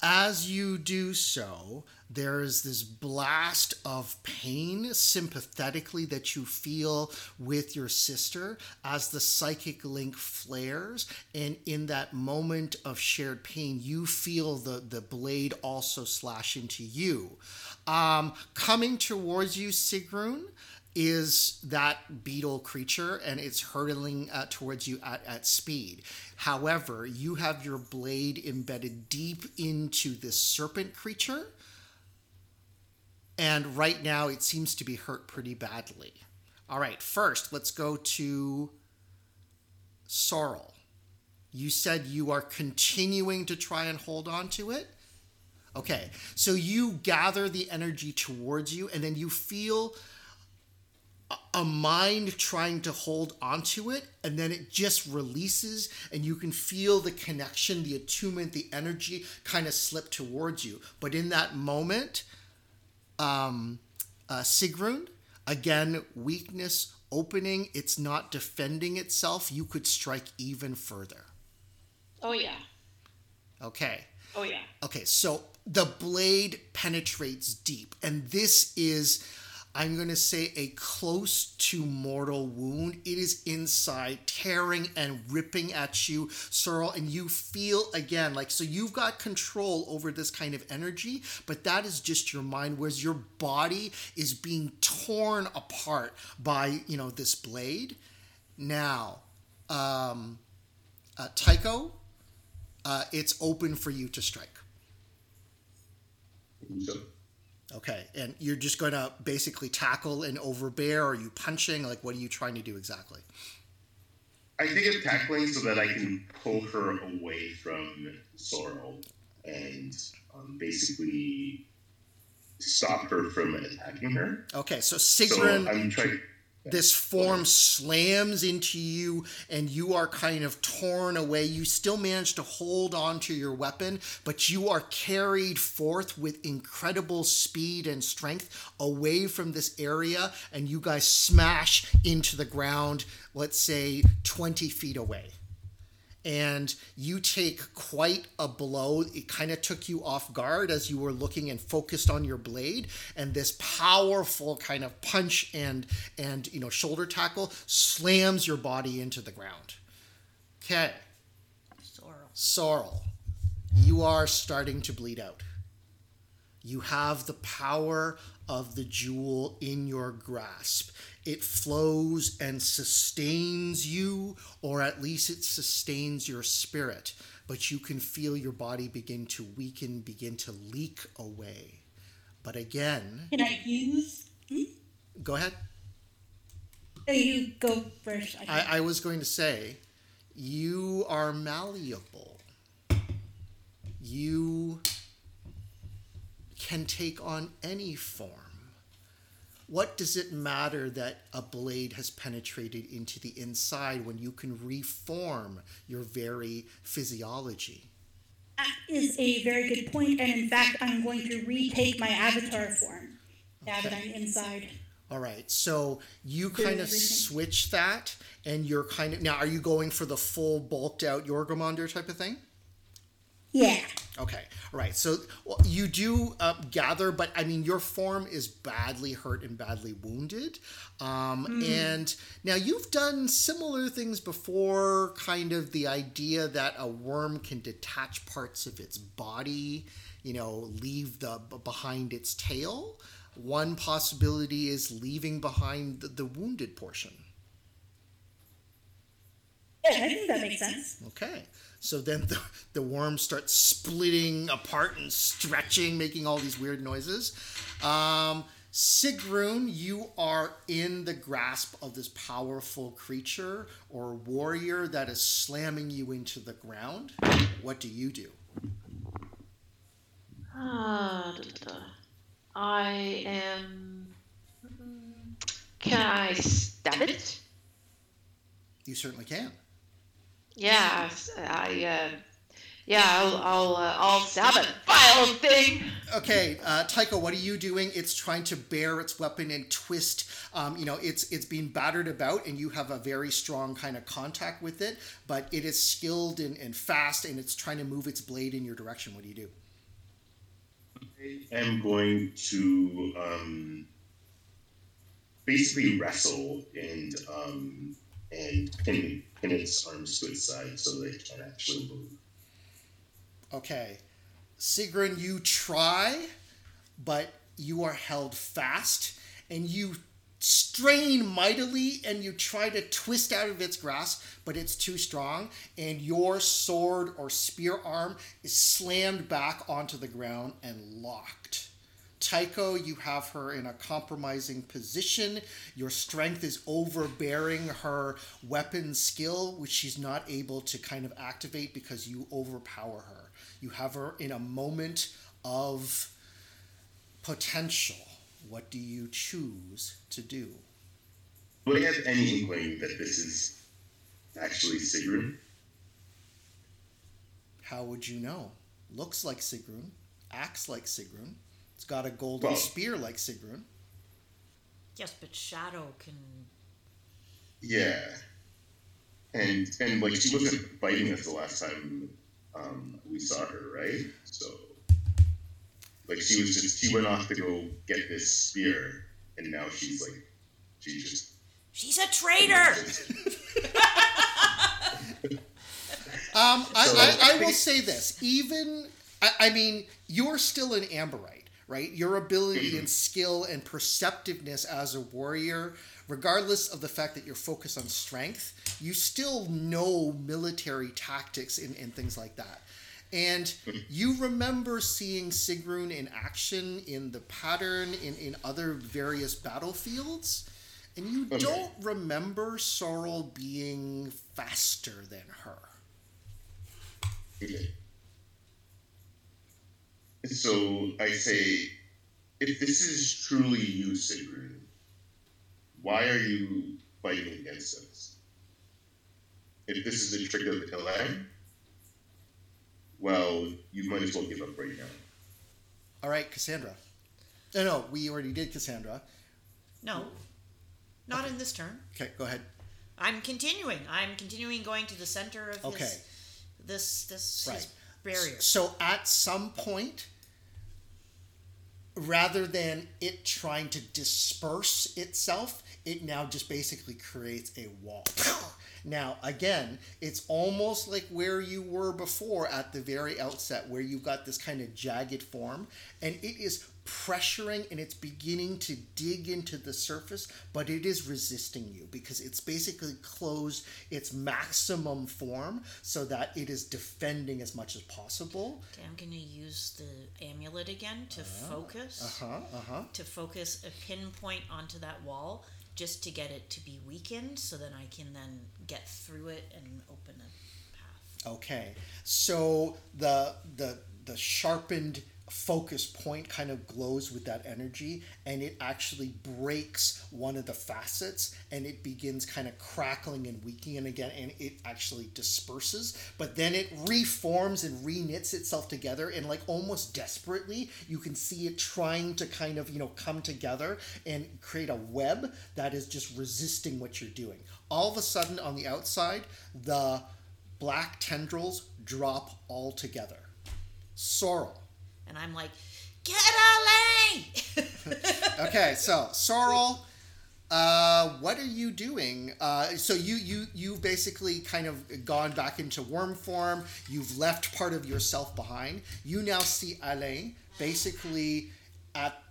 As you do so, there is this blast of pain sympathetically that you feel with your sister as the psychic link flares. And in that moment of shared pain, you feel the, the blade also slash into you. Um, coming towards you, Sigrun, is that beetle creature and it's hurtling uh, towards you at, at speed. However, you have your blade embedded deep into this serpent creature, and right now it seems to be hurt pretty badly. All right, first, let's go to Sorrel. You said you are continuing to try and hold on to it? Okay, so you gather the energy towards you, and then you feel a mind trying to hold onto it and then it just releases and you can feel the connection the attunement the energy kind of slip towards you but in that moment um uh, sigrun again weakness opening it's not defending itself you could strike even further Oh yeah. okay Oh yeah. Okay, so the blade penetrates deep, and this is, I'm going to say, a close to mortal wound. It is inside, tearing and ripping at you, Sorrel, and you feel again like so you've got control over this kind of energy, but that is just your mind, whereas your body is being torn apart by you know this blade. Now, um, uh, Tycho, uh, it's open for you to strike. So, Okay, and you're just going to basically tackle and overbear. Are you punching? Like, what are you trying to do exactly? I think of tackling so that I can pull her away from Sorrel and um, basically stop her from attacking her. Okay, so So I'm trying. This form slams into you, and you are kind of torn away. You still manage to hold on to your weapon, but you are carried forth with incredible speed and strength away from this area, and you guys smash into the ground, let's say 20 feet away. And you take quite a blow. It kind of took you off guard as you were looking and focused on your blade, and this powerful kind of punch and and you know shoulder tackle slams your body into the ground. Okay, Sorrel. Sorrel, you are starting to bleed out. You have the power of the jewel in your grasp. It flows and sustains you, or at least it sustains your spirit, but you can feel your body begin to weaken, begin to leak away. But again, Can I use? go ahead. You go first. I I, I was going to say, you are malleable. You can take on any form. What does it matter that a blade has penetrated into the inside when you can reform your very physiology? That is a very good point, and in fact, I'm going to retake my avatar form now that I'm inside. All right, so you kind of everything. switch that, and you're kind of now. Are you going for the full bulked out Jörmungandr type of thing? Yeah. Okay, all right. So well, you do uh, gather, but I mean, your form is badly hurt and badly wounded. Um, And now you've done similar things before, kind of the idea that a worm can detach parts of its body, you know, leave the behind its tail. One possibility is leaving behind the, the wounded portion. Yeah, I think that makes sense. Okay. So then the, the worm starts splitting apart and stretching, making all these weird noises. Um, Sigrun, you are in the grasp of this powerful creature or warrior that is slamming you into the ground. What do you do? Ah, da. I am. Can I stab it? You certainly can. Yeah, I. Uh, yeah, I'll. I'll. Uh, I'll stab it. Vile thing. Okay, uh, Tycho, what are you doing? It's trying to bear its weapon and twist. Um, you know, it's it's being battered about, and you have a very strong kind of contact with it. But it is skilled and, and fast, and it's trying to move its blade in your direction. What do you do? I am going to um, basically wrestle and um, and pin, pin its arms to its side so they can actually move. Okay, Sigrun, you try, but you are held fast, and you strain mightily, and you try to twist out of its grasp, but it's too strong, and your sword or spear arm is slammed back onto the ground and locked. Tycho, you have her in a compromising position. Your strength is overbearing her weapon skill, which she's not able to kind of activate because you overpower her. You have her in a moment of potential. What do you choose to do? Do I have any inkling that this is actually Sigrun? How would you know? Looks like Sigrun, acts like Sigrun. It's got a golden Well- spear like Sigrun. Yes, but Shadow can. Yeah. And and like she wasn't biting us the last time um, we saw her, right? So like she was just she went off to go get this spear, and now she's like she just She's a traitor! *laughs* Um, I, I, I I will say this. Even, I, I mean, you're still an Amberite, right? Your ability mm-hmm. and skill and perceptiveness as a warrior, regardless of the fact that you're focused on strength, you still know military tactics and, and things like that. And mm-hmm. you remember seeing Sigrun in action in the pattern in, in other various battlefields. And you Okay. don't remember Sorrel being faster than her. okay. So I say, if this is truly you, Sigrun, why are you fighting against us? If this is a trick of the Ilan, well, you might as well give up right now. All right, Cassandra. No, no, we already did Cassandra. No, not in this turn. Okay, go ahead. I'm continuing. I'm continuing going to the center of Okay. his, this this Right. barrier. So at some point, rather than it trying to disperse itself, it now just basically creates a wall. Now, again, it's almost like where you were before at the very outset, where you've got this kind of jagged form, and it is pressuring and it's beginning to dig into the surface, but it is resisting you because it's basically closed its maximum form so that it is defending as much as possible. Okay, I'm going to use the amulet again to focus. Uh huh. Uh huh. To focus a pinpoint onto that wall, just to get it to be weakened, so that I can then get through it and open a path. Okay. So the the the sharpened focus point kind of glows with that energy and it actually breaks one of the facets and it begins kind of crackling and weakening again and it actually disperses. But then it reforms and reknits itself together and like almost desperately you can see it trying to kind of you know come together and create a web that is just resisting what you're doing. All of a sudden on the outside the black tendrils drop altogether sorrel And I'm like, get LA! *laughs* okay, so Sorrel, uh, what are you doing? Uh, so you you you've basically kind of gone back into worm form. You've left part of yourself behind. You now see Alain basically at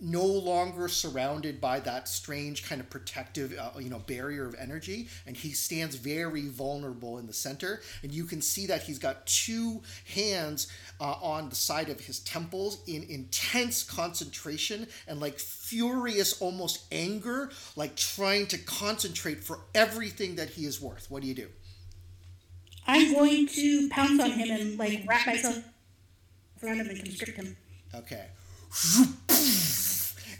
no longer surrounded by that strange kind of protective uh, you know barrier of energy and he stands very vulnerable in the center and you can see that he's got two hands uh, on the side of his temples in intense concentration and like furious almost anger like trying to concentrate for everything that he is worth what do you do I'm going to pounce on him and like wrap myself around him and constrict him. Okay. *laughs*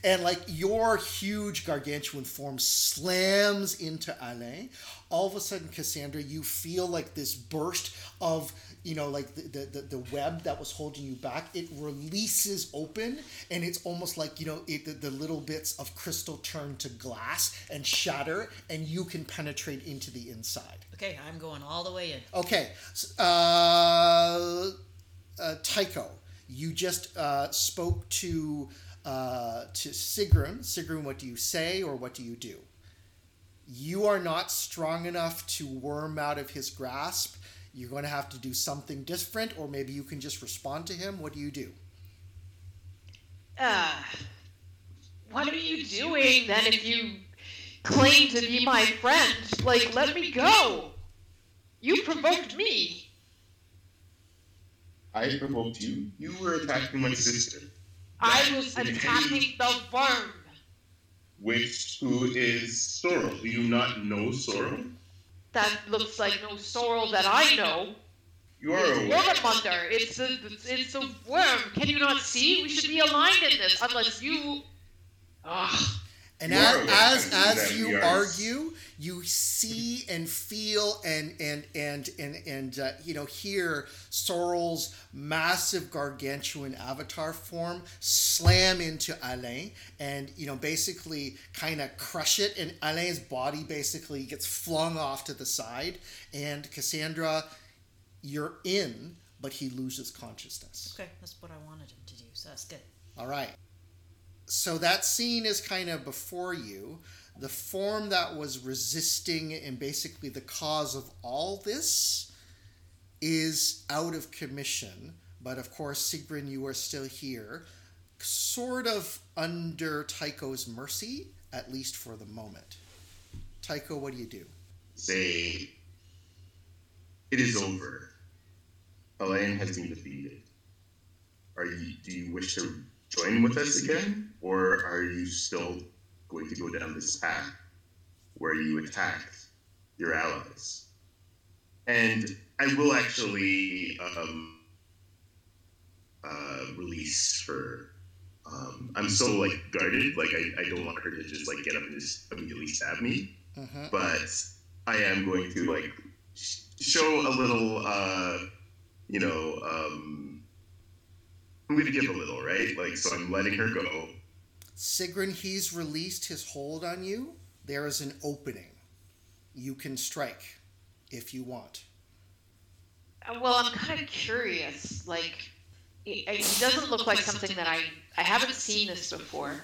And like your huge gargantuan form slams into Alain. All of a sudden, Cassandra, you feel like this burst of, you know, like the, the, the, web that was holding you back. It releases open, and it's almost like, you know, it, the, the little bits of crystal turn to glass and shatter, and you can penetrate into the inside. okay, I'm going all the way in. Okay, uh, uh, Tycho, you just uh, spoke to uh, to Sigrun. Sigrun, what do you say or what do you do? You are not strong enough to worm out of his grasp. You're going to have to do something different, or maybe you can just respond to him. What do you do? Uh, what are you doing then if you claim to be my friend? Like, let me go. You provoked me. I provoked you. You were attacking my sister, I was attacking the worm. which who is Sorrel. Do you not know Sorrel? That looks like no sorrel that I know. You are It's aware. Wormunder. It's a, it's a worm. Can you not see? We should be aligned in this, unless you. Ugh. And You as as, as you are- argue, you see and feel and and and and and uh, you know hear Sorrel's massive gargantuan avatar form slam into Alain, and you know basically kind of crush it, and Alain's body basically gets flung off to the side, and Cassandra, you're in, but he loses consciousness. Okay, that's what I wanted him to do, so that's good. All right. So that scene is kind of before you. The form that was resisting and basically the cause of all this is out of commission. But of course, Sigrun, you are still here, sort of under Tycho's mercy, at least for the moment. Tycho, what do you do? Say, it is over. Alain has been defeated. Are you? Do you wish to join with us again, or are you still going to go down this path where you attack your allies? And I will actually um, uh, release her. Um, I'm so like guarded, like I, I don't want her to just like get up and just immediately stab me Mm-hmm. but I am going to like sh- show a little, uh, you know, um, I'm going to give a little, right? Like, so I'm letting her go. Sigrun, he's released his hold on you. There is an opening. You can strike if you want. Uh, Well, I'm kind of curious. Like, he, he doesn't look like something that I I haven't seen this before,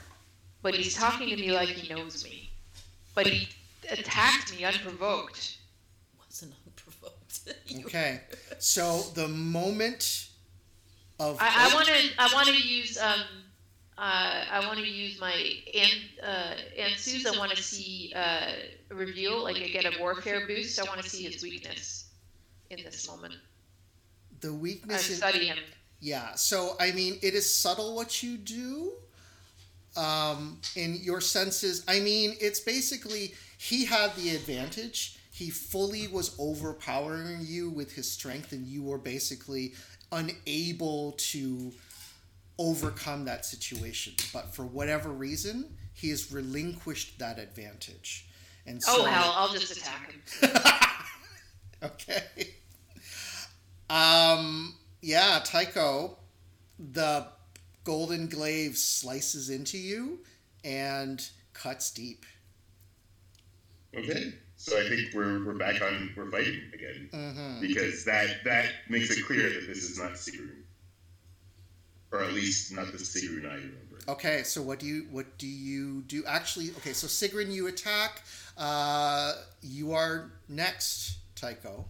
but he's talking to me like he knows me. But he attacked me unprovoked. Wasn't unprovoked. *laughs* Okay. So the moment of I want to I want to use um uh, I want to use my and uh, Ansuz. I want to see uh, reveal like I get a warfare boost. I want to see his weakness in this moment. the weakness is study him. yeah. So I mean, it is subtle what you do. Um, in your senses, I mean, it's basically he had the advantage. He fully was overpowering you with his strength, and you were basically unable to overcome that situation. But for whatever reason, he has relinquished that advantage. And so, Oh hell, I'll just attack him. *laughs* okay. Um, yeah, Tycho, the golden glaive slices into you and cuts deep. Okay. So I think we're, we're back on we're fighting again Mm-hmm. because that that makes it clear that this is not Sigrun, or at least not the Sigrun I remember. Okay, so what do you what do you do? Actually, okay, so Sigrun, you attack. Uh, you are next, Tycho,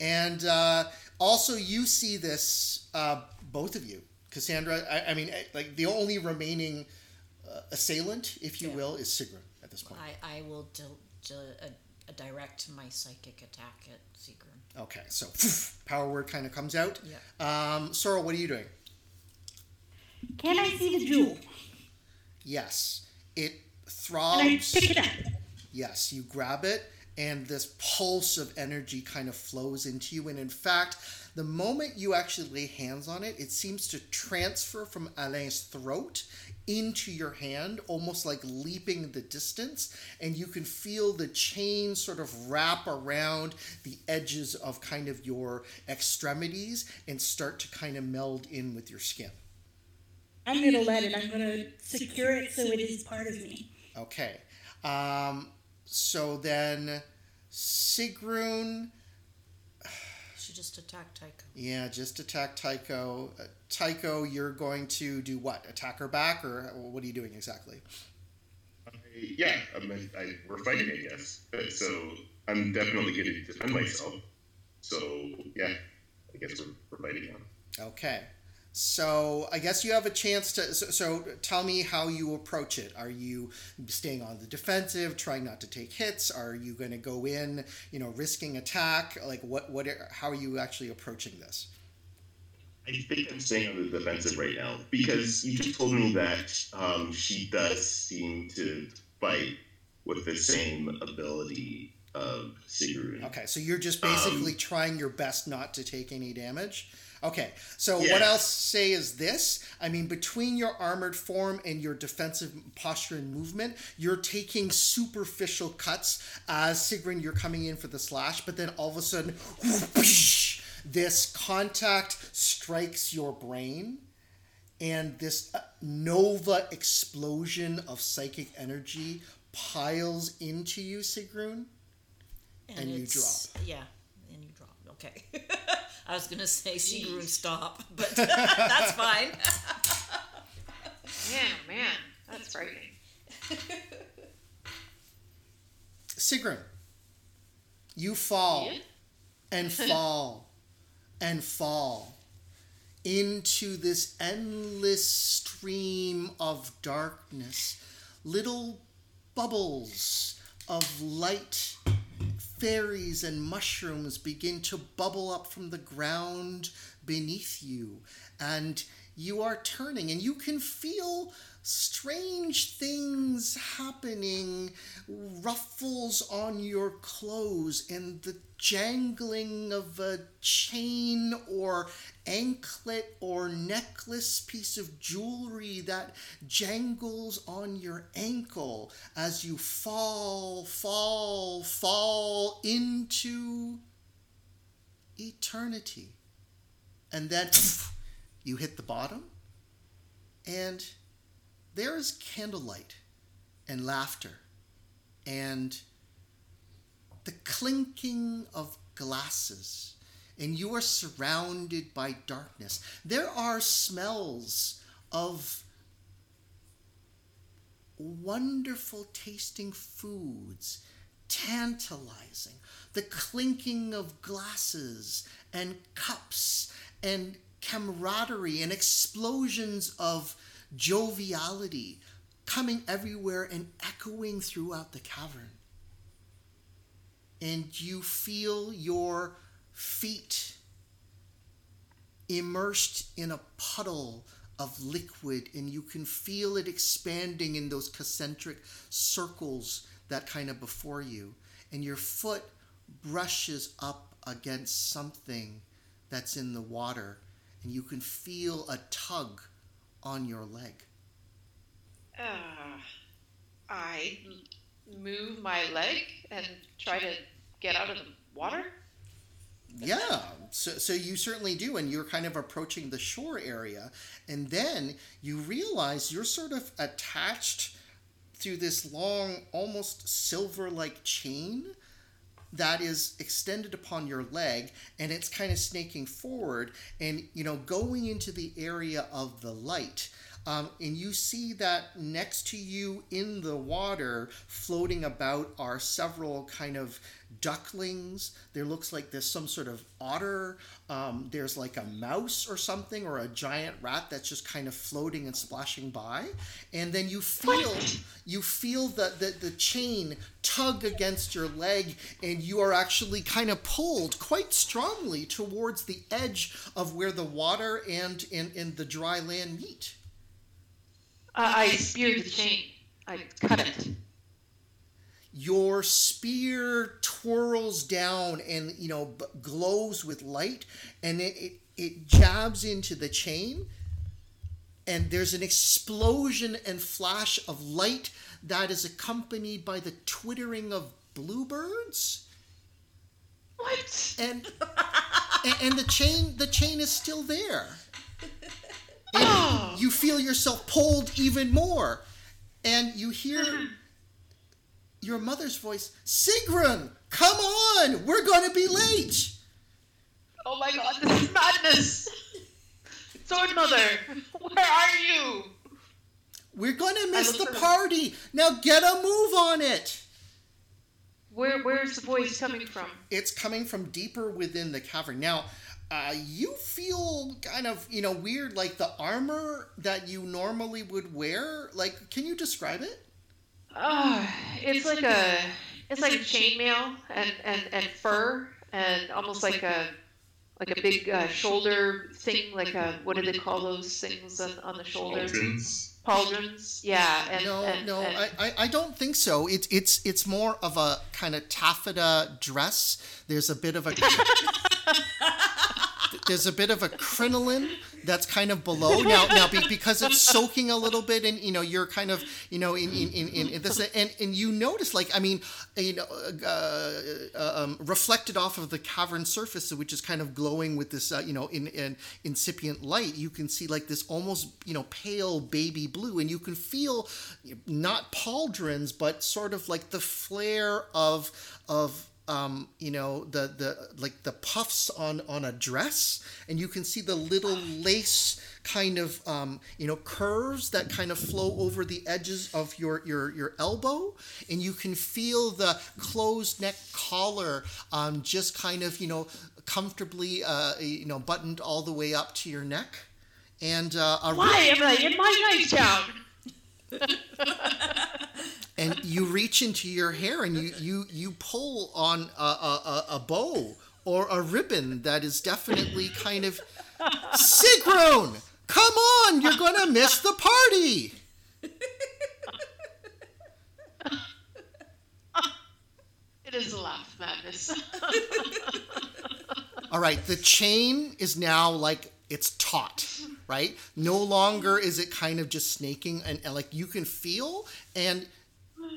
and uh, also you see this. Uh, both of you, Cassandra. I, I mean, like the only remaining uh, assailant, if you Yeah. will, is Sigrun at this point. I, I will di- di- uh, direct my psychic attack at Sigrun. Okay, so power word kind of comes out. Yeah. Um, Sorrel, what are you doing? Can I see the jewel? Yes, it And I throbs. pick it up. Yes, you grab it, and this pulse of energy kind of flows into you. And in fact, the moment you actually lay hands on it, it seems to transfer from Alain's throat into your hand, almost like leaping the distance. And you can feel the chain sort of wrap around the edges of kind of your extremities and start to kind of meld in with your skin. I'm gonna let it. I'm gonna secure it so it is part of me. Okay. Um, so then, Sigrun. Should just attack Tycho. Yeah, just attack Tycho. Uh, Tycho, you're going to do what? Attack her back, or what are you doing exactly? I, yeah, I mean, I, we're fighting, I guess. So I'm definitely going to defend myself. So yeah, I guess we're, we're fighting now. Okay. So I guess you have a chance to. So, so tell me how you approach it. Are you staying on the defensive, trying not to take hits? Are you going to go in, you know, risking attack? Like what? What? How are you actually approaching this? I think I'm staying on the defensive right now because you just told me that um, she does seem to fight with the same ability of Sigrun. Okay, so you're just basically Um, trying your best not to take any damage. Okay, so Yeah. what I'll say is this I mean, between your armored form and your defensive posture and movement, you're taking superficial cuts as Sigrun, you're coming in for the slash, but then all of a sudden, *laughs* this contact strikes your brain and this uh, nova explosion of psychic energy piles into you, Sigrun. And you drop. Yeah, and you drop. Okay. *laughs* I was gonna say Sigrun stop, *laughs* but *laughs* that's fine. Man, man, that's frightening. Sigrun, you fall Yeah? and *laughs* fall and fall into this endless stream of darkness. Little bubbles of light, fairies and mushrooms begin to bubble up from the ground beneath you. And you are turning, and you can feel strange things happening ruffles on your clothes and the jangling of a chain or anklet or necklace piece of jewelry that jangles on your ankle as you fall, fall, fall into eternity. And then you hit the bottom, and there is candlelight and laughter and the clinking of glasses, and you are surrounded by darkness. There are smells of wonderful tasting foods, tantalizing, the clinking of glasses and cups and camaraderie and explosions of joviality coming everywhere and echoing throughout the cavern. And you feel your feet immersed in a puddle of liquid, and you can feel it expanding in those concentric circles that kind of before you. And your foot brushes up against something that's in the water, and you can feel a tug on your leg? Uh, I move my leg and try to get out of the water. Yeah, so, so you certainly do, and you're kind of approaching the shore area, and then you realize you're sort of attached through this long, almost silver like chain that is extended upon your leg and it's kind of snaking forward and you know going into the area of the light. Um, and you see that next to you in the water floating about are several kind of ducklings. There looks like there's some sort of otter. Um, there's like a mouse or something, or a giant rat that's just kind of floating and splashing by. And then you feel you feel the, the, the chain tug against your leg, and you are actually kind of pulled quite strongly towards the edge of where the water and, and, and the dry land meet. Uh, I spear the chain. I cut it. Your spear twirls down and you know b- glows with light, and it, it it jabs into the chain, and there's an explosion and flash of light that is accompanied by the twittering of bluebirds. What? and and, the chain the chain is still there *laughs* and oh. you feel yourself pulled even more and you hear mm-hmm. Your mother's voice sigrun come on we're going to be late Oh my god, this is madness! *laughs* Sword Mother, where are you? we're going to miss the look for- party now get a move on it Where where's the voice coming from? it's coming from deeper within the cavern. Now, uh, you feel kind of, you know, weird, like the armor that you normally would wear. Like, can you describe it? Oh, it's like a it's like chainmail and, and, and fur and almost like a like a big uh, shoulder thing, like a what do they call those things on, on the shoulder? Pauldrons. Pauldrons. Yeah. And, No, and, no, and- I, I, I don't think so. It's it's it's more of a kind of taffeta dress. There's a bit of a *laughs* there's a bit of a crinoline that's kind of below. *laughs* Now now be, because it's soaking a little bit and you know you're kind of you know in in, in, in, in this and and you notice like I mean you know uh, uh, um, reflected off of the cavern surface which is kind of glowing with this uh, you know in, in incipient light you can see like this almost you know pale baby blue and you can feel not pauldrons but sort of like the flare of of um, you know the the like the puffs on on a dress and you can see the little lace kind of um, you know curves that kind of flow over the edges of your your your elbow and you can feel the closed neck collar um, just kind of you know comfortably uh, you know buttoned all the way up to your neck and uh, Why am I in my nightgown? *laughs* and you reach into your hair and you you you pull on a, a, a, bow or a ribbon that is definitely kind of Sigrun, come on, you're gonna miss the party. It is a laugh madness. All right, the chain is now like it's taut, right? No longer is it kind of just snaking and, and like you can feel and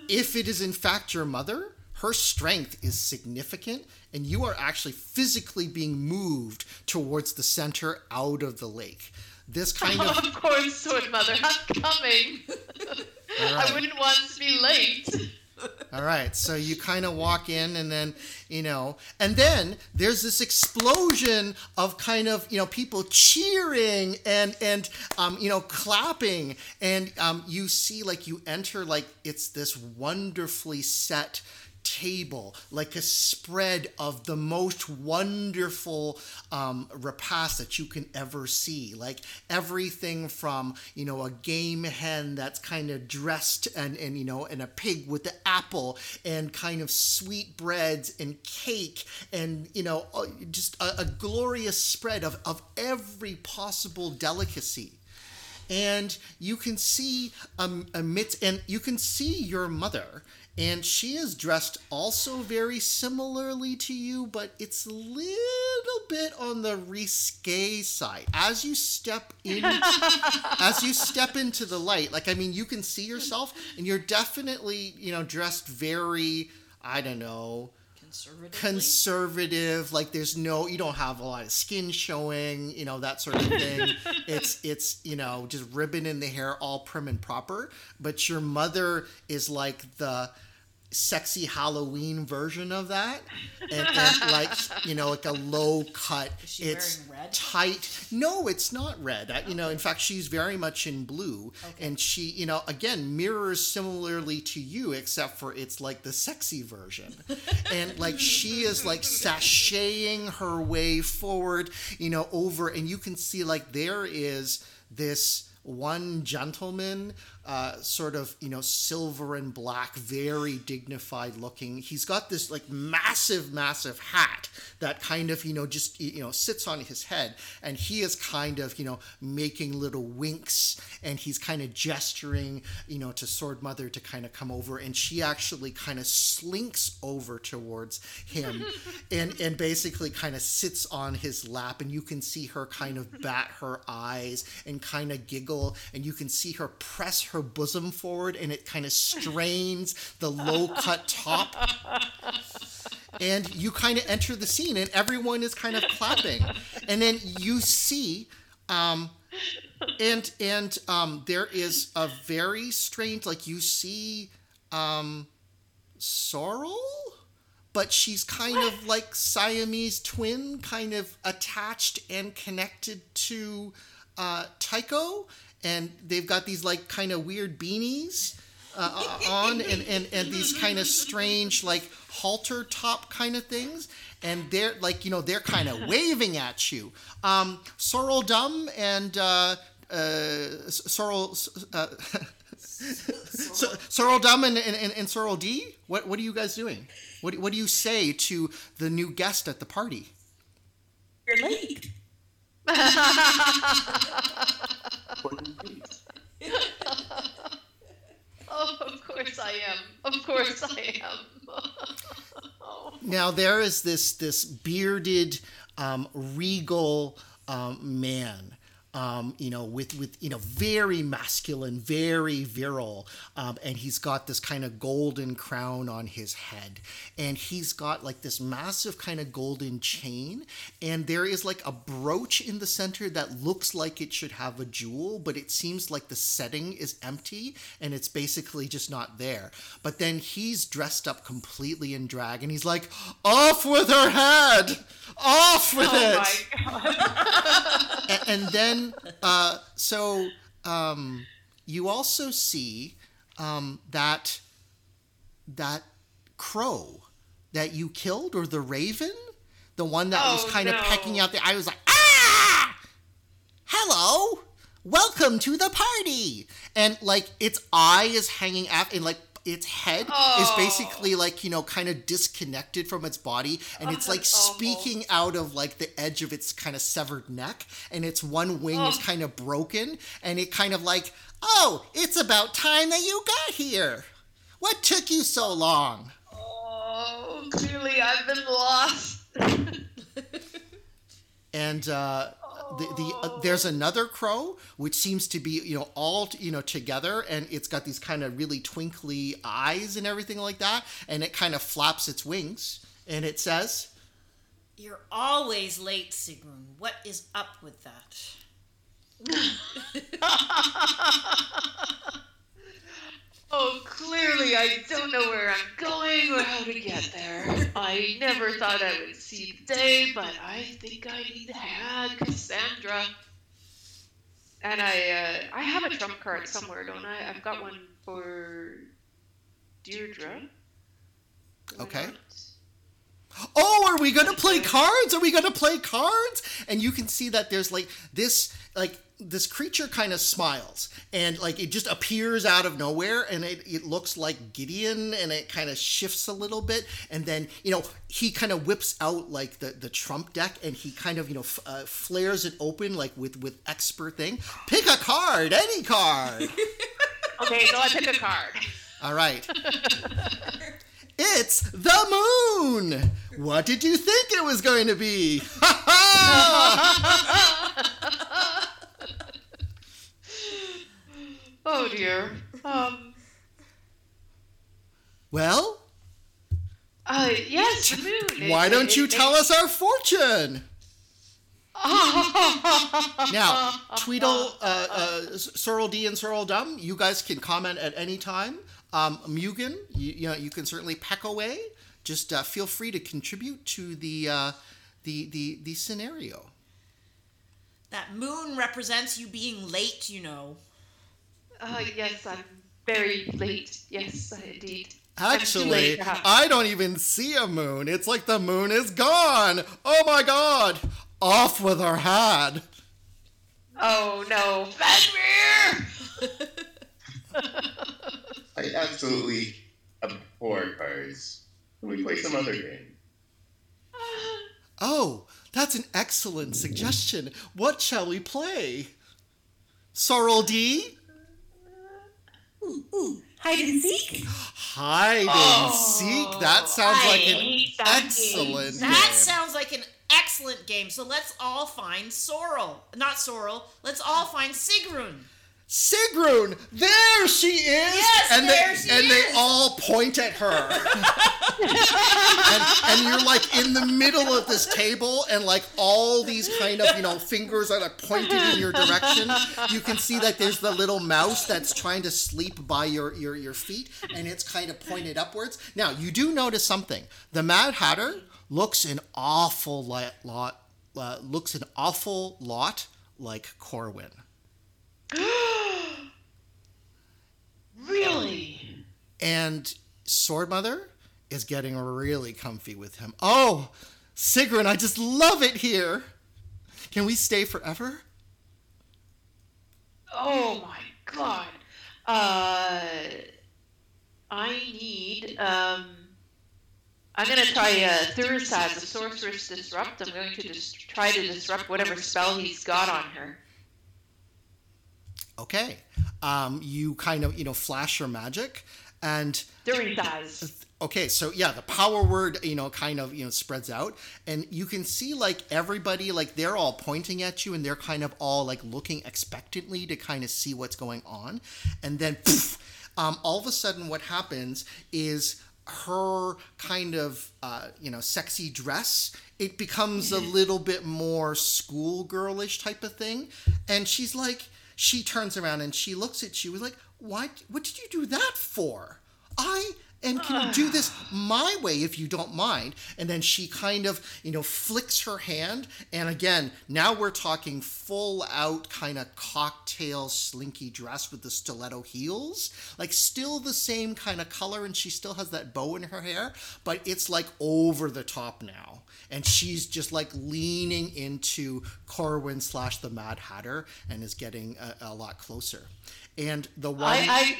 if it is in fact your mother, her strength is significant and you are actually physically being moved towards the center out of the lake. This *laughs* kind of of course, Sword Mother, I'm coming. Right. I wouldn't want to be late. All right, so you kind of walk in, and then you know, and then there's this explosion of kind of you know people cheering and and um, you know clapping, and um, you see like you enter like it's this wonderfully set table, like a spread of the most wonderful um, repast that you can ever see. Like everything from, you know, a game hen that's kind of dressed and, and, you know, and a pig with the apple and kind of sweet breads and cake and, you know, uh, just a, a glorious spread of, of every possible delicacy and you can see um, amidst and you can see your mother and she is dressed also very similarly to you but it's a little bit on the risque side. As you step in *laughs* as you step into the light like i mean you can see yourself and you're definitely you know dressed very i don't know Conservative. conservative like there's no you don't have a lot of skin showing you know that sort of thing. *laughs* It's it's you know just ribbon in the hair all prim and proper. But your mother is like the sexy halloween version of that. *laughs* And, and like you know like a low cut. Is she it's wearing red? tight. No it's not red. I, you know in fact she's very much in blue. And she you know again mirrors similarly to you except for it's like the sexy version. And like she is like sashaying her way forward you know over. And you can see like there is this one gentleman uh, sort of you know silver and black very dignified looking. He's got this like massive massive hat that kind of you know just you know sits on his head. And he is kind of you know making little winks. And he's kind of gesturing you know to sword mother to kind of come over. And she actually kind of slinks over towards him *laughs* and and basically kind of sits on his lap. And you can see her kind of bat her eyes and kind of giggle. And you can see her press her bosom forward and it kind of strains the low cut top. And you kind of enter the scene and everyone is kind of clapping. And then you see um and and um there is a very strange like you see um sorrel but she's kind of like Siamese twin, kind of attached and connected to uh, Tycho, and they've got these like kind of weird beanies uh, on, *laughs* and, and and these kind of strange like halter top kind of things, and they're like you know they're kind of *laughs* waving at you. Um, Sorrel Dum and uh, uh, Sorrel. Uh, *laughs* so, Sorrel Dum and, and, and Sorrel D, what, what are you guys doing? What, what do you say to the new guest at the party? You're late. *laughs* Oh, of course I am. Of course I am. oh. *laughs* Now there is this this bearded, um, regal um, man. Um, you know, with with you know, very masculine, very virile, um, and he's got this kind of golden crown on his head, and he's got like this massive kind of golden chain, and there is like a brooch in the center that looks like it should have a jewel, but it seems like the setting is empty, and it's basically just not there. But then he's dressed up completely in drag, and he's like, "Off with her head! Off with Oh it!" my god. *laughs* A- and then uh, so um, you also see um, that that crow that you killed or the raven the one that was Oh, kind of no. pecking out the i was like ah! Hello! Welcome to the party! And like its eye is hanging out and like its head is Oh. basically like you know kind of disconnected from its body and it's Oh, like awful. speaking out of like the edge of its kind of severed neck and its one wing is Oh. kind of broken and it kind of like oh it's about time that you got here what took you so long Oh, clearly I've been lost. *laughs* and uh, the, the uh, there's another crow which seems to be you know all you know together and it's got these kind of really twinkly eyes and everything like that and it kind of flaps its wings and it says You're always late, Sigrun. What is up with that? *laughs* *laughs* *laughs* Oh, clearly I don't know where I'm going or how to get there. I never thought I would see the day, but I think I need to had Cassandra. And I, uh, I have a trump card somewhere, don't I? I've got one for Deirdre. Okay. oh are we gonna play cards are we gonna play cards and you can see that there's like this like this creature kind of smiles and like it just appears out of nowhere and it, it looks like gideon and it kind of shifts a little bit and then you know he kind of whips out like the, the trump deck and he kind of you know f- uh, flares it open like with with expert thing pick a card any card *laughs* Okay, so I pick a card. all right It's the moon! What did you think it was going to be? *laughs* Ha oh dear. Um. Well, Uh, yes, the moon. why It- don't it you makes- tell us our fortune? *laughs* Now, Tweedle, uh, uh, Sorrel D and Sorrel Dum, you guys can comment at any time. Um, Mugen, you, you know, you can certainly peck away. Just uh, feel free to contribute to the, uh, the, the, the scenario. That moon represents you being late, you know. Uh, yes, I'm very late. Yes, indeed. I'm too late, Actually. I don't even see a moon. It's like the moon is gone. Oh my god! Off with her head. Oh no, Fenrir! *laughs* I absolutely abhor cards. Can we play some other game? Oh, that's an excellent suggestion. What shall we play? Sorrel D? Ooh, ooh, hide and seek. Hide and oh. seek. That sounds I like an hate that excellent game. That sounds like an excellent game. So let's all find Sorrel. Not Sorrel. Let's all find Sigrun. Sigrun, there she is. Yes, and there they, she and is. they all point at her. *laughs* and, and you're like in the middle of this table, and like all these kind of you know fingers are like pointed in your direction. You can see that there's the little mouse that's trying to sleep by your your your feet, and it's kind of pointed upwards. Now you do notice something. The Mad Hatter looks an awful lot, lot uh, looks an awful lot like Corwin. *gasps* Really? And Sword Mother is getting really comfy with him. Oh, Sigrun, I just love it here. Can we stay forever? Oh my god. Uh, I need. Um, I'm gonna try uh, the Sorceress Disrupt. I'm going to try to disrupt whatever spell he's got on her. Okay. Um, you kind of, you know, flash your magic. And okay, so yeah, the power word, you know, kind of, you know, spreads out. And you can see like everybody, like they're all pointing at you and they're kind of all like looking expectantly to kind of see what's going on. And then poof, um, all of a sudden what happens is her kind of uh, you know sexy dress it becomes a little bit more schoolgirlish type of thing and she's like she turns around and she looks at you like why what did you do that for? I and can you do *sighs* this my way if you don't mind. And then she kind of you know flicks her hand and again now we're talking full out kind of cocktail slinky dress with the stiletto heels. Like still the same kind of color and she still has that bow in her hair but it's like over the top now and she's just like leaning into corwin slash the mad hatter and is getting a, a lot closer and the one I, I,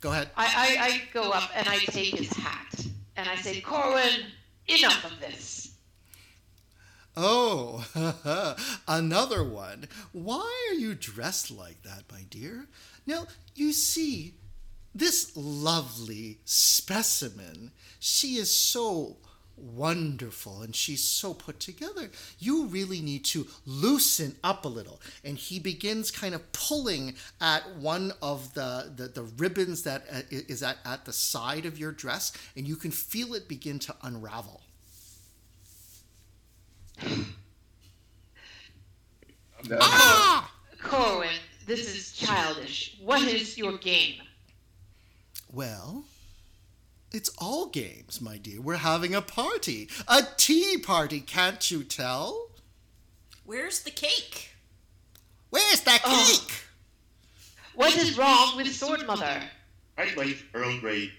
go ahead I, I, I go up and I take his hat and I say, Corwin, enough of this. Oh, *laughs* another one. Why are you dressed like that, my dear? Now, you see, this lovely specimen, she is so wonderful and she's so put together. You really need to loosen up a little. And he begins kind of pulling at one of the, the, the ribbons that uh, at, at the side of your dress, and you can feel it begin to unravel. No. Ah! Corwin, this is childish. What is your game? Well, it's all games, my dear. We're having a party. A tea party, can't you tell? Where's the cake? Where's that Oh. cake? What is wrong with Sword Mother? I'd like Earl Grey,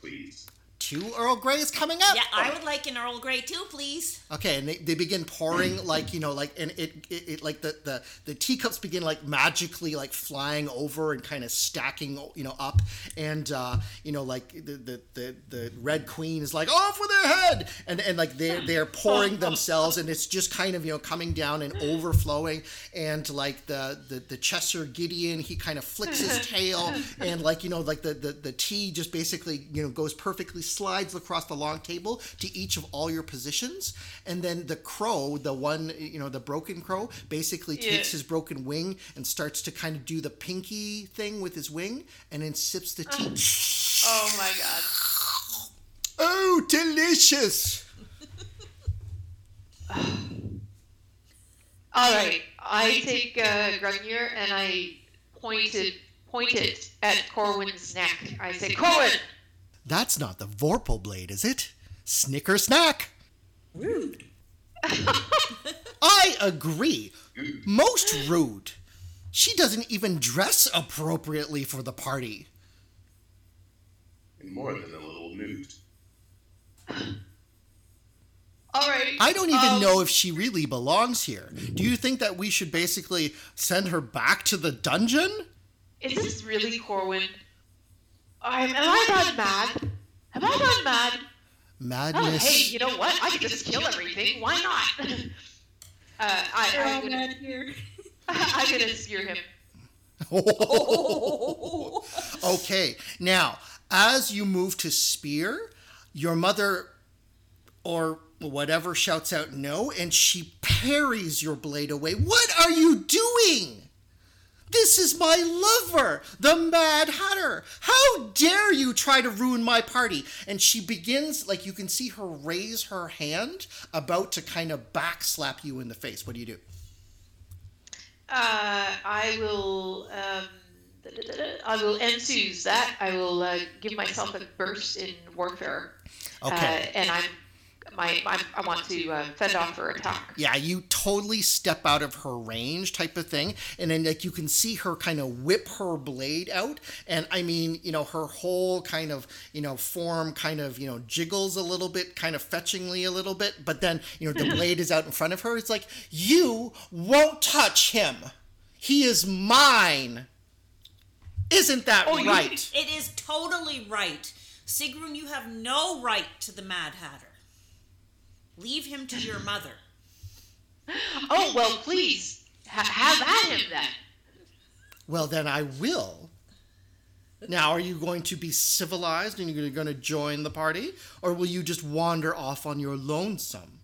please. Two Earl Greys coming up. Yeah, I would like an Earl Grey too, please. Okay, and they, they begin pouring like you know like and it, it, it like the, the the teacups begin like magically like flying over and kind of stacking you know up and uh, you know like the, the the the red queen is like off with her head and and like they're they're pouring themselves and it's just kind of you know coming down and overflowing and like the the, the Cheshire Gideon he kind of flicks his *laughs* tail and like you know like the, the the tea just basically you know goes perfectly slides across the long table to each of all your positions. And then the crow, the one, you know, the broken crow, basically takes his broken wing and starts to kind of do the pinky thing with his wing and then sips the tea. Oh my god. Oh, delicious! *sighs* All right, I take uh, Gungnir and I point it, point it at Corwin's neck. I say, Corwin, That's not the Vorpal blade, is it? Snicker snack! Rude. *laughs* I agree. Most rude. She doesn't even dress appropriately for the party. And more than a little nude. *sighs* all right. I don't even um, know if she really belongs here. Do you think that we should basically send her back to the dungeon? Is this really Corwin? I'm, am I gone mad? Have I gone mad? Madness. Oh, Madness. hey, you know what? I could just kill everything. Why not? *laughs* uh, I, They're all I'm, gonna, mad here. I'm gonna spear him. *laughs* okay, now, as you move to spear, your mother or whatever shouts out no, and she parries your blade away. What are you doing? This is my lover, the Mad Hatter. How dare you try to ruin my party? And she begins, like, you can see her raise her hand, about to kind of backslap you in the face. What do you do? Uh, I will. Um, I will enthuse that. I will uh, give myself a burst in warfare. Okay. Uh, and I'm. My, my, I want to uh, fend off her attack. Yeah, you totally step out of her range type of thing. And then like you can see her kind of whip her blade out. And I mean, you know, her whole kind of, you know, form kind of, you know, jiggles a little bit, kind of fetchingly a little bit. But then, you know, the *laughs* blade is out in front of her. It's like, you won't touch him. He is mine. Isn't that Oh, you- right? It is totally right. Sigrun, you have no right to the Mad Hatter. Leave him to your mother. *laughs* Oh well, please ha- have at him then. Well, then I will. Now, are you going to be civilized and you're going to join the party? Or will you just wander off on your lonesome?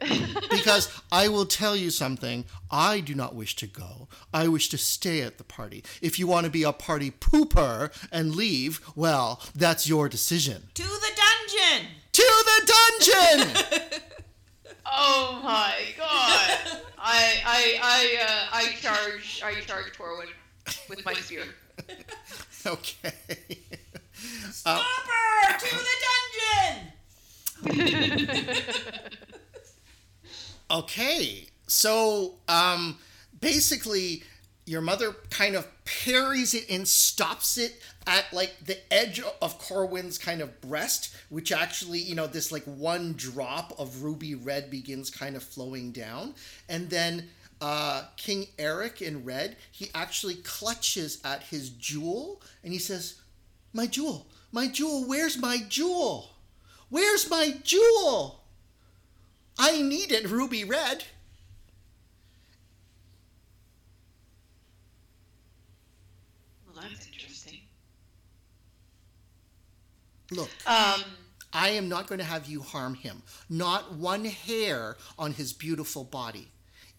*laughs* because I will tell you something. I do not wish to go. I wish to stay at the party. If you want to be a party pooper and leave, well, that's your decision. To the dungeon! To the dungeon! *laughs* Oh my god! I I I uh, I charge I charge Corwin with my spear. *laughs* okay. Stop her! To the dungeon! *laughs* Okay, so um, basically, your mother kind of parries it and stops it at like the edge of Corwin's kind of breast, which actually, you know, this like one drop of ruby red begins kind of flowing down, and then uh, King Eric in red, he actually clutches at his jewel and he says, "My jewel, my jewel, where's my jewel? Where's my jewel?" I need it ruby red. Well, that's interesting. Look, Um, I am not going to have you harm him. Not one hair on his beautiful body.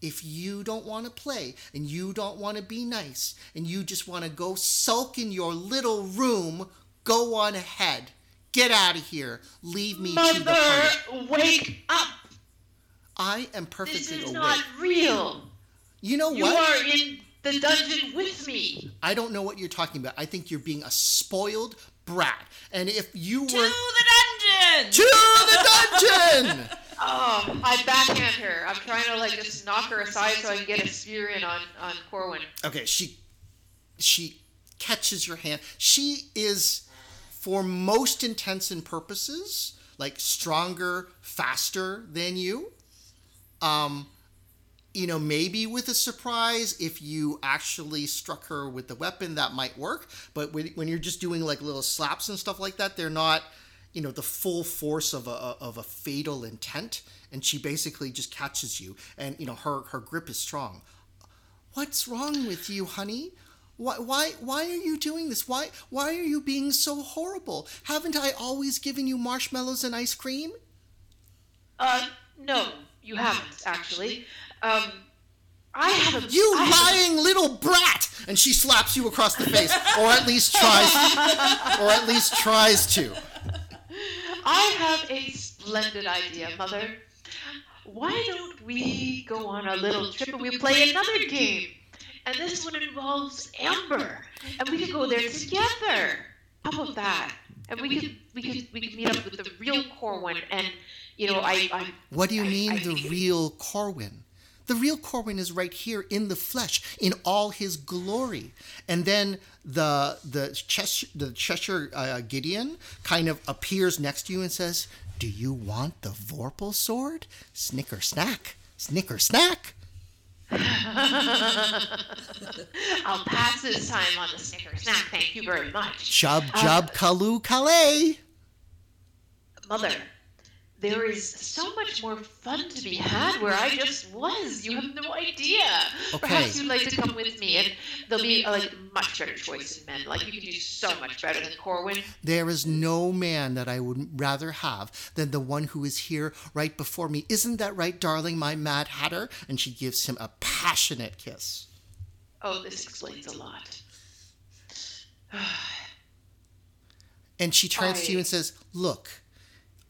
If you don't want to play and you don't want to be nice and you just want to go sulk in your little room, go on ahead. Get out of here. Leave me to the party. mother, wake up! I am perfectly awake. This is awake. not real. you know You what? You are in the dungeon with me. I don't know what you're talking about. I think you're being a spoiled brat. And if you were To the dungeon! to the dungeon. *laughs* Oh, I backhand her. I'm trying to like just knock her aside so I can get a spear in on on Corwin. okay she she catches your hand she is for most intents and purposes like stronger faster than you um you know maybe with a surprise if you actually struck her with the weapon that might work but when, you're just doing like little slaps and stuff like that they're not you know the full force of a of a fatal intent and she basically just catches you and you know her her grip is strong What's wrong with you, honey? Why, why, why are you doing this? Why, why are you being so horrible? Haven't I always given you marshmallows and ice cream? Uh, no, you haven't actually. Um, I have a You I have lying little brat! And she slaps you across the face, or at least tries, or at least tries to. I have a splendid idea, Mother. Why don't we go on a little trip and we play another game? And this one involves Amber, and we could go there together. How about that? And we could we could we could meet up with the real Corwin, and you know I I What do you I- mean I the real Corwin? The real Corwin is right here in the flesh, in all his glory. And then the the Cheshire, the Cheshire uh, Gideon kind of appears next to you and says, "Do you want the Vorpal sword? Snicker snack, snicker snack." *laughs* I'll pass this time on the Snicker snack. Thank you very much. Chub jub kalu kale. Mother, there is so much more fun to be had where I just was. You have no idea. Okay. Perhaps you'd like to come with me, and there'll be a like much better choice in men. Like you can do so much better than Corwin. There is no man that I would rather have than the one who is here right before me. Isn't that right, darling, my Mad Hatter? And she gives him a passionate kiss. Oh, this explains a lot. *sighs* And she turns to you and says, Look,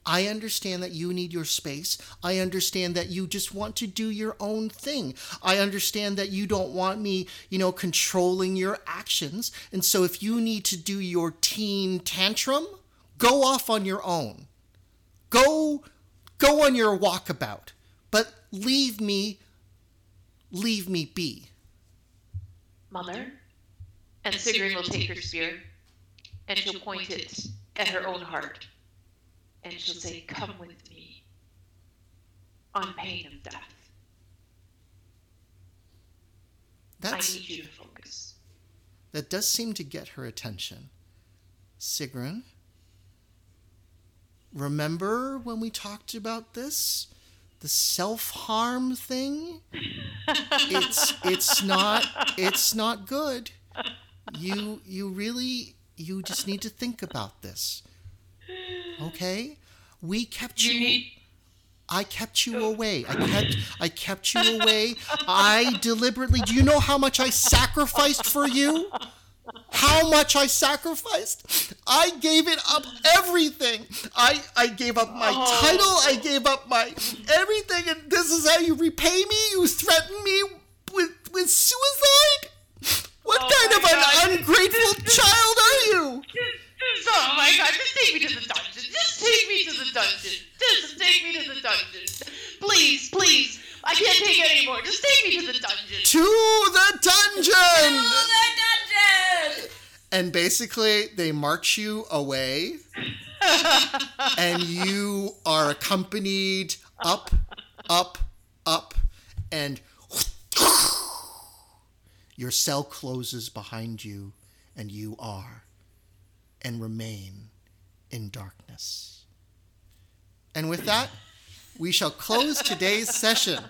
I understand that you need your space. I understand that you just want to do your own thing. I understand that you don't want me, you know, controlling your actions. And so if you need to do your teen tantrum, go off on your own. Go go on your walkabout. But leave me leave me be. Mother, and Sigrun will take her spear, and she'll point it at her own heart, and she'll say, "Come with me." On pain of death. I need you to focus. that does seem to get her attention. Sigrun, remember when we talked about this? The self-harm thing? *laughs* It's it's not it's not good. You you really you just need to think about this. Okay? We kept You you. I kept you oh. away. I kept I kept you away. I deliberately Do you know how much I sacrificed for you? How much I sacrificed? I gave it up everything. I I gave up my oh. title, I gave up my everything and this is how you repay me? You threaten me with with suicide? What Oh kind of an God. ungrateful *laughs* child are you? Oh my god, just take me to the dungeon. Just take me to the dungeon. Just take me to the dungeon. Please, please. I can't take it anymore. Just take me to the dungeon. To the dungeon! To the dungeon! and basically they march you away *laughs* and you are accompanied up up up and your cell closes behind you and you are and remain in darkness. And with that we shall close today's session